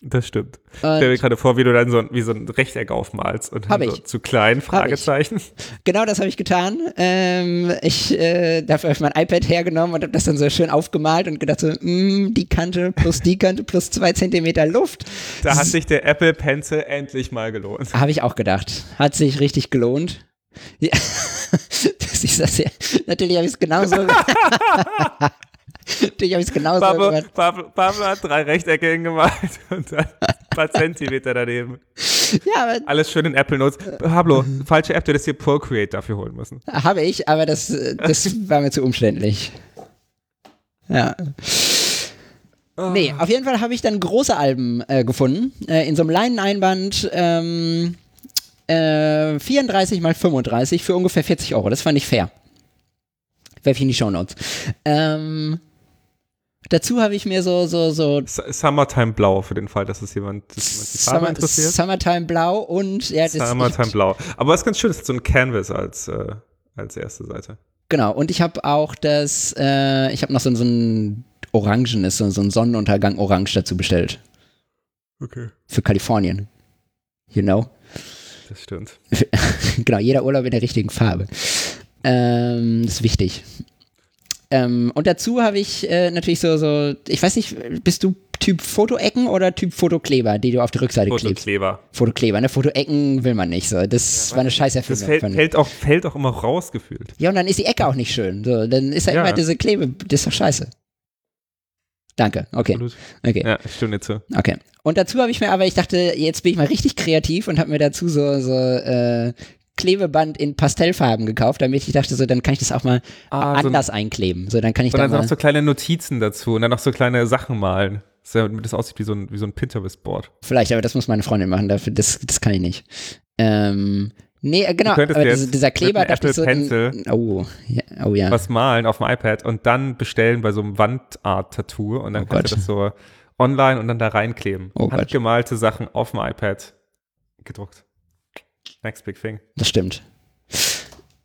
S1: Das stimmt. Ich
S2: Und
S1: stell mir gerade vor, wie du dann so ein, wie so ein Rechteck aufmalst und dann so zu klein,
S2: ich.
S1: Fragezeichen.
S2: genau das habe ich getan. Ähm, ich äh, dafür habe ich mein iPad hergenommen und habe das dann so schön aufgemalt und gedacht so, mm, die Kante plus die Kante plus zwei Zentimeter Luft.
S1: Da hat sich der Apple Pencil endlich mal gelohnt.
S2: Habe ich auch gedacht. Hat sich richtig gelohnt. Ja. ist das ja. Natürlich habe ich es genauso. Natürlich habe ich es genauso
S1: Pablo,
S2: gemacht.
S1: Pablo, Pablo hat drei Rechtecke hingemalt und dann ein paar Zentimeter daneben.
S2: Ja, aber
S1: Alles schön in Apple Notes. Pablo, falsche App, du hättest dir Procreate dafür holen müssen.
S2: Habe ich, aber das, das war mir zu umständlich. Ja. Nee, auf jeden Fall habe ich dann große Alben äh, gefunden. Äh, in so einem Leineneinband ähm, äh, 34 mal 35 für ungefähr 40 Euro. Das fand ich fair. Werfe ich in die Shownotes. Ähm, dazu habe ich mir so, so, so
S1: Summertime Blau für den Fall, dass es jemand, dass jemand die Farbe
S2: Summer,
S1: interessiert.
S2: Summertime Blau und ja,
S1: Summertime Blau. Aber was ganz schön ist, so ein Canvas als, äh, als erste Seite.
S2: Genau, und ich habe auch das, äh, ich habe noch so, so ein orangenes, so, so ein Sonnenuntergang orange dazu bestellt.
S1: Okay.
S2: Für Kalifornien. You know?
S1: Das stimmt.
S2: genau, jeder Urlaub in der richtigen Farbe. Ähm, das ist wichtig. Ähm, und dazu habe ich äh, natürlich so, so, ich weiß nicht, bist du Typ Fotoecken oder Typ Fotokleber, die du auf die Rückseite klebst?
S1: Fotokleber.
S2: Fotokleber, ne? Fotoecken will man nicht so. Das war eine scheiß
S1: Das fällt, fällt, auch, fällt auch immer raus gefühlt.
S2: Ja, und dann ist die Ecke auch nicht schön. So, dann ist ja,
S1: Ja.
S2: immer diese Klebe, das ist doch scheiße. Danke, okay.
S1: Absolut.
S2: okay.
S1: Ja, ich stimme dir zu.
S2: Okay. Und dazu habe ich mir aber, ich dachte, jetzt bin ich mal richtig kreativ und habe mir dazu so, so äh, Klebeband in Pastellfarben gekauft, damit ich dachte, so, dann kann ich das auch mal
S1: Ah, so-
S2: anders einkleben. So, dann kann ich
S1: Und
S2: da
S1: dann noch so kleine Notizen dazu und dann noch so kleine Sachen malen. Damit das aussieht wie so ein, wie so ein Pinterest-Board.
S2: vielleicht, aber das muss meine Freundin machen, dafür, das, das kann ich nicht. Ähm, nee, äh, genau,
S1: Du könntest
S2: aber
S1: jetzt
S2: diese, dieser Kleber,
S1: mit
S2: ich so,
S1: Apple Pencil
S2: oh, ja, oh ja.
S1: Was malen auf dem iPad und dann bestellen bei so einem Wandart-Tattoo und dann
S2: Oh
S1: kannst du
S2: Gott.
S1: das so online und dann da reinkleben.
S2: Oh Gott.
S1: Handgemalte Sachen auf dem iPad gedruckt. Next big thing.
S2: Das stimmt.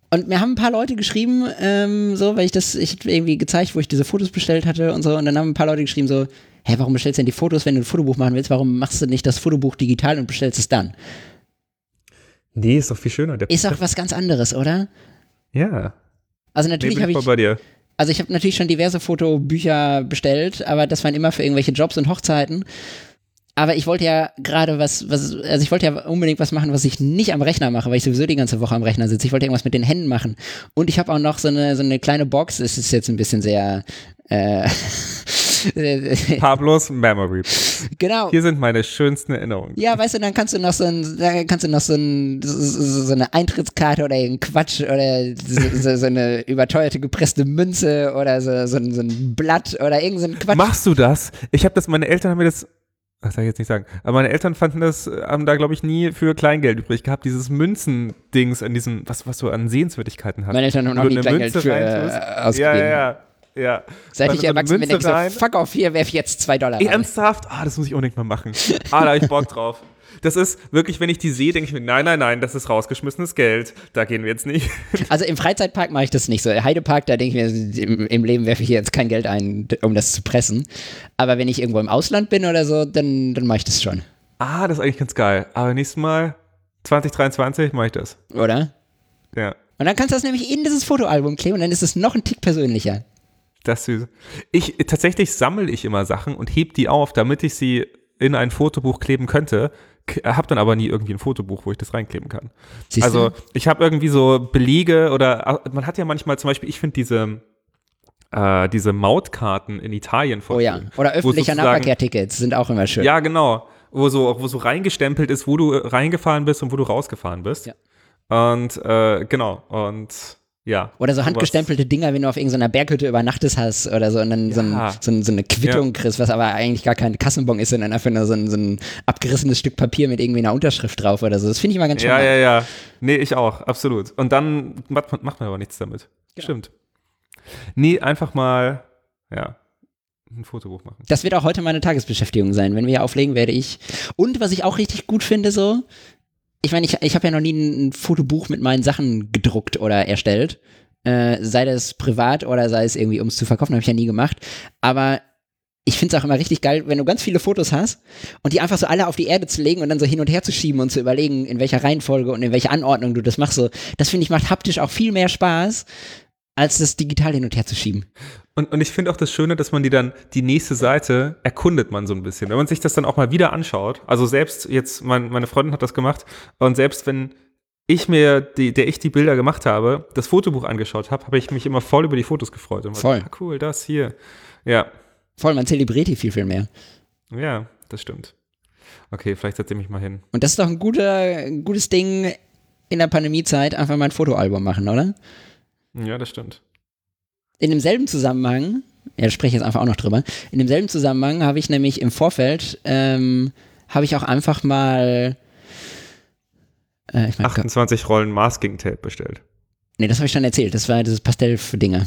S2: Und mir haben ein paar Leute geschrieben, ähm, so, weil ich das, ich hab irgendwie gezeigt, wo ich diese Fotos bestellt hatte und so, und dann haben ein paar Leute geschrieben so, hä, warum bestellst du denn die Fotos, wenn du ein Fotobuch machen willst, warum machst du nicht das Fotobuch digital und bestellst es dann?
S1: Nee, ist doch viel schöner. Der
S2: Ist auch was ganz anderes, oder?
S1: Ja.
S2: Also
S1: Nee,
S2: natürlich
S1: bin
S2: habe
S1: ich bei dir.
S2: also ich habe natürlich schon diverse Fotobücher bestellt, aber das waren immer für irgendwelche Jobs und Hochzeiten. Aber ich wollte ja gerade was, was, also ich wollte ja unbedingt was machen, was ich nicht am Rechner mache, weil ich sowieso die ganze Woche am Rechner sitze. Ich wollte irgendwas mit den Händen machen. Und ich habe auch noch so eine, so eine kleine Box. Es ist jetzt ein bisschen sehr, äh,
S1: Pablos Memory.
S2: genau.
S1: Hier sind meine schönsten Erinnerungen.
S2: Ja, weißt du, dann kannst du noch so ein, dann kannst du noch so, ein, so, so so eine Eintrittskarte oder irgendein Quatsch oder so, so, so eine überteuerte gepresste Münze oder so, so, ein, so ein Blatt oder irgendein Quatsch.
S1: Machst du das? Ich habe das, meine Eltern haben mir das, das soll ich jetzt nicht sagen, aber meine Eltern fanden das, haben da glaube ich nie für Kleingeld übrig gehabt, dieses Münzen-Dings an diesem, was, was du an Sehenswürdigkeiten hast.
S2: Meine Eltern haben noch nie
S1: eine
S2: Kleingeld
S1: Münze
S2: für äh, ausgegeben.
S1: Ja, ja, ja. Ja.
S2: Seit
S1: Dann
S2: ich
S1: so
S2: erwachsen bin, denke ich so, fuck off, hier werf ich jetzt zwei Dollar rein.
S1: ernsthaft? Ah, das muss ich unbedingt mal machen. Ah, da habe ich Bock drauf. Das ist wirklich, wenn ich die sehe, denke ich mir, nein, nein, nein, das ist rausgeschmissenes Geld. Da gehen wir jetzt nicht.
S2: Also im Freizeitpark mache ich das nicht so. Heidepark, da denke ich mir, im, im Leben werfe ich hier jetzt kein Geld ein, um das zu pressen. Aber wenn ich irgendwo im Ausland bin oder so, dann, dann mache ich das schon.
S1: Ah, das ist eigentlich ganz geil. Aber nächstes Mal, 2023, mache ich das.
S2: Oder?
S1: Ja.
S2: Und dann kannst du das nämlich in dieses Fotoalbum kleben und dann ist es noch ein Tick persönlicher.
S1: Das ist süß. Ich, tatsächlich sammle ich immer Sachen und heb die auf, damit ich sie in ein Fotobuch kleben könnte. Hab dann aber nie irgendwie ein Fotobuch, wo ich das reinkleben kann.
S2: Siehst
S1: also
S2: du?
S1: ich habe irgendwie so Belege oder man hat ja manchmal zum Beispiel, ich finde diese äh, diese Mautkarten in Italien voll
S2: Oh ja. Oder öffentlicher Nahverkehrtickets sind auch immer schön.
S1: Ja, genau. Wo so, wo so reingestempelt ist, wo du reingefahren bist und wo du rausgefahren bist.
S2: Ja.
S1: Und äh, genau. Und ja.
S2: Oder so handgestempelte Dinger, wenn du auf irgendeiner Berghütte übernachtest hast oder so und dann so, ein,
S1: Ja.
S2: so, ein, so eine Quittung kriegst, was aber eigentlich gar kein Kassenbon ist, sondern einfach nur so ein, so ein abgerissenes Stück Papier mit irgendwie einer Unterschrift drauf oder so. Das finde ich mal ganz schön.
S1: Ja, ja, ja. Nee, ich auch, absolut. Und dann macht man, macht man aber nichts damit.
S2: Genau.
S1: Stimmt. Nee, einfach mal, ja, ein Fotobuch machen.
S2: Das wird auch heute meine Tagesbeschäftigung sein. Wenn wir hier auflegen, werde ich. Und was ich auch richtig gut finde, so, ich meine, ich, ich habe ja noch nie ein, Fotobuch mit meinen Sachen gedruckt oder erstellt. Äh, sei das privat oder sei es irgendwie, um es zu verkaufen, habe ich ja nie gemacht. Aber ich finde es auch immer richtig geil, wenn du ganz viele Fotos hast und die einfach so alle auf die Erde zu legen und dann so hin und her zu schieben und zu überlegen, in welcher Reihenfolge und in welcher Anordnung du das machst. So, das finde ich macht haptisch auch viel mehr Spaß, als das digital hin und her zu schieben.
S1: Und, und ich finde auch das Schöne, dass man die dann, die nächste Seite erkundet man so ein bisschen. Wenn man sich das dann auch mal wieder anschaut, also selbst jetzt, mein, meine Freundin hat das gemacht, und selbst wenn ich mir, die, der ich die Bilder gemacht habe, das Fotobuch angeschaut habe, habe ich mich immer voll über die Fotos gefreut. Und war,
S2: Voll.
S1: Ah, cool, das hier. Ja,
S2: Voll, man zelebriert die viel, viel mehr.
S1: ja, das stimmt. Okay, vielleicht setze ich mich mal hin.
S2: Und das ist doch ein, guter, ein gutes Ding in der Pandemiezeit, einfach mal ein Fotoalbum machen, oder?
S1: Ja, das stimmt.
S2: In demselben Zusammenhang, ja, da spreche ich jetzt einfach auch noch drüber, in demselben Zusammenhang habe ich nämlich im Vorfeld, ähm, habe ich auch einfach mal, äh, ich meine,
S1: 28 Rollen Masking Tape bestellt.
S2: nee, das habe ich schon erzählt, das war dieses Pastell-Dinger.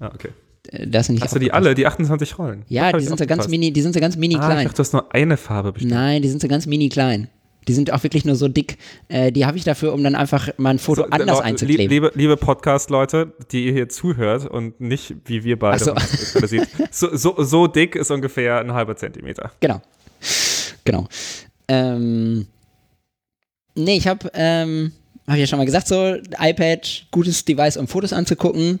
S1: Ah, okay.
S2: Äh, Das sind nicht
S1: Hast du die alle, die 28 Rollen?
S2: Ja, die
S1: ich
S2: sind so ganz mini, die sind so ganz mini
S1: Ah, ich
S2: klein.
S1: dachte, du hast nur eine Farbe bestellt.
S2: Nein, die sind so ganz mini klein. Die sind auch wirklich nur so dick. Äh, die habe ich dafür, um dann einfach mal ein Foto
S1: So,
S2: anders
S1: Leute,
S2: einzukleben.
S1: Liebe, liebe Podcast-Leute, die ihr hier zuhört und nicht wie wir beide,
S2: so.
S1: sieht, so, so, so dick ist ungefähr ein halber Zentimeter.
S2: Genau. Genau. Ähm, nee, ich habe, ähm, habe ich ja schon mal gesagt, so iPad, gutes Device, um Fotos anzugucken.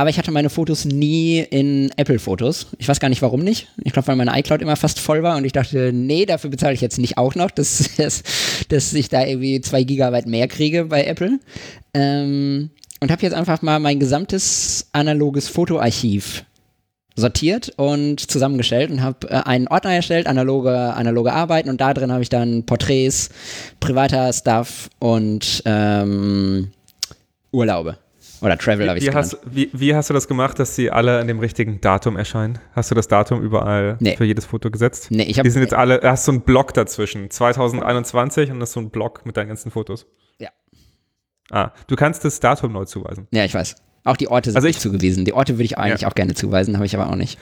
S2: Aber ich hatte meine Fotos nie in Apple-Fotos. Ich weiß gar nicht, warum nicht. Ich glaube, weil meine iCloud immer fast voll war und ich dachte, nee, dafür bezahle ich jetzt nicht auch noch, dass, dass, dass ich da irgendwie zwei Gigabyte mehr kriege bei Apple. Ähm, und habe jetzt einfach mal mein gesamtes analoges Fotoarchiv sortiert und zusammengestellt und habe äh, einen Ordner erstellt, analoge, analoge Arbeiten und da drin habe ich dann Porträts, privater Stuff und ähm, Urlaube. Oder Travel habe ich
S1: Wie hast, wie, wie hast du das gemacht, dass sie alle an dem richtigen Datum erscheinen? Hast du das Datum überall
S2: Nee.
S1: für jedes Foto gesetzt?
S2: Nee, ich hab-
S1: Die sind jetzt alle, hast so einen Block dazwischen, 2021 und das ist so ein Block mit deinen ganzen Fotos.
S2: Ja.
S1: Ah, du kannst das Datum neu zuweisen.
S2: Ja, ich weiß. Auch die Orte sind
S1: Also
S2: nicht
S1: ich-
S2: zugewiesen. Die Orte würde ich eigentlich
S1: Ja.
S2: auch gerne zuweisen, habe ich aber auch nicht.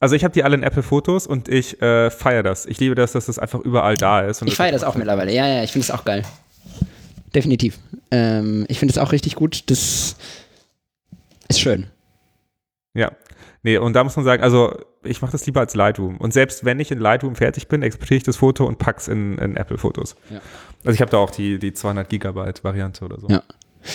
S1: Also ich habe die alle in Apple Fotos und ich äh, feiere das. Ich liebe das, dass das einfach überall da ist.
S2: Ich feiere das auch mittlerweile. Ja, ja, ich finde es auch geil. Definitiv. Ähm, ich finde es auch richtig gut. Das ist schön.
S1: Ja. Nee, und da muss man sagen, also ich mache das lieber als Lightroom. Und selbst wenn ich in Lightroom fertig bin, exportiere ich das Foto und pack's in, in Apple Fotos.
S2: Ja.
S1: Also ich habe da auch die, die 200 Gigabyte Variante oder so.
S2: Ja.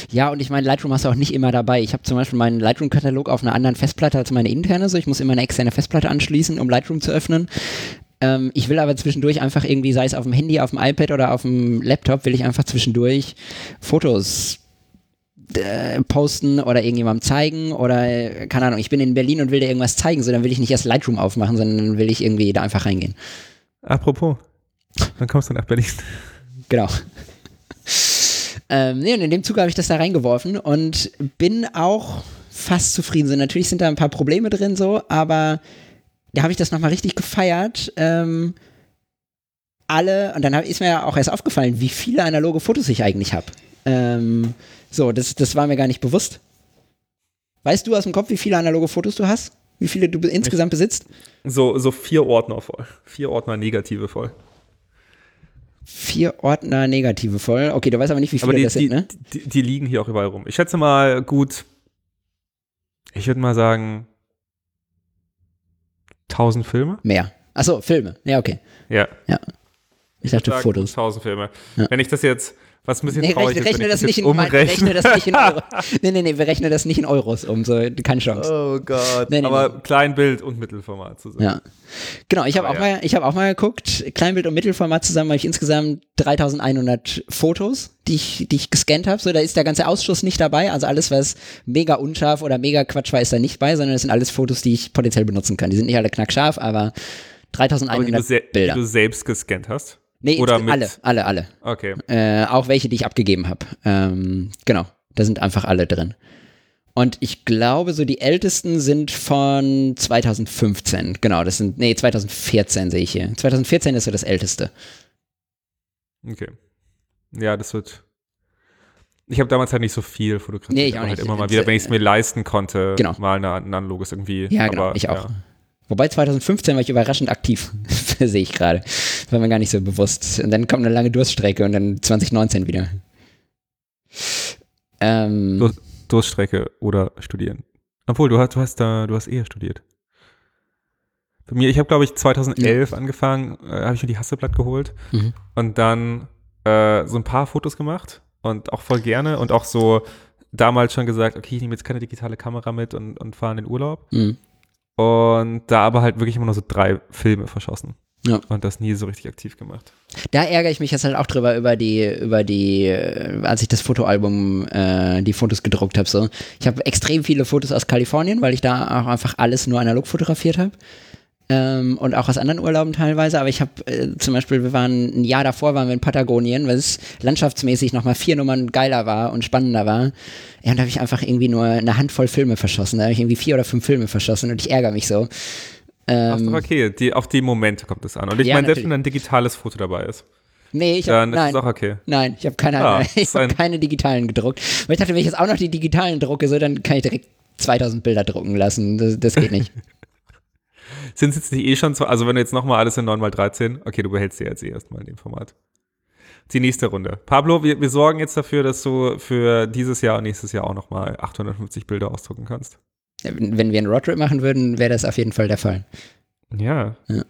S2: Ja, und ich meine, Lightroom hast du auch nicht immer dabei. Ich habe zum Beispiel meinen Lightroom-Katalog auf einer anderen Festplatte als meine interne. So, ich muss immer eine externe Festplatte anschließen, um Lightroom zu öffnen. Ähm, ich will aber zwischendurch einfach irgendwie, sei es auf dem Handy, auf dem iPad oder auf dem Laptop, will ich einfach zwischendurch Fotos äh, posten oder irgendjemandem zeigen oder, äh, keine Ahnung, ich bin in Berlin und will dir irgendwas zeigen, so dann will ich nicht erst Lightroom aufmachen, sondern will ich irgendwie da einfach reingehen.
S1: Apropos, dann kommst du nach Berlin.
S2: Genau. ähm, nee, und in dem Zuge habe ich das da reingeworfen und bin auch fast zufrieden. So, natürlich sind da ein paar Probleme drin, so, aber da habe ich das nochmal richtig gefeiert. Ähm, alle, und dann hab, ist mir ja auch erst aufgefallen, wie viele analoge Fotos ich eigentlich habe. Ähm, so, das, das war mir gar nicht bewusst. Weißt du aus dem Kopf, wie viele analoge Fotos du hast? Wie viele du insgesamt besitzt?
S1: So, so vier Ordner voll. Vier Ordner negative voll.
S2: Vier Ordner negative voll. Okay, du weißt aber nicht, wie viele
S1: die,
S2: das sind,
S1: die,
S2: ne?
S1: die, die liegen hier auch überall rum. Ich schätze mal gut, ich würde mal sagen, 1000 Filme.
S2: Mehr. Achso, Filme. Ja, okay.
S1: Ja.
S2: Ich dachte Fotos.
S1: 1000 Filme.
S2: Ja.
S1: Wenn ich das jetzt, was ein bisschen
S2: Nee,
S1: traurig
S2: rechne,
S1: ist,
S2: rechne,
S1: ich
S2: das nicht in,
S1: umrechne.
S2: rechne das nicht in Euro. Nee, nee, nee, wir rechnen das nicht in Euros um, so keine Chance.
S1: Oh Gott.
S2: Nee, nee,
S1: Aber Kleinbild und Mittelformat zusammen.
S2: Ja. Genau, ich habe auch,
S1: Aber ja.
S2: mal, ich hab auch mal geguckt, Kleinbild und Mittelformat zusammen habe ich insgesamt 3100 Fotos, die ich, die ich gescannt habe. So, da ist der ganze Ausschuss nicht dabei. Also alles, was mega unscharf oder mega Quatsch war, ist da nicht bei, sondern es sind alles Fotos, die ich potenziell benutzen kann. Die sind nicht alle knackscharf, aber
S1: Aber die du,
S2: 3100 Bilder.
S1: die du selbst gescannt hast?
S2: Nee,
S1: oder mit-
S2: alle, alle, alle.
S1: Okay.
S2: Äh, auch welche, die ich abgegeben habe. Ähm, genau, da sind einfach alle drin. Und ich glaube, so die ältesten sind von 2015. Genau, das sind, nee, 2014 sehe ich hier. 2014 ist so das älteste.
S1: Okay. Ja, das wird. Ich habe damals halt nicht so viel fotografiert.
S2: Nee, ich auch
S1: halt
S2: nicht.
S1: immer mal wieder, wenn ich es mir leisten konnte,
S2: Genau.
S1: mal eine, ein analoges irgendwie.
S2: Ja, genau,
S1: aber,
S2: ich auch.
S1: Ja.
S2: Wobei 2015 war ich überraschend aktiv, sehe ich gerade. Das war mir gar nicht so bewusst. Und dann kommt eine lange Durststrecke und dann 2019 wieder. Ähm,
S1: Durst- Durststrecke oder studieren. Obwohl, du hast, du hast da, du hast eher studiert. Bei mir, ich habe, glaube ich, 2011 angefangen, äh, habe ich mir die Hasselblatt geholt
S2: Mhm.
S1: und dann äh, so ein paar Fotos gemacht und auch voll gerne und auch so damals schon gesagt, okay, ich nehme jetzt keine digitale Kamera mit und, und fahre in den Urlaub.
S2: mhm.
S1: Und da aber halt wirklich immer nur so drei Filme verschossen.
S2: Ja.
S1: Und das nie so richtig aktiv gemacht.
S2: Da ärgere ich mich jetzt halt auch drüber, über die, über die, äh, als ich das Fotoalbum, äh, die Fotos gedruckt habe. So. Ich habe extrem viele Fotos aus Kalifornien, weil ich da auch einfach alles nur analog fotografiert habe. Ähm, und auch aus anderen Urlauben teilweise, aber ich habe äh, zum Beispiel, wir waren ein Jahr davor, waren wir in Patagonien, weil es landschaftsmäßig nochmal vier Nummern geiler war und spannender war. Ja, und da habe ich einfach irgendwie nur eine Handvoll Filme verschossen. Da habe ich irgendwie vier oder fünf Filme verschossen und ich ärgere mich so.
S1: Ach,
S2: Ähm,
S1: doch, okay, die, auf die Momente kommt es an. Und ich
S2: Ja,
S1: meine, selbst wenn ein digitales Foto dabei ist,
S2: nee, ich habe,
S1: dann ist
S2: nein,
S1: es auch okay.
S2: Nein, ich habe keine,
S1: Ah,
S2: ich hab
S1: ein-
S2: keine digitalen gedruckt. Weil ich dachte, wenn ich jetzt auch noch die digitalen drucke, so, dann kann ich direkt 2000 Bilder drucken lassen. Das, das geht nicht.
S1: Sind es jetzt nicht eh schon so, also wenn du jetzt nochmal alles in 9x13, okay, du behältst sie jetzt eh erstmal in dem Format. Die nächste Runde. Pablo, wir, wir sorgen jetzt dafür, dass du für dieses Jahr und nächstes Jahr auch nochmal 850 Bilder ausdrucken kannst.
S2: wenn wir einen Roadtrip machen würden, wäre das auf jeden Fall der Fall.
S1: Ja.
S2: Ja.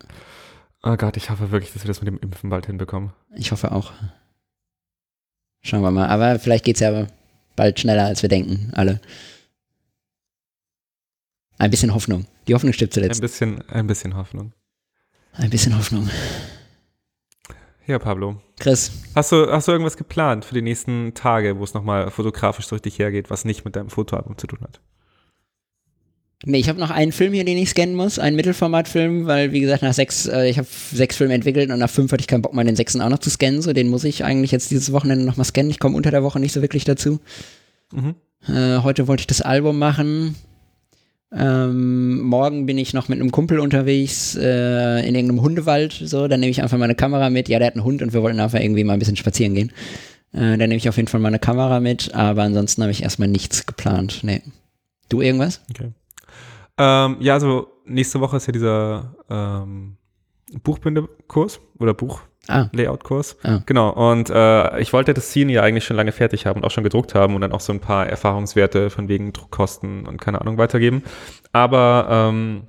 S1: Oh Gott, ich hoffe wirklich, dass wir das mit dem Impfen bald hinbekommen.
S2: Ich hoffe auch. Schauen wir mal. Aber vielleicht geht es ja bald schneller, als wir denken, alle. Ein bisschen Hoffnung. Die Hoffnung stirbt
S1: Ein
S2: zuletzt.
S1: bisschen, ein bisschen Hoffnung.
S2: Ein bisschen Hoffnung.
S1: Ja, Pablo.
S2: Chris,
S1: Hast du, hast du irgendwas geplant für die nächsten Tage, wo es nochmal fotografisch so richtig hergeht, was nicht mit deinem Fotoalbum zu tun hat?
S2: Nee, ich habe noch einen Film hier, den ich scannen muss, einen Mittelformatfilm, weil wie gesagt, nach sechs, äh, ich habe sechs Filme entwickelt und nach fünf hatte ich keinen Bock mehr, den sechsten auch noch zu scannen. So, den muss ich eigentlich jetzt dieses Wochenende nochmal scannen. Ich komme unter der Woche nicht so wirklich dazu.
S1: Mhm.
S2: Äh, heute wollte ich das Album machen. Ähm, morgen bin ich noch mit einem Kumpel unterwegs äh, in irgendeinem Hundewald. So, dann nehme ich einfach meine Kamera mit. Ja, der hat einen Hund und wir wollten einfach irgendwie mal ein bisschen spazieren gehen. Äh, dann nehme ich auf jeden Fall meine Kamera mit, aber ansonsten habe ich erstmal nichts geplant. Nee. Du irgendwas?
S1: Okay. Ähm, ja, also nächste Woche ist ja dieser ähm, Buchbindekurs oder
S2: Ah,
S1: Buchlayout-Kurs.
S2: Ah.
S1: Genau, und äh, ich wollte das Scene ja eigentlich schon lange fertig haben und auch schon gedruckt haben und dann auch so ein paar Erfahrungswerte von wegen Druckkosten und keine Ahnung weitergeben. Aber ähm,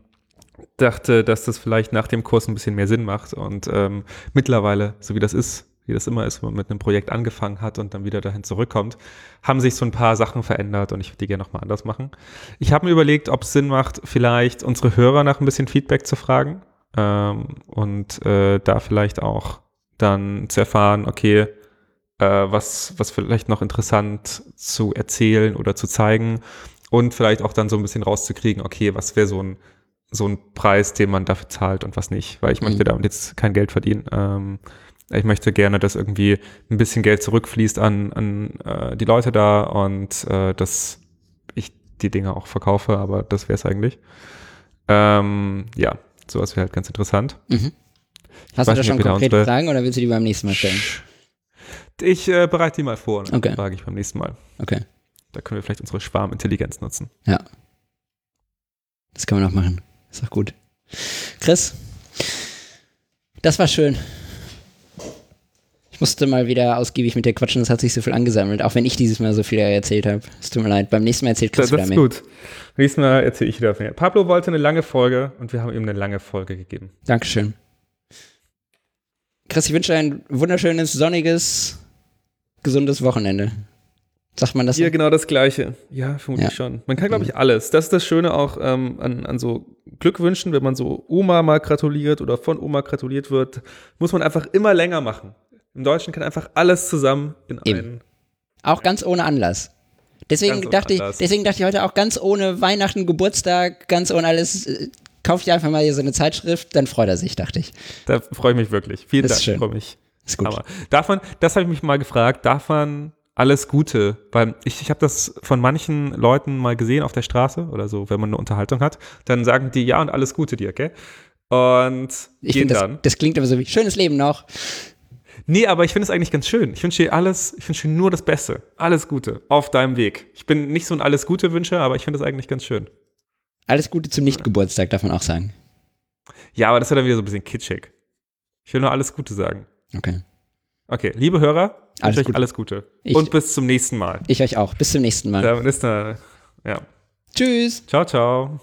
S1: dachte, dass das vielleicht nach dem Kurs ein bisschen mehr Sinn macht und ähm, mittlerweile, so wie das ist, wie das immer ist, wenn man mit einem Projekt angefangen hat und dann wieder dahin zurückkommt, haben sich so ein paar Sachen verändert und ich würde die gerne nochmal anders machen. Ich habe mir überlegt, ob es Sinn macht, vielleicht unsere Hörer nach ein bisschen Feedback zu fragen ähm, und äh, da vielleicht auch dann zu erfahren, okay, äh, was, was vielleicht noch interessant zu erzählen oder zu zeigen und vielleicht auch dann so ein bisschen rauszukriegen, okay, was wäre so ein, so ein Preis, den man dafür zahlt und was nicht, weil ich
S2: Mhm.
S1: möchte damit jetzt kein Geld verdienen. Ähm, ich möchte gerne, dass irgendwie ein bisschen Geld zurückfließt an, an äh, die Leute da und äh, dass ich die Dinge auch verkaufe, aber das wäre es eigentlich. Ähm, ja, sowas wäre halt ganz interessant.
S2: mhm. Hast du da schon
S1: wir
S2: konkrete Fragen oder willst du die beim nächsten Mal stellen?
S1: Ich äh, bereite die mal vor und dann
S2: Okay.
S1: frage ich beim nächsten Mal.
S2: Okay,
S1: Da können wir vielleicht unsere Schwarmintelligenz nutzen.
S2: ja. Das kann man auch machen. Ist doch gut. Chris, das war schön. Ich musste mal wieder ausgiebig mit dir quatschen, es hat sich so viel angesammelt, auch wenn ich dieses Mal so viel erzählt habe. Es tut mir leid. Beim nächsten Mal erzählt Chris
S1: Das, das
S2: wieder
S1: ist
S2: mehr.
S1: gut. Nächstes Mal erzähle ich wieder von mir. Pablo wollte eine lange Folge und wir haben ihm eine lange Folge gegeben.
S2: Dankeschön. Chris, ich wünsche dir ein wunderschönes, sonniges, gesundes Wochenende. Sagt man das?
S1: Ja,
S2: so?
S1: genau das Gleiche. Ja, vermutlich
S2: Ja.
S1: schon. Man kann, glaube ich, alles. Das ist das Schöne auch ähm, an, an so Glückwünschen, wenn man so Oma mal gratuliert oder von Oma gratuliert wird, muss man einfach immer länger machen. Im Deutschen kann einfach alles zusammen in
S2: Eben.
S1: einen.
S2: Auch ganz ohne Anlass. Deswegen
S1: Ganz
S2: dachte ich, deswegen dachte ich heute auch ganz ohne Weihnachten, Geburtstag, ganz ohne alles. Kauf dir einfach mal hier so eine Zeitschrift, dann freut er sich, dachte ich.
S1: Da freue ich mich wirklich. Vielen
S2: Das
S1: Dank, freue mich.
S2: Ist gut.
S1: Aber darf man, das habe ich mich mal gefragt, darf man alles Gute, weil ich, ich habe das von manchen Leuten mal gesehen auf der Straße oder so, wenn man eine Unterhaltung hat, dann sagen die ja und alles Gute dir, okay? Und
S2: ich
S1: gehen
S2: finde, das,
S1: dann.
S2: das klingt aber so wie schönes Leben noch.
S1: Nee, aber ich finde es eigentlich ganz schön. Ich wünsche dir alles, ich wünsche dir nur das Beste. Alles Gute auf deinem Weg. Ich bin nicht so ein alles Gute Wünscher, aber ich finde das eigentlich ganz schön.
S2: Alles Gute zum Nicht-Geburtstag, darf man auch sagen.
S1: Ja, aber das wird dann wieder so ein bisschen kitschig. Ich will nur alles Gute sagen.
S2: Okay.
S1: Okay, liebe Hörer, ich
S2: Alles Gute.
S1: alles Gute.
S2: Ich-
S1: Und bis zum nächsten Mal.
S2: Ich euch auch. Bis zum nächsten Mal.
S1: Dann ist eine, ja.
S2: Tschüss.
S1: Ciao, ciao.